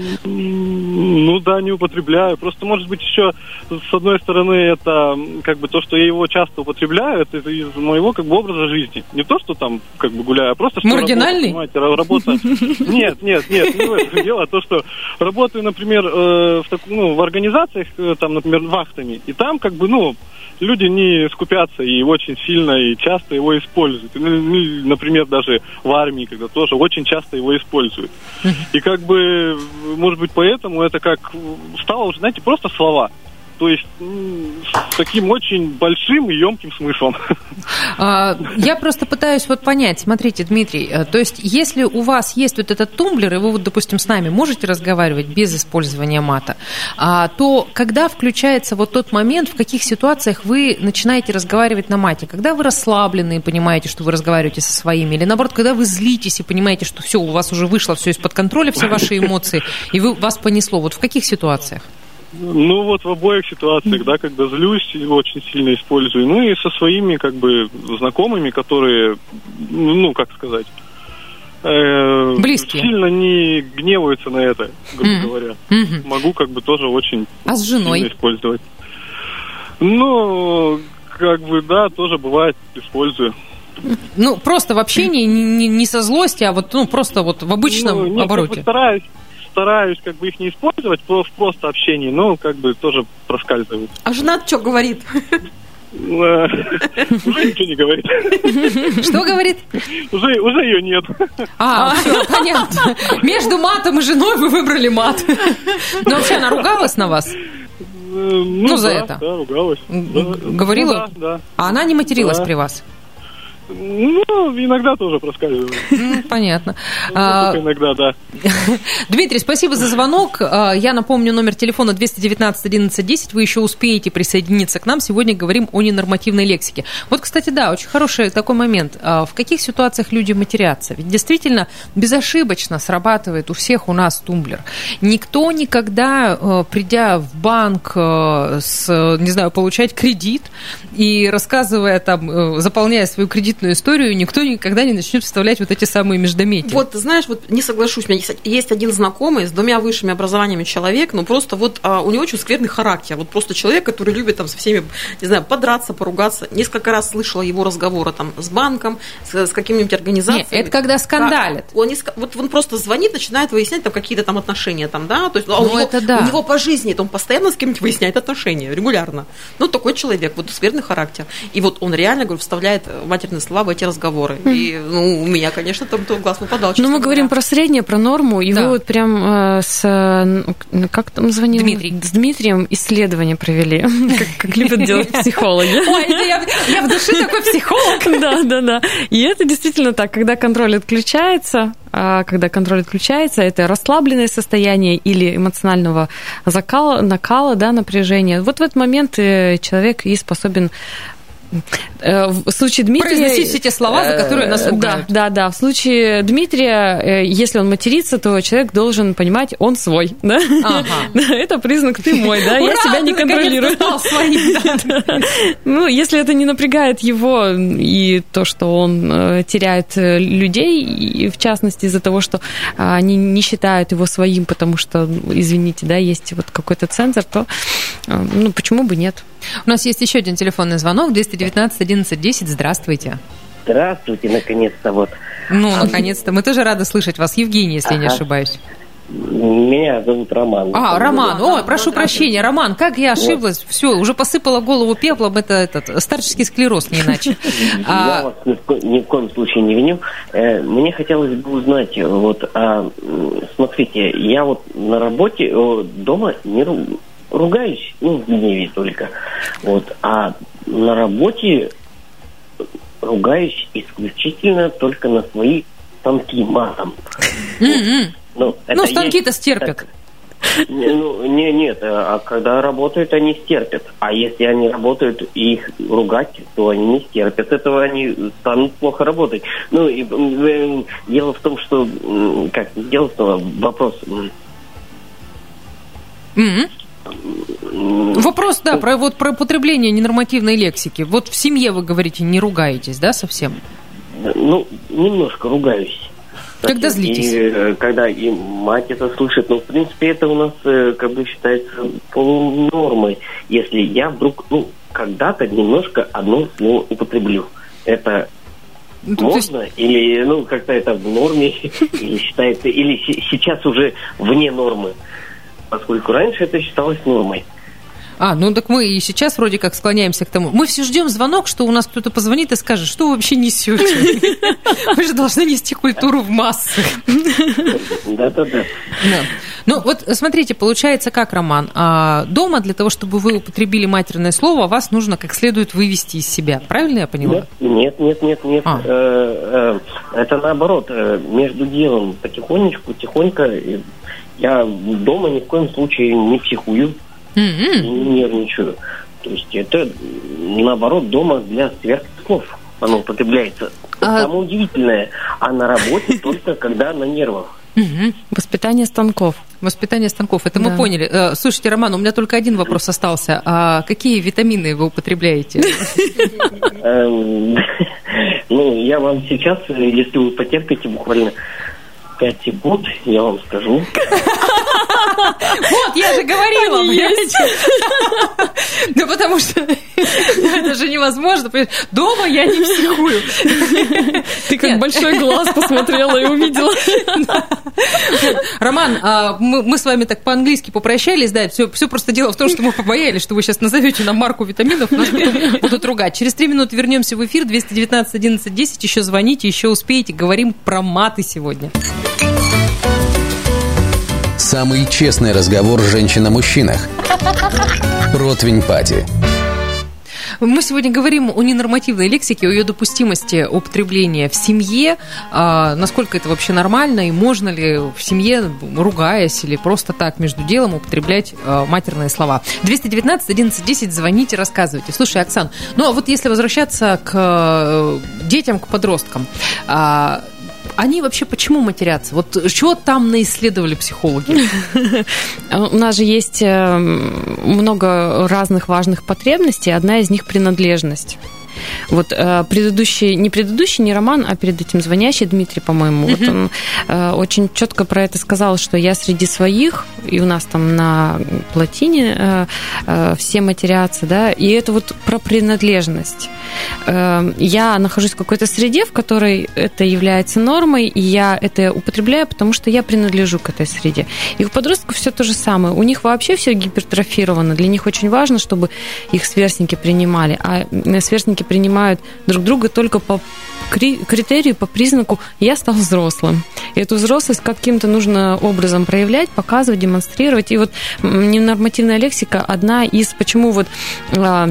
[SPEAKER 13] Ну да, не употребляю. Просто, может быть, еще с одной стороны, это как бы то, что я его часто употребляю, это из- из моего как бы образа жизни. Не то, что там как бы гуляю, а просто что
[SPEAKER 5] Маргинальный?
[SPEAKER 13] работа, понимаете, ра- работа. Нет, нет, нет, не в этом дело, а то, что работаю, например, э, в, так- ну, в организациях, э, там, например, вахтами, и там как бы, ну, люди не скупятся и очень сильно и часто его используют. Ну, ну, например, даже в армии, когда тоже очень часто его используют. И как бы, может быть, поэтому это как стало уже, знаете, просто слова. То есть с таким очень большим и емким смыслом.
[SPEAKER 5] А, Я просто пытаюсь вот понять, смотрите, Дмитрий, э, то есть если у вас есть вот этот тумблер, и вы вот, допустим, с нами можете разговаривать без использования мата, а, то когда включается вот тот момент, в каких ситуациях вы начинаете разговаривать на мате? Когда вы расслаблены и понимаете, что вы разговариваете со своими, или наоборот, когда вы злитесь и понимаете, что все, у вас уже вышло все из-под контроля, все ваши эмоции, и вы, вас понесло, вот в каких ситуациях?
[SPEAKER 13] Ну вот в обоих ситуациях, да, когда злюсь и очень сильно использую. Ну и со своими как бы знакомыми, которые, ну, как сказать, э,
[SPEAKER 5] Близкие.
[SPEAKER 13] сильно не гневаются на это, грубо
[SPEAKER 5] Мгм.
[SPEAKER 13] говоря.
[SPEAKER 5] Мгм.
[SPEAKER 13] Могу как бы тоже очень
[SPEAKER 5] А с женой?
[SPEAKER 13] сильно использовать. Ну, как бы, да, тоже бывает, использую.
[SPEAKER 5] Ну, просто в общении, не, не- не со злости, а вот, ну, просто вот в обычном
[SPEAKER 13] Ну, нет, как бы
[SPEAKER 5] обороте.
[SPEAKER 13] Стараюсь, как бы их не использовать в просто общении, но как бы тоже проскальзывают.
[SPEAKER 6] А жена что говорит?
[SPEAKER 13] Э, Уже ничего не говорит.
[SPEAKER 5] Что говорит?
[SPEAKER 13] Уже, уже ее нет.
[SPEAKER 5] А, все, понятно. Между матом и женой вы выбрали мат. Ну, вообще, она ругалась на вас?
[SPEAKER 13] Ну,
[SPEAKER 5] за
[SPEAKER 13] да,
[SPEAKER 5] это?
[SPEAKER 13] Да, ругалась.
[SPEAKER 5] Говорила?
[SPEAKER 13] Ну, да, да.
[SPEAKER 5] А она не материлась
[SPEAKER 13] Да.
[SPEAKER 5] при вас?
[SPEAKER 13] Ну, иногда тоже проскальзывает.
[SPEAKER 5] Ну, Понятно.
[SPEAKER 13] Ну,
[SPEAKER 5] А,
[SPEAKER 13] иногда, да.
[SPEAKER 5] Дмитрий, спасибо за звонок. А, Я напомню номер телефона 219 11 10. Вы еще успеете присоединиться к нам. Сегодня говорим о ненормативной лексике. Вот, кстати, да, очень хороший такой момент. А, В каких ситуациях люди матерятся? Ведь действительно безошибочно срабатывает у всех у нас тумблер. Никто никогда, придя в банк, с, не знаю, получать кредит и рассказывая там, э, заполняя свою кредитную историю, никто никогда не начнет вставлять вот эти самые междометия.
[SPEAKER 6] Вот, знаешь, вот не соглашусь. У меня есть, один знакомый с двумя высшими образованиями человек, но просто вот а, у него очень скверный характер. Вот просто человек, который любит там со всеми, не знаю, подраться, поругаться. Несколько раз слышала его разговоры там с банком, с, с какими-нибудь организациями.
[SPEAKER 5] Не, это когда скандалит.
[SPEAKER 6] Да. Он, не вот он просто звонит, начинает выяснять там какие-то там отношения там, да, то есть а у,
[SPEAKER 5] Ну,
[SPEAKER 6] него,
[SPEAKER 5] это да.
[SPEAKER 6] у него по жизни, он постоянно с кем-нибудь выясняет отношения, регулярно. Ну, такой человек, вот скверный характер. И вот он реально, говорю, вставляет матерные слова в эти разговоры. И, ну, у меня, конечно, там то глаз выпадал.
[SPEAKER 4] Ну,
[SPEAKER 6] честно
[SPEAKER 4] мы говорим про среднее, про норму, и вы вот прям э, с, э, как там звонил?
[SPEAKER 5] Дмитрий.
[SPEAKER 4] С Дмитрием исследование провели, как, любят делать психологи.
[SPEAKER 5] Ой, я, в душе такой психолог.
[SPEAKER 4] Да, да, да. И это действительно так, когда контроль отключается, а когда контроль отключается, это расслабленное состояние или эмоционального закала, накала, да, напряжения. Вот в этот момент э, человек и способен в случае Дмитрия...
[SPEAKER 5] Произносить все те слова, за которые нас
[SPEAKER 4] Э,
[SPEAKER 5] ругают.
[SPEAKER 4] Да, да, да. В случае Дмитрия, э, если он матерится, то человек должен понимать, он свой, да?
[SPEAKER 5] Ага.
[SPEAKER 4] Это признак ты мой, да? Я себя не контролирую. Ну, если это не напрягает его и то, что он э, теряет э, людей, в частности из-за того, что а, они не считают его своим, потому что, ну, извините, да, есть вот какой-то цензор, то, э, ну, почему бы нет?
[SPEAKER 5] У нас есть еще один телефонный звонок, 219 11 10. Здравствуйте.
[SPEAKER 14] Здравствуйте, наконец-то вот.
[SPEAKER 5] Ну, наконец-то. Мы тоже рады слышать вас. Евгений, если я не
[SPEAKER 14] Ага.
[SPEAKER 5] ошибаюсь.
[SPEAKER 14] Меня зовут Роман.
[SPEAKER 5] А, Роман. Ой, прошу прощения, Роман, как я ошиблась. Все, уже посыпала голову пеплом. Это этот старческий склероз, не иначе.
[SPEAKER 14] Я
[SPEAKER 5] А,
[SPEAKER 14] вас ни в, ко- ни в коем случае не виню. Э, Мне хотелось бы узнать, вот, а, смотрите, я вот на работе, э, дома не ругаюсь, ну, в гневе только, вот, а на работе ругаюсь исключительно только на свои станки матом.
[SPEAKER 5] м-м.
[SPEAKER 14] Ну,
[SPEAKER 5] Ну, станки-то стерпят.
[SPEAKER 14] Не, Ну, не, нет, а когда работают, они стерпят. А если они работают и их ругать, то они не стерпят. Этого они станут плохо работать. Ну, и, м, дело в том, что, как, дело в том, вопрос,
[SPEAKER 5] Мгм. Вопрос, да, про, вот, про употребление ненормативной лексики. Вот в семье, вы говорите, не ругаетесь, да, совсем?
[SPEAKER 14] ну, немножко ругаюсь.
[SPEAKER 5] Когда злитесь?
[SPEAKER 14] И, э, когда и мать это слышит, ну, в принципе, это у нас э, как бы считается полунормой. Если я вдруг, ну, когда-то немножко одно слово употреблю. Это
[SPEAKER 5] Ну, то есть-
[SPEAKER 14] можно? Или, ну, как-то это в норме? Или считается, или се- сейчас уже вне нормы? Поскольку раньше это считалось нормой.
[SPEAKER 5] А, ну так мы и сейчас вроде как склоняемся к тому. Мы все ждем звонок, что у нас кто-то позвонит и скажет, что вы вообще несете. Мы же должны нести культуру в массы.
[SPEAKER 14] Да-да-да.
[SPEAKER 5] Да. Ну вот смотрите, получается как, Роман, а, дома для того, чтобы вы употребили матерное слово, вас нужно как следует вывести из себя. Правильно я поняла?
[SPEAKER 14] Нет, нет, нет, нет.
[SPEAKER 5] А.
[SPEAKER 14] Э, э, Это наоборот, э, между делом потихонечку, тихонько. Я дома ни в коем случае не психую и не нервничаю. То есть это, наоборот, дома для сверхслов оно употребляется.
[SPEAKER 5] А
[SPEAKER 14] Самое удивительное, а на работе только когда на нервах.
[SPEAKER 4] Воспитание станков.
[SPEAKER 5] Воспитание станков, это мы
[SPEAKER 4] Да.
[SPEAKER 5] поняли. Э, Слушайте, Роман, у меня только один вопрос остался. А какие витамины вы употребляете?
[SPEAKER 14] Эм, Ну, я вам сейчас, э, если вы потерпите буквально 5 секунд, я вам скажу.
[SPEAKER 5] Вот, я же говорила,
[SPEAKER 4] Они?
[SPEAKER 5] Ну, потому что это же невозможно. Дома я не психую.
[SPEAKER 4] Ты как большой глаз посмотрела и увидела.
[SPEAKER 5] Роман, а мы, с вами так по-английски попрощались, да, все, просто дело в том, что мы побоялись, что вы сейчас назовете нам марку витаминов, нас будут ругать. Через три минуты вернемся в эфир, 219 11 10, еще звоните, еще успеете, говорим про маты сегодня.
[SPEAKER 2] Самый честный разговор женщин о мужчинах. Противень Пати.
[SPEAKER 5] Мы сегодня говорим о ненормативной лексике, о ее допустимости употребления в семье, а, насколько это вообще нормально и можно ли в семье, ругаясь или просто так между делом, употреблять а, матерные слова. 219 11 10, звоните, рассказывайте. Слушай, Оксан, ну а вот если возвращаться к э, детям, к подросткам, а, они вообще почему матерятся? Вот чего там наисследовали психологи?
[SPEAKER 4] У нас же есть э, много разных важных потребностей. Одна из них принадлежность. Вот э, предыдущий, не предыдущий, не Роман, а перед этим звонящий Дмитрий, по-моему, вот он э, очень четко про это сказал, что я среди своих, и у нас там на плотине э, э, все матерятся, да, и это вот про принадлежность. Э, я нахожусь в какой-то среде, в которой это является нормой, и я это употребляю, потому что я принадлежу к этой среде. И у подростков все то же самое. У них вообще все гипертрофировано. Для них очень важно, чтобы их сверстники принимали, а сверстники принимают друг друга только по кри- критерию, по признаку «я стал взрослым». И эту взрослость каким-то нужно образом проявлять, показывать, демонстрировать. И вот ненормативная лексика одна из, почему вот а,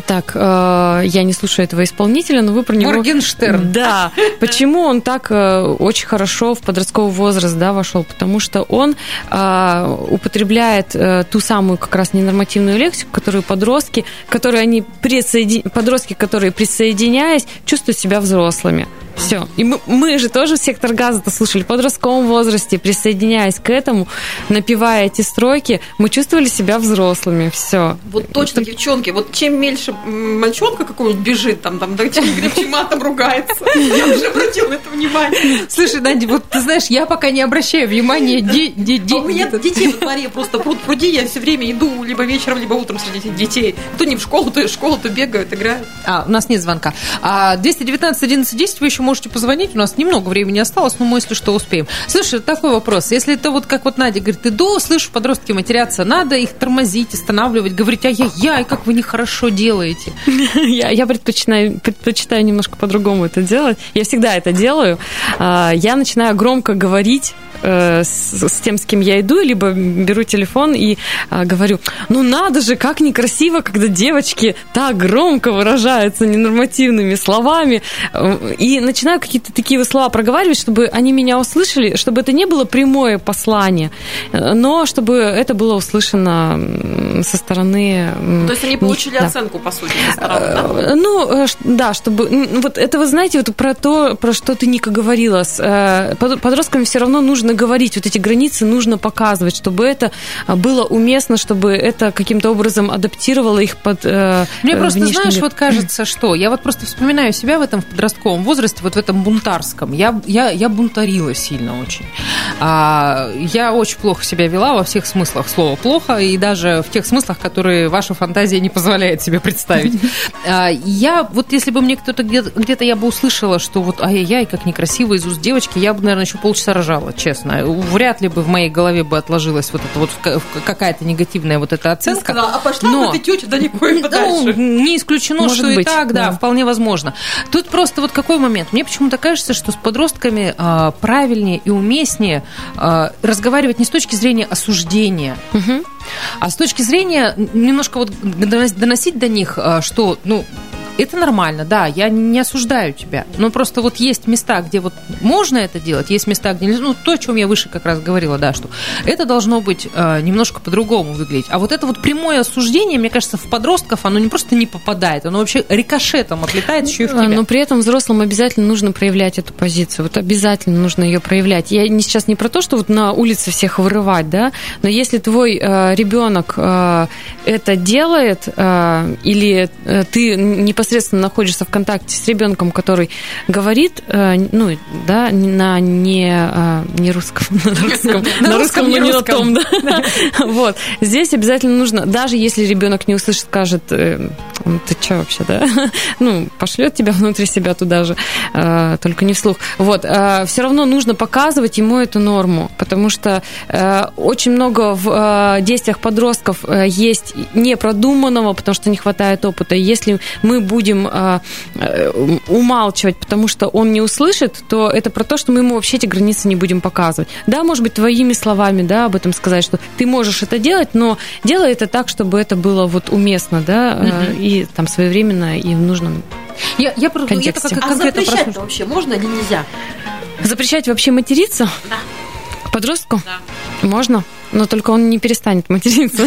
[SPEAKER 4] так, э, я не слушаю этого исполнителя, но вы про него...
[SPEAKER 5] Моргенштерн.
[SPEAKER 4] Да. Почему он так э, очень хорошо в подростковый возраст да, вошел? Потому что он э, употребляет э, ту самую как раз ненормативную лексику, которую подростки, которые они присоедин... подростки, которые присоединяясь, чувствуют себя взрослыми. Все. И мы, мы же тоже сектор газа-то слушали в подростковом возрасте, присоединяясь к этому, напевая эти строки, мы чувствовали себя взрослыми. Все.
[SPEAKER 6] Вот точно, девчонки, вот чем меньше мальчонка какой-нибудь бежит, там, там, да, крепче матом ругается. Я уже обратила на это внимание.
[SPEAKER 5] Слушай, Надя, вот ты знаешь, я пока не обращаю внимания. де- де- де-
[SPEAKER 6] А у меня детей во дворе просто пруд пруди, я все время иду либо вечером, либо утром среди детей. То не в школу, то и в школу, то бегают, играют.
[SPEAKER 5] А, у нас нет звонка. А 219 11 10 вы еще можете позвонить. У нас немного времени осталось, но мы, если что, успеем. Слушай, такой вопрос. Если это вот как вот Надя говорит, иду, слышу, подростки матерятся, надо их тормозить, останавливать, говорить, ай-яй-яй, как вы нехорошо делаете.
[SPEAKER 4] Я, я предпочитаю, предпочитаю немножко по-другому это делать. Я всегда это делаю. А, Я начинаю громко говорить э, с, с тем, с кем я иду, либо беру телефон и э, говорю, ну надо же, как некрасиво, когда девочки так громко выражаются ненормативными словами, э, и начинаю какие-то такие слова проговаривать, чтобы они меня услышали, чтобы это не было прямое послание, но чтобы это было услышано со стороны...
[SPEAKER 6] То есть они
[SPEAKER 4] них,
[SPEAKER 6] получили
[SPEAKER 4] да.
[SPEAKER 6] оценку, по сути, со стороны, да?
[SPEAKER 4] Э, Ну, да, чтобы... Вот это, вы знаете, вот про то, про что ты, Ника, говорила. С, э, под- Подросткам все равно нужно говорить, вот эти границы нужно показывать, чтобы это э, было уместно, чтобы это каким-то образом адаптировало их под э,
[SPEAKER 5] Мне
[SPEAKER 4] э,
[SPEAKER 5] просто, знаешь,
[SPEAKER 4] мир.
[SPEAKER 5] вот кажется, что я вот просто вспоминаю себя в этом подростковом возрасте, вот в этом бунтарском. Я, я, я бунтарила сильно очень. А, я очень плохо себя вела во всех смыслах слова плохо, и даже в тех смыслах, которые ваша фантазия не позволяет себе представить. А, я, вот если бы мне кто-то где-то, где-то я бы услышала, что вот ай-яй-яй, как некрасиво из уст девочки, я бы, наверное, еще полчаса рожала, честно. Вряд ли бы в моей голове бы отложилась вот эта вот какая-то негативная вот эта
[SPEAKER 6] Ты
[SPEAKER 5] оценка.
[SPEAKER 6] сказала, а пошла
[SPEAKER 5] Но-
[SPEAKER 6] бы ты тетя далеко и подальше.
[SPEAKER 5] ну, не исключено,
[SPEAKER 4] Может
[SPEAKER 5] что и
[SPEAKER 4] быть,
[SPEAKER 5] так, да,
[SPEAKER 4] да.
[SPEAKER 5] вполне возможно. Тут просто вот какой момент. Мне почему-то кажется, что с подростками а, правильнее и уместнее а, разговаривать не с точки зрения осуждения, а с точки зрения немножко вот донос- доносить до них, а, что, ну, это нормально, да, я не осуждаю тебя. Но просто вот есть места, где вот можно это делать, есть места, где нельзя. Ну, то, о чем я выше как раз говорила, да, что это должно быть э, немножко по-другому выглядеть. А вот это вот прямое осуждение, мне кажется, в подростков оно не просто не попадает, оно вообще рикошетом отлетает еще и в тебя.
[SPEAKER 4] Но при этом взрослым обязательно нужно проявлять эту позицию. Вот обязательно нужно ее проявлять. Я не, сейчас не про то, что вот на улице всех вырывать, да, но если твой э, ребенок э, это делает, э, или э, ты непосредственно находишься в контакте с ребенком, который говорит, э, ну, да, на не, э, не русском, на русском, на русском, но не на том, да. Вот. Здесь обязательно нужно, даже если ребенок не услышит, скажет, э, ты что вообще, да? Ну, пошлет тебя внутри себя туда же, только не вслух. Вот. Все равно нужно показывать ему эту норму, потому что очень много в действиях подростков есть непродуманного, потому что не хватает опыта. Если мы будем э, э, умалчивать, потому что он не услышит, то это про то, что мы ему вообще эти границы не будем показывать. Да, может быть, твоими словами, да, об этом сказать, что ты можешь это делать, но делай это так, чтобы это было вот уместно, да, э, и там своевременно и в нужном
[SPEAKER 5] Я, я, про- я
[SPEAKER 4] контексте.
[SPEAKER 5] только
[SPEAKER 6] А
[SPEAKER 5] конкретно
[SPEAKER 6] запрещать
[SPEAKER 5] прослушала.
[SPEAKER 6] вообще можно или нельзя?
[SPEAKER 4] Запрещать вообще материться?
[SPEAKER 6] Да.
[SPEAKER 4] Подростку? Можно, но только он не перестанет материться.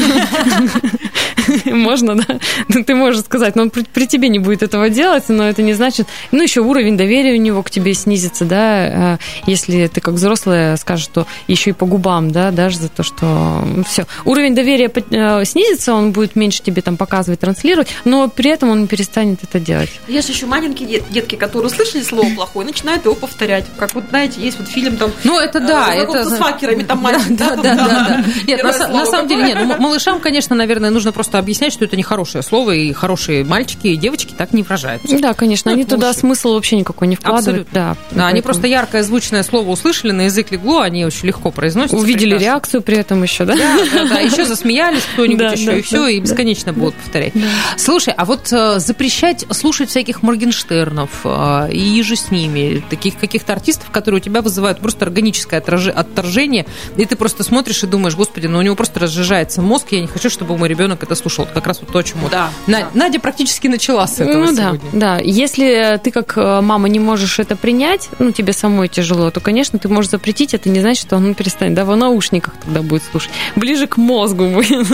[SPEAKER 4] Можно, да. Ну, Ты можешь сказать, но он при, тебе не будет этого делать, но это не значит... Ну, еще уровень доверия у него к тебе снизится, да, э, если ты как взрослая скажешь, что еще и по губам, да, даже за то, что все. Уровень доверия э, снизится, он будет меньше тебе там показывать, транслировать, но при этом он не перестанет это делать.
[SPEAKER 6] Есть еще маленькие дет- детки, которые услышали слово плохое, начинают его повторять. Как вот, знаете, есть вот фильм там...
[SPEAKER 5] Ну, это да,
[SPEAKER 6] э,
[SPEAKER 5] это...
[SPEAKER 6] знакомство с факерами, там мальчик,
[SPEAKER 5] Да,
[SPEAKER 6] да,
[SPEAKER 5] да, да. Нет, на, самом деле, нет, ну, малышам, конечно, наверное, нужно просто объяснять, что это не хорошее слово, и хорошие мальчики и девочки так не выражаются.
[SPEAKER 4] Да, конечно,
[SPEAKER 5] Ну,
[SPEAKER 4] они туда смысл вообще никакой не вкладывают.
[SPEAKER 5] Абсолютно.
[SPEAKER 4] Да,
[SPEAKER 5] Да, они просто яркое звучное слово услышали, на язык легло, они очень легко произносят.
[SPEAKER 4] Увидели реакцию при этом еще, да?
[SPEAKER 5] Да, да, да, еще засмеялись кто-нибудь
[SPEAKER 4] Да,
[SPEAKER 5] еще,
[SPEAKER 4] да,
[SPEAKER 5] и все,
[SPEAKER 4] да,
[SPEAKER 5] и бесконечно будут повторять. Слушай, а вот э, запрещать слушать всяких Моргенштернов э, и же с ними, таких каких-то артистов, которые у тебя вызывают просто органическое отторжение, и ты просто смотришь и думаешь, господи, ну у него просто разжижается мозг, я не хочу, чтобы мой ребенок это слушал. Как раз вот то, о чем вот
[SPEAKER 6] Да,
[SPEAKER 5] На- Надя практически начала с этого
[SPEAKER 4] Ну да,
[SPEAKER 5] сегодня.
[SPEAKER 4] да. Если ты как э, мама не можешь это принять, ну тебе самой тяжело, то, конечно, ты можешь запретить, это не значит, что он перестанет. Да, в наушниках тогда будет слушать. Ближе к мозгу будет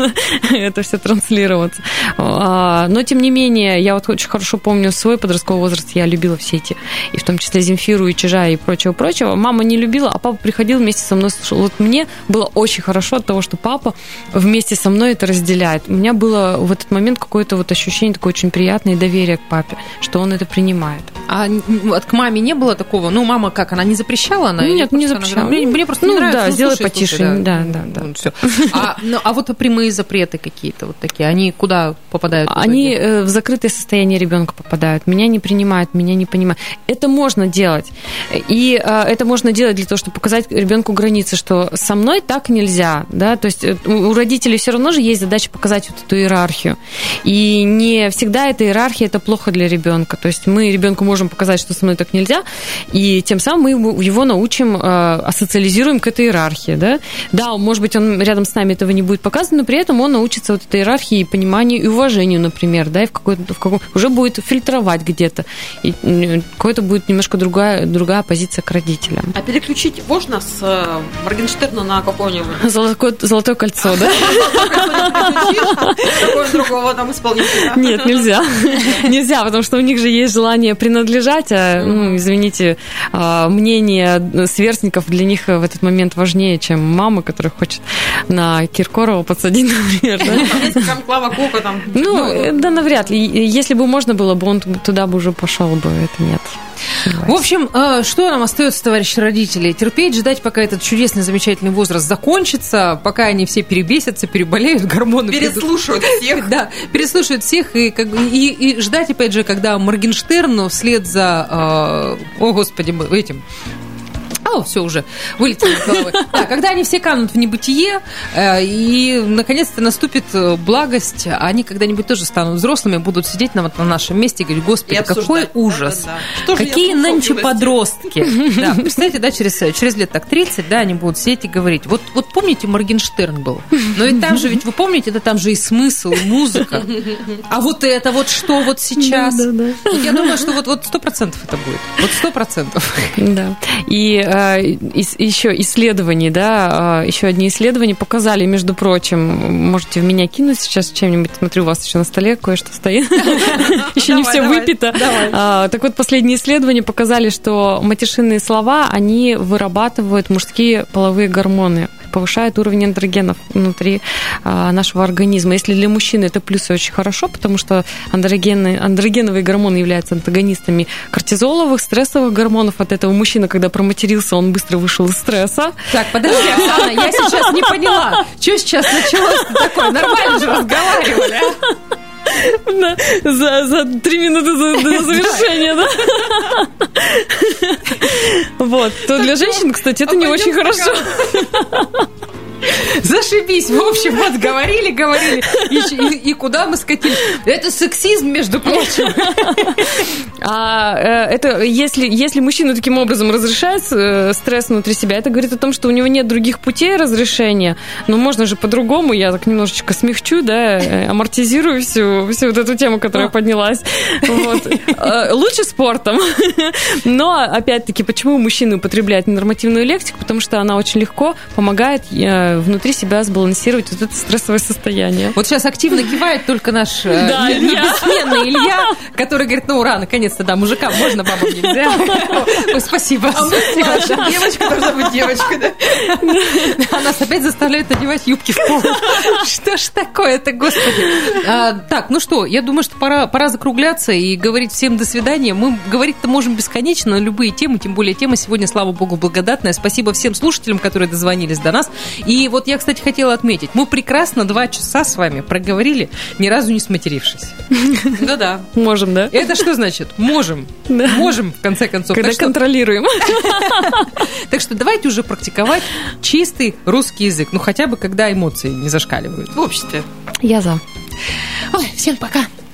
[SPEAKER 4] это все транслироваться. А, Но, тем не менее, я вот очень хорошо помню свой подростковый возраст, я любила все эти, и в том числе Земфиру, и Чижа, и прочего-прочего. Мама не любила, а папа приходил вместе со мной слушал. Вот мне было очень хорошо от того, что папа вместе со мной это разделяет. У меня было в этот момент какое-то вот ощущение такое очень приятное доверие к папе, что он это принимает.
[SPEAKER 5] А вот к маме не было такого? Ну, мама как, она не запрещала? Она,
[SPEAKER 4] Ну, нет, не
[SPEAKER 5] она
[SPEAKER 4] запрещала.
[SPEAKER 5] говорила, Мне, мне просто
[SPEAKER 4] Ну,
[SPEAKER 5] не нравится.
[SPEAKER 4] да, сделай
[SPEAKER 5] слушай,
[SPEAKER 4] потише.
[SPEAKER 5] слушай,
[SPEAKER 4] Да, да, да.
[SPEAKER 5] Ну, всё. А, ну, а вот прямые запреты какие-то вот такие, они куда попадают?
[SPEAKER 4] Они э, в закрытое состояние ребенка попадают. Меня не принимают, меня не понимают. Это можно делать. И э, это можно делать для того, чтобы показать ребенку границы, что со мной так нельзя. Да? То есть э, у родителей все равно же есть задача показать вот эту иерархию. И не всегда эта иерархия это плохо для ребенка. То есть мы ребенку можем показать, что со мной так нельзя, и тем самым мы его научим, э, асоциализируем к этой иерархии, да. Да, может быть, он рядом с нами этого не будет показывать, но при этом он научится вот этой иерархии, и пониманию и уважению, например, да, и в какой в каком, уже будет фильтровать где-то, и м, какой-то будет немножко другая, другая позиция к родителям.
[SPEAKER 6] А переключить можно с э, Моргенштерна на какого-нибудь?
[SPEAKER 4] Золотое, золотое кольцо, да?
[SPEAKER 6] Другого там исполнителя?
[SPEAKER 4] Нет, нельзя. Нельзя, потому что у них же есть желание принадлежать, а, ну, извините, а, мнение сверстников для них в этот момент важнее, чем мама, которая хочет на Киркорова подсадить, например. да?
[SPEAKER 6] Там Клава Кока там.
[SPEAKER 4] Ну, э, да, навряд ли. Если бы можно было бы, он туда бы уже пошел бы. Это нет.
[SPEAKER 5] В общем, э, что нам остается, товарищи родители? Терпеть, ждать, пока этот чудесный, замечательный возраст закончится, пока они все перебесятся, переболеют, гормоны... придут.
[SPEAKER 6] Переслушают всех.
[SPEAKER 5] Да, переслушают всех и, как и, и ждать, опять же, когда Моргенштерн вслед за, э, о господи, этим, о, все уже вылетело из головы. Да, когда они все канут в небытие, э, и наконец-то наступит э, благость, они когда-нибудь тоже станут взрослыми, будут сидеть на, вот, на нашем месте и говорить, господи,
[SPEAKER 6] И
[SPEAKER 5] какой ужас.
[SPEAKER 6] Же я
[SPEAKER 5] Какие нынче подростки. Да, представьте, да, через, через лет так 30, да, они будут сидеть и говорить. Вот, вот помните, Моргенштерн был? Но и там же, ведь вы помните, это там же и смысл, и музыка. А вот это вот что вот сейчас? Вот Я думаю, что вот вот сто процентов это будет. Вот сто процентов.
[SPEAKER 4] Да. И э, еще исследования, да, э, еще одни исследования показали, между прочим, можете в меня кинуть сейчас чем-нибудь, смотрю, у вас еще на столе кое-что стоит, еще не все выпито. А, Так вот, последние исследования показали, что матершинные слова, они вырабатывают мужские половые гормоны повышает уровень андрогенов внутри а, нашего организма. Если для мужчины это плюсы очень хорошо, потому что андрогены, андрогеновые гормоны являются антагонистами кортизоловых, стрессовых гормонов. От этого мужчина, когда проматерился, он быстро вышел из стресса.
[SPEAKER 5] Так, подожди, Оксана, я сейчас не поняла. Что сейчас началось такое? Нормально же разговаривали, а?
[SPEAKER 4] Да, за, за три минуты до, до завершения, да? Вот. То для женщин, кстати, это не очень хорошо.
[SPEAKER 5] Зашибись. В общем, вот говорили, говорили. И, и- и куда мы скатились? Это сексизм, между прочим.
[SPEAKER 4] А э, это если, если мужчина таким образом разрешает э, стресс внутри себя, это говорит о том, что у него нет других путей разрешения. Но можно же по-другому, я так немножечко смягчу, да, э, амортизирую всю, всю вот эту тему, которая поднялась. Вот. Лучше спортом. Но, опять-таки, почему мужчины употребляют ненормативную лексику? Потому что она очень легко помогает внутри себя сбалансировать вот это стрессовое состояние.
[SPEAKER 5] Вот сейчас активно кивает только наш э,
[SPEAKER 4] Да, Илья.
[SPEAKER 5] бессменный Илья, который говорит, ну ура, наконец-то, да, мужикам можно, бабам нельзя. Ой, спасибо.
[SPEAKER 6] Младшая девочка должна быть девочкой, да?
[SPEAKER 5] А нас опять заставляют надевать юбки в пол. Что ж такое-то, господи. А, так, ну что, я думаю, что пора, пора закругляться и говорить всем до свидания. Мы говорить-то можем бесконечно на любые темы, тем более тема сегодня, слава богу, благодатная. Спасибо всем слушателям, которые дозвонились до нас. И вот я, кстати, хотела отметить, мы прекрасно два часа с вами проговорили, ни разу не сматерившись.
[SPEAKER 6] Да-да.
[SPEAKER 4] Можем, да?
[SPEAKER 5] Это что значит? Можем. Можем, в конце концов.
[SPEAKER 4] Когда
[SPEAKER 5] Так
[SPEAKER 4] контролируем.
[SPEAKER 5] так что давайте уже практиковать чистый русский язык. Ну, хотя бы, когда эмоции не зашкаливают.
[SPEAKER 6] В обществе.
[SPEAKER 4] Я за.
[SPEAKER 5] Ой, всем пока.